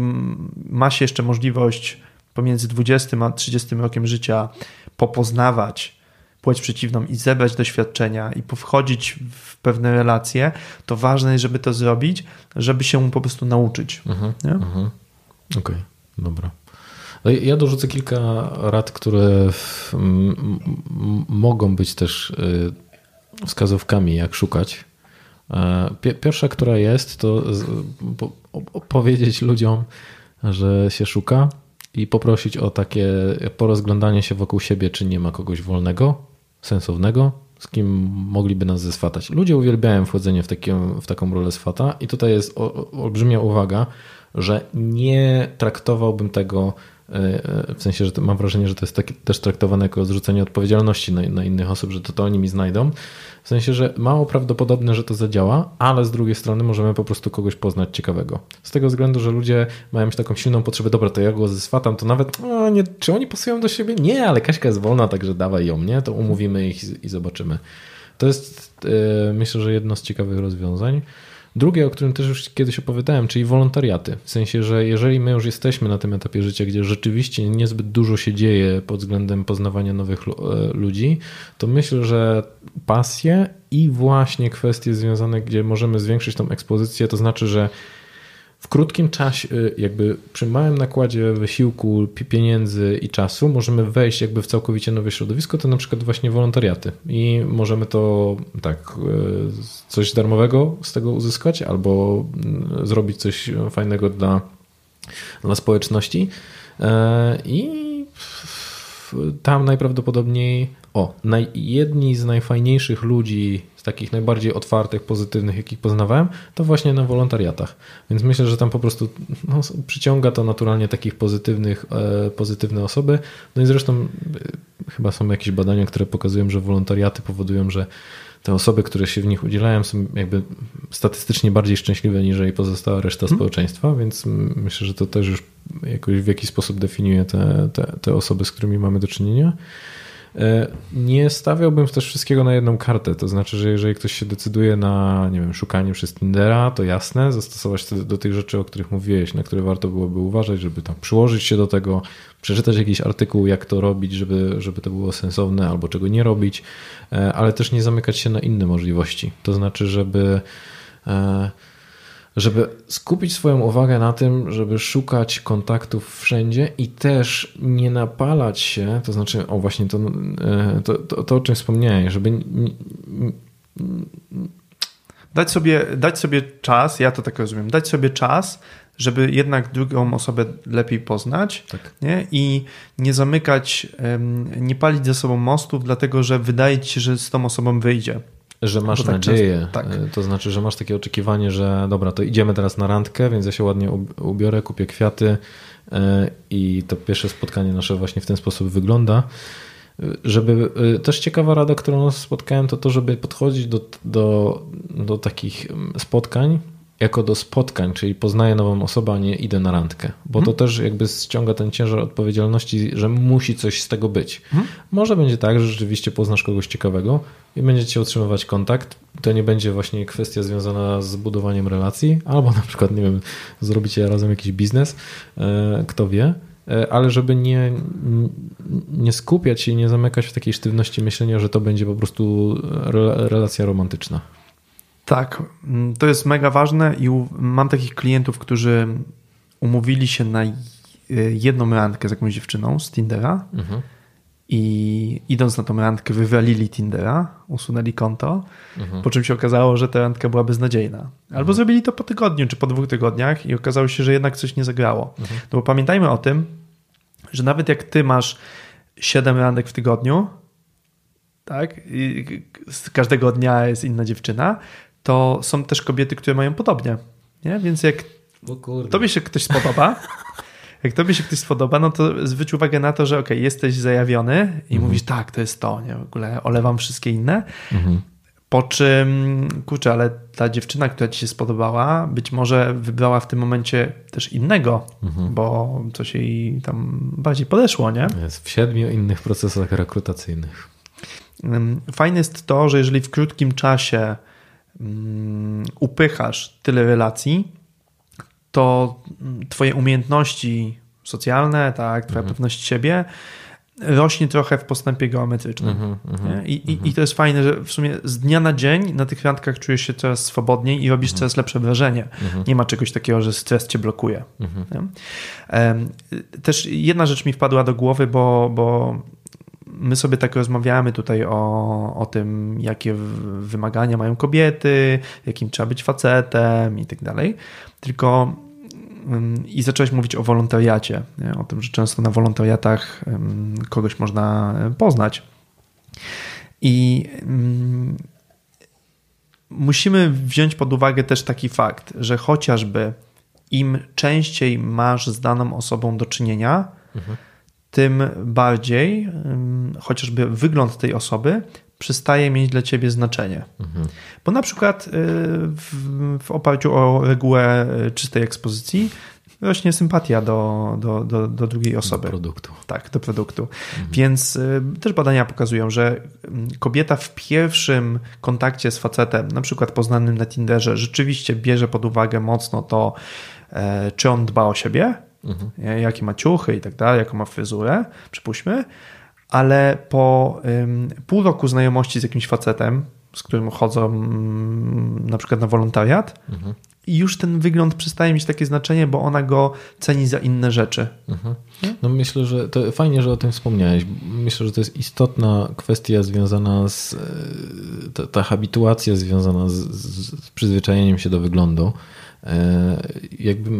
ma się jeszcze możliwość pomiędzy 20 a 30 rokiem życia popoznawać płeć przeciwną i zebrać doświadczenia i powchodzić w pewne relacje, to ważne jest, żeby to zrobić, żeby się po prostu nauczyć. Nie? Mhm. Okej, dobra. No Ja dorzucę kilka rad, które mogą być też y, wskazówkami, jak szukać. E, pie- Pierwsza, która jest, to powiedzieć ludziom, że się szuka i poprosić o takie porozglądanie się wokół siebie, czy nie ma kogoś wolnego, sensownego, z kim mogliby nas zeswatać. Ludzie uwielbiają wchodzenie w, taką w taką rolę swata i tutaj jest olbrzymia uwaga, że nie traktowałbym tego w sensie, że mam wrażenie, że to jest takie, też traktowane jako zrzucenie odpowiedzialności na, na innych osób, że to, to oni mi znajdą. W sensie, że mało prawdopodobne, że to zadziała, ale z drugiej strony możemy po prostu kogoś poznać ciekawego. Z tego względu, że ludzie mają taką silną potrzebę, dobra, to ja go zeswatam, to nawet, o, nie, czy oni pasują do siebie? Nie, ale Kaśka jest wolna, także dawaj ją, nie? To umówimy ich i, i zobaczymy. To jest, e, myślę, że jedno z ciekawych rozwiązań. Drugie, o którym też już kiedyś opowiadałem, czyli wolontariaty. W sensie, że jeżeli my już jesteśmy na tym etapie życia, gdzie rzeczywiście niezbyt dużo się dzieje pod względem poznawania nowych e, ludzi, to myślę, że pasje i właśnie kwestie związane, gdzie możemy zwiększyć tą ekspozycję, to znaczy, że w krótkim czasie, jakby przy małym nakładzie wysiłku, pi- pieniędzy i czasu, możemy wejść jakby w całkowicie nowe środowisko, to na przykład właśnie wolontariaty. I możemy to tak, y, coś darmowego z tego uzyskać, albo mm, zrobić coś fajnego dla, dla społeczności. E, I tam najprawdopodobniej, o, naj, jedni z najfajniejszych ludzi, z takich najbardziej otwartych, pozytywnych, jakich poznawałem, to właśnie na wolontariatach. Więc myślę, że tam po prostu no, przyciąga to naturalnie takich pozytywnych, e, pozytywne osoby. No i zresztą e, chyba są jakieś badania, które pokazują, że wolontariaty powodują, że te osoby, które się w nich udzielają, są jakby statystycznie bardziej szczęśliwe niż pozostała reszta społeczeństwa, więc myślę, że to też już jakoś w jakiś sposób definiuje te, te, te osoby, z którymi mamy do czynienia. E, Nie stawiałbym też wszystkiego na jedną kartę. To znaczy, że jeżeli ktoś się decyduje na, nie wiem, szukanie przez Tindera, to jasne, zastosować to do tych rzeczy, o których mówiłeś, na które warto byłoby uważać, żeby tam przyłożyć się do tego, przeczytać jakiś artykuł, jak to robić, żeby, żeby to było sensowne, albo czego nie robić, e, ale też nie zamykać się na inne możliwości. To znaczy, żeby e, żeby skupić swoją uwagę na tym, żeby szukać kontaktów wszędzie i też nie napalać się, to znaczy, o właśnie to, e, to, to, to o czym wspomniałeś, żeby Dać sobie, dać sobie czas, ja to tak rozumiem, dać sobie czas, żeby jednak drugą osobę lepiej poznać Tak. nie? i nie zamykać, nie palić ze sobą mostów, dlatego że wydaje ci się, że z tą osobą wyjdzie. Że masz tak nadzieję. często- tak. E, To znaczy, że masz takie oczekiwanie, że dobra, to idziemy teraz na randkę, więc ja się ładnie ub- ubiorę, kupię kwiaty e, i to pierwsze spotkanie nasze właśnie w ten sposób wygląda. E, Żeby też ciekawa rada, którą spotkałem, to to, żeby podchodzić do, do, do takich mm, spotkań jako do spotkań, czyli poznaję nową osobę, a nie idę na randkę, bo to też jakby ściąga ten ciężar odpowiedzialności, że musi coś z tego być. Może będzie tak, że rzeczywiście poznasz kogoś ciekawego i będziecie utrzymywać kontakt. To nie będzie właśnie kwestia związana z budowaniem relacji, albo na przykład, nie wiem, zrobicie razem jakiś biznes, e, kto wie, E, ale żeby nie, nie skupiać się i nie zamykać w takiej sztywności myślenia, że to będzie po prostu re- relacja romantyczna. Tak, mm, to jest mega ważne i mam takich klientów, którzy umówili się na jedną randkę z jakąś dziewczyną z Tindera Mhm. i idąc na tą randkę wywalili Tindera, usunęli konto, po czym się okazało, że ta randka była beznadziejna. Albo zrobili to po tygodniu czy po dwóch tygodniach i okazało się, że jednak coś nie zagrało. No bo pamiętajmy o tym, że nawet jak ty masz 7 randek w tygodniu, tak, i z każdego dnia jest inna dziewczyna, to są też kobiety, które mają podobnie. Nie? Więc jak tobie się ktoś spodoba, *laughs* jak tobie się ktoś spodoba, no to zwróć uwagę na to, że ok, jesteś zajawiony i mówisz, tak, to jest to, nie? W ogóle olewam wszystkie inne. Po czym, kurczę, ale ta dziewczyna, która ci się spodobała, być może wybrała w tym momencie też innego, bo coś jej tam bardziej podeszło, nie? Jest w siedmiu innych procesach rekrutacyjnych. Fajne jest to, że jeżeli w krótkim czasie upychasz tyle relacji, to mm, twoje umiejętności socjalne, tak, twoja pewność siebie rośnie trochę w postępie geometrycznym. nie? I, i, I to jest fajne, że w sumie z dnia na dzień na tych randkach czujesz się coraz swobodniej i robisz coraz lepsze wrażenie. Nie ma czegoś takiego, że stres cię blokuje. Też jedna rzecz mi wpadła do głowy, bo, bo my sobie tak rozmawiamy tutaj o, o tym, jakie wymagania mają kobiety, jakim trzeba być facetem i tak dalej. Tylko ym, i zacząłeś mówić o wolontariacie, nie? o tym, że często na wolontariatach ym, kogoś można y, poznać. I ym, musimy wziąć pod uwagę też taki fakt, że chociażby im częściej masz z daną osobą do czynienia, tym bardziej chociażby wygląd tej osoby przestaje mieć dla ciebie znaczenie. Bo na przykład y, w, w oparciu o regułę y, czystej ekspozycji rośnie sympatia do, do, do, do drugiej osoby. Produktu. Tak, do produktu. Więc y, też badania pokazują, że kobieta w pierwszym kontakcie z facetem, na przykład poznanym na Tinderze, rzeczywiście bierze pod uwagę mocno to, e, czy on dba o siebie, nie, jakie ma ciuchy i tak dalej, jaką ma fryzurę, przypuśćmy, ale po ym, pół roku znajomości z jakimś facetem, z którym chodzą mm, na przykład na wolontariat, i już ten wygląd przestaje mieć takie znaczenie, bo ona go ceni za inne rzeczy. No myślę, że to fajnie, że o tym wspomniałeś. Myślę, że to jest istotna kwestia związana z e, ta, ta habituacja związana z, z przyzwyczajeniem się do wyglądu. E, Jakby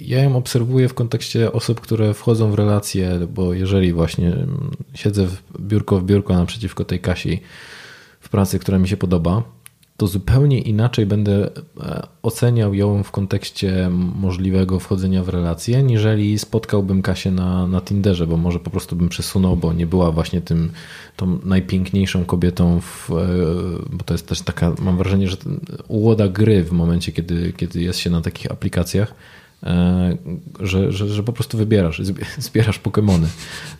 ja ją obserwuję w kontekście osób, które wchodzą w relacje, bo jeżeli właśnie mm, siedzę w biurko w biurko naprzeciwko tej Kasi w pracy, która mi się podoba, to zupełnie inaczej będę e, oceniał ją w kontekście możliwego wchodzenia w relacje, niżeli spotkałbym Kasię na, na Tinderze, bo może po prostu bym przesunął, bo nie była właśnie tym tą najpiękniejszą kobietą, w, e, bo to jest też taka, mam wrażenie, że ułoda gry w momencie, kiedy, kiedy jest się na takich aplikacjach, że, że, że po prostu wybierasz, zbie- *laughs* zbierasz Pokemony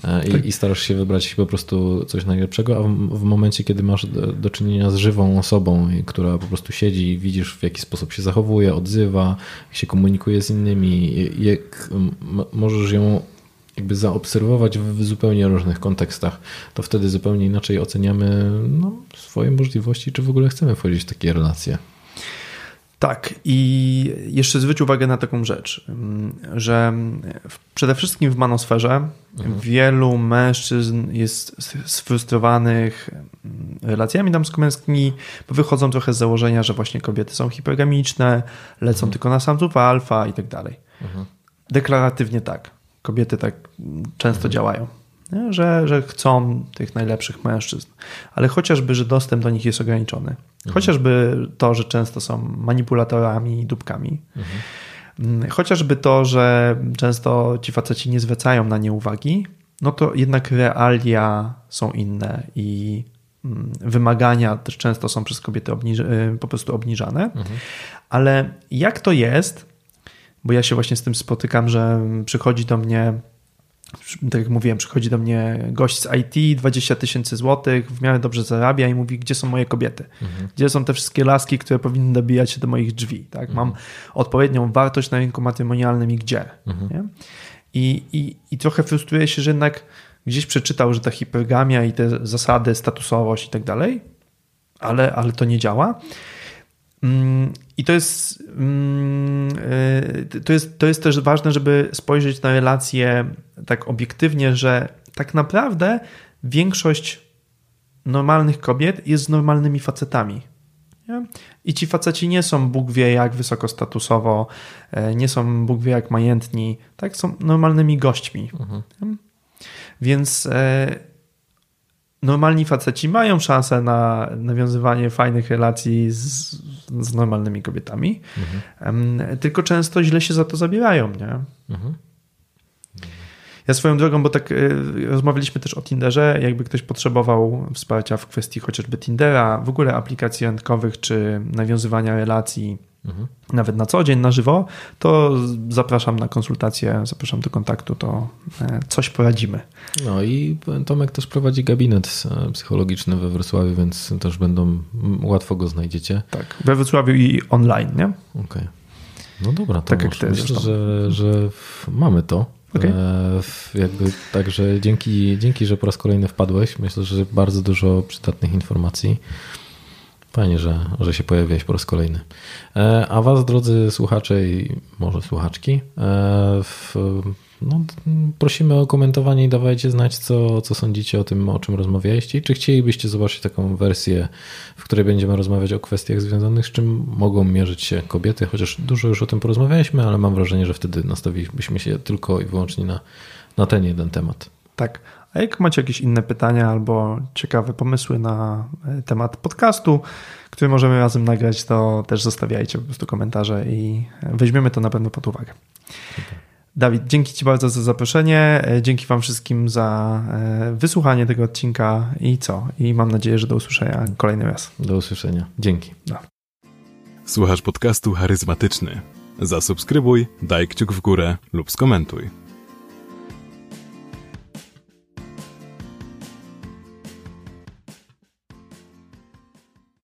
e, i, i starasz się wybrać po prostu coś najlepszego, a w, momencie, kiedy masz do, do czynienia z żywą osobą, która po prostu siedzi i widzisz w jaki sposób się zachowuje, odzywa, się komunikuje z innymi, jak możesz ją jakby zaobserwować w zupełnie różnych kontekstach, to wtedy zupełnie inaczej oceniamy no, swoje możliwości, czy w ogóle chcemy wchodzić w takie relacje. Tak, i jeszcze zwróć uwagę na taką rzecz, ym, że w, przede wszystkim w manosferze wielu mężczyzn jest sfrustrowanych ym, relacjami damsko-męskimi, bo wychodzą trochę z założenia, że właśnie kobiety są hipergamiczne, lecą tylko na samców alfa i tak dalej. Deklaratywnie tak. Kobiety tak mm, często działają. Nie? Że, że chcą tych najlepszych mężczyzn, ale chociażby, że dostęp do nich jest ograniczony. Chociażby to, że często są manipulatorami i dupkami. Mm, Chociażby to, że często ci faceci nie zwracają na nie uwagi, no to jednak realia są inne i mm, wymagania też często są przez kobiety y, po prostu obniżane. Ale jak to jest, bo ja się właśnie z tym spotykam, że przychodzi do mnie, tak jak mówiłem, przychodzi do mnie gość z IT, 20 tysięcy złotych, w miarę dobrze zarabia i mówi, gdzie są moje kobiety? Gdzie są te wszystkie laski, które powinny dobijać się do moich drzwi? Tak? Mam odpowiednią wartość na rynku matrymonialnym i gdzie? Nie? I, i, I trochę frustruje się, że jednak gdzieś przeczytał, że ta hipergamia i te zasady, statusowość i tak dalej, ale, ale to nie działa. I to jest, mm, y, to, jest, to jest też ważne, żeby spojrzeć na relacje tak obiektywnie, że tak naprawdę większość normalnych kobiet jest z normalnymi facetami. Nie? I ci faceci nie są Bóg wie jak wysokostatusowo, e, nie są Bóg wie jak majętni, tak? Są normalnymi gośćmi. Mhm. Więc e, normalni faceci mają szansę na nawiązywanie fajnych relacji z, z normalnymi kobietami, mhm. tylko często źle się za to zabierają, nie? Mhm. Ja swoją drogą, bo tak y, rozmawialiśmy też o Tinderze, jakby ktoś potrzebował wsparcia w kwestii chociażby Tindera, w ogóle aplikacji randkowych czy nawiązywania relacji mhm. nawet na co dzień, na żywo, to zapraszam na konsultację, zapraszam do kontaktu, to e, coś poradzimy. No i Tomek też prowadzi gabinet e, psychologiczny we Wrocławiu, więc też będą, łatwo go znajdziecie. Tak, we Wrocławiu i online, nie? Okej. Okay. No dobra, to tak jak ty myślę, że, że mamy to. Okay. E, jakby, także dzięki, dzięki, że po raz kolejny wpadłeś. Myślę, że bardzo dużo przydatnych informacji. Fajnie, że, że się pojawiłeś po raz kolejny. E, a Was, drodzy słuchacze i może słuchaczki, e, w, no, prosimy o komentowanie i dawajcie znać, co, co sądzicie o tym, o czym rozmawialiście. Czy chcielibyście zobaczyć taką wersję, w której będziemy rozmawiać o kwestiach związanych z czym mogą mierzyć się kobiety, chociaż dużo już o tym porozmawialiśmy, ale mam wrażenie, że wtedy nastawilibyśmy się tylko i wyłącznie na, na ten jeden temat. Tak. A jak macie jakieś inne pytania albo ciekawe pomysły na e, temat podcastu, który możemy razem nagrać, to też zostawiajcie po prostu komentarze i weźmiemy to na pewno pod uwagę. Dawid, dzięki Ci bardzo za zaproszenie. E, dzięki Wam wszystkim za e, wysłuchanie tego odcinka i co? I mam nadzieję, że do usłyszenia kolejny raz. Do usłyszenia. Dzięki. No. Słuchasz podcastu charyzmatyczny. Zasubskrybuj, daj kciuk w górę lub skomentuj.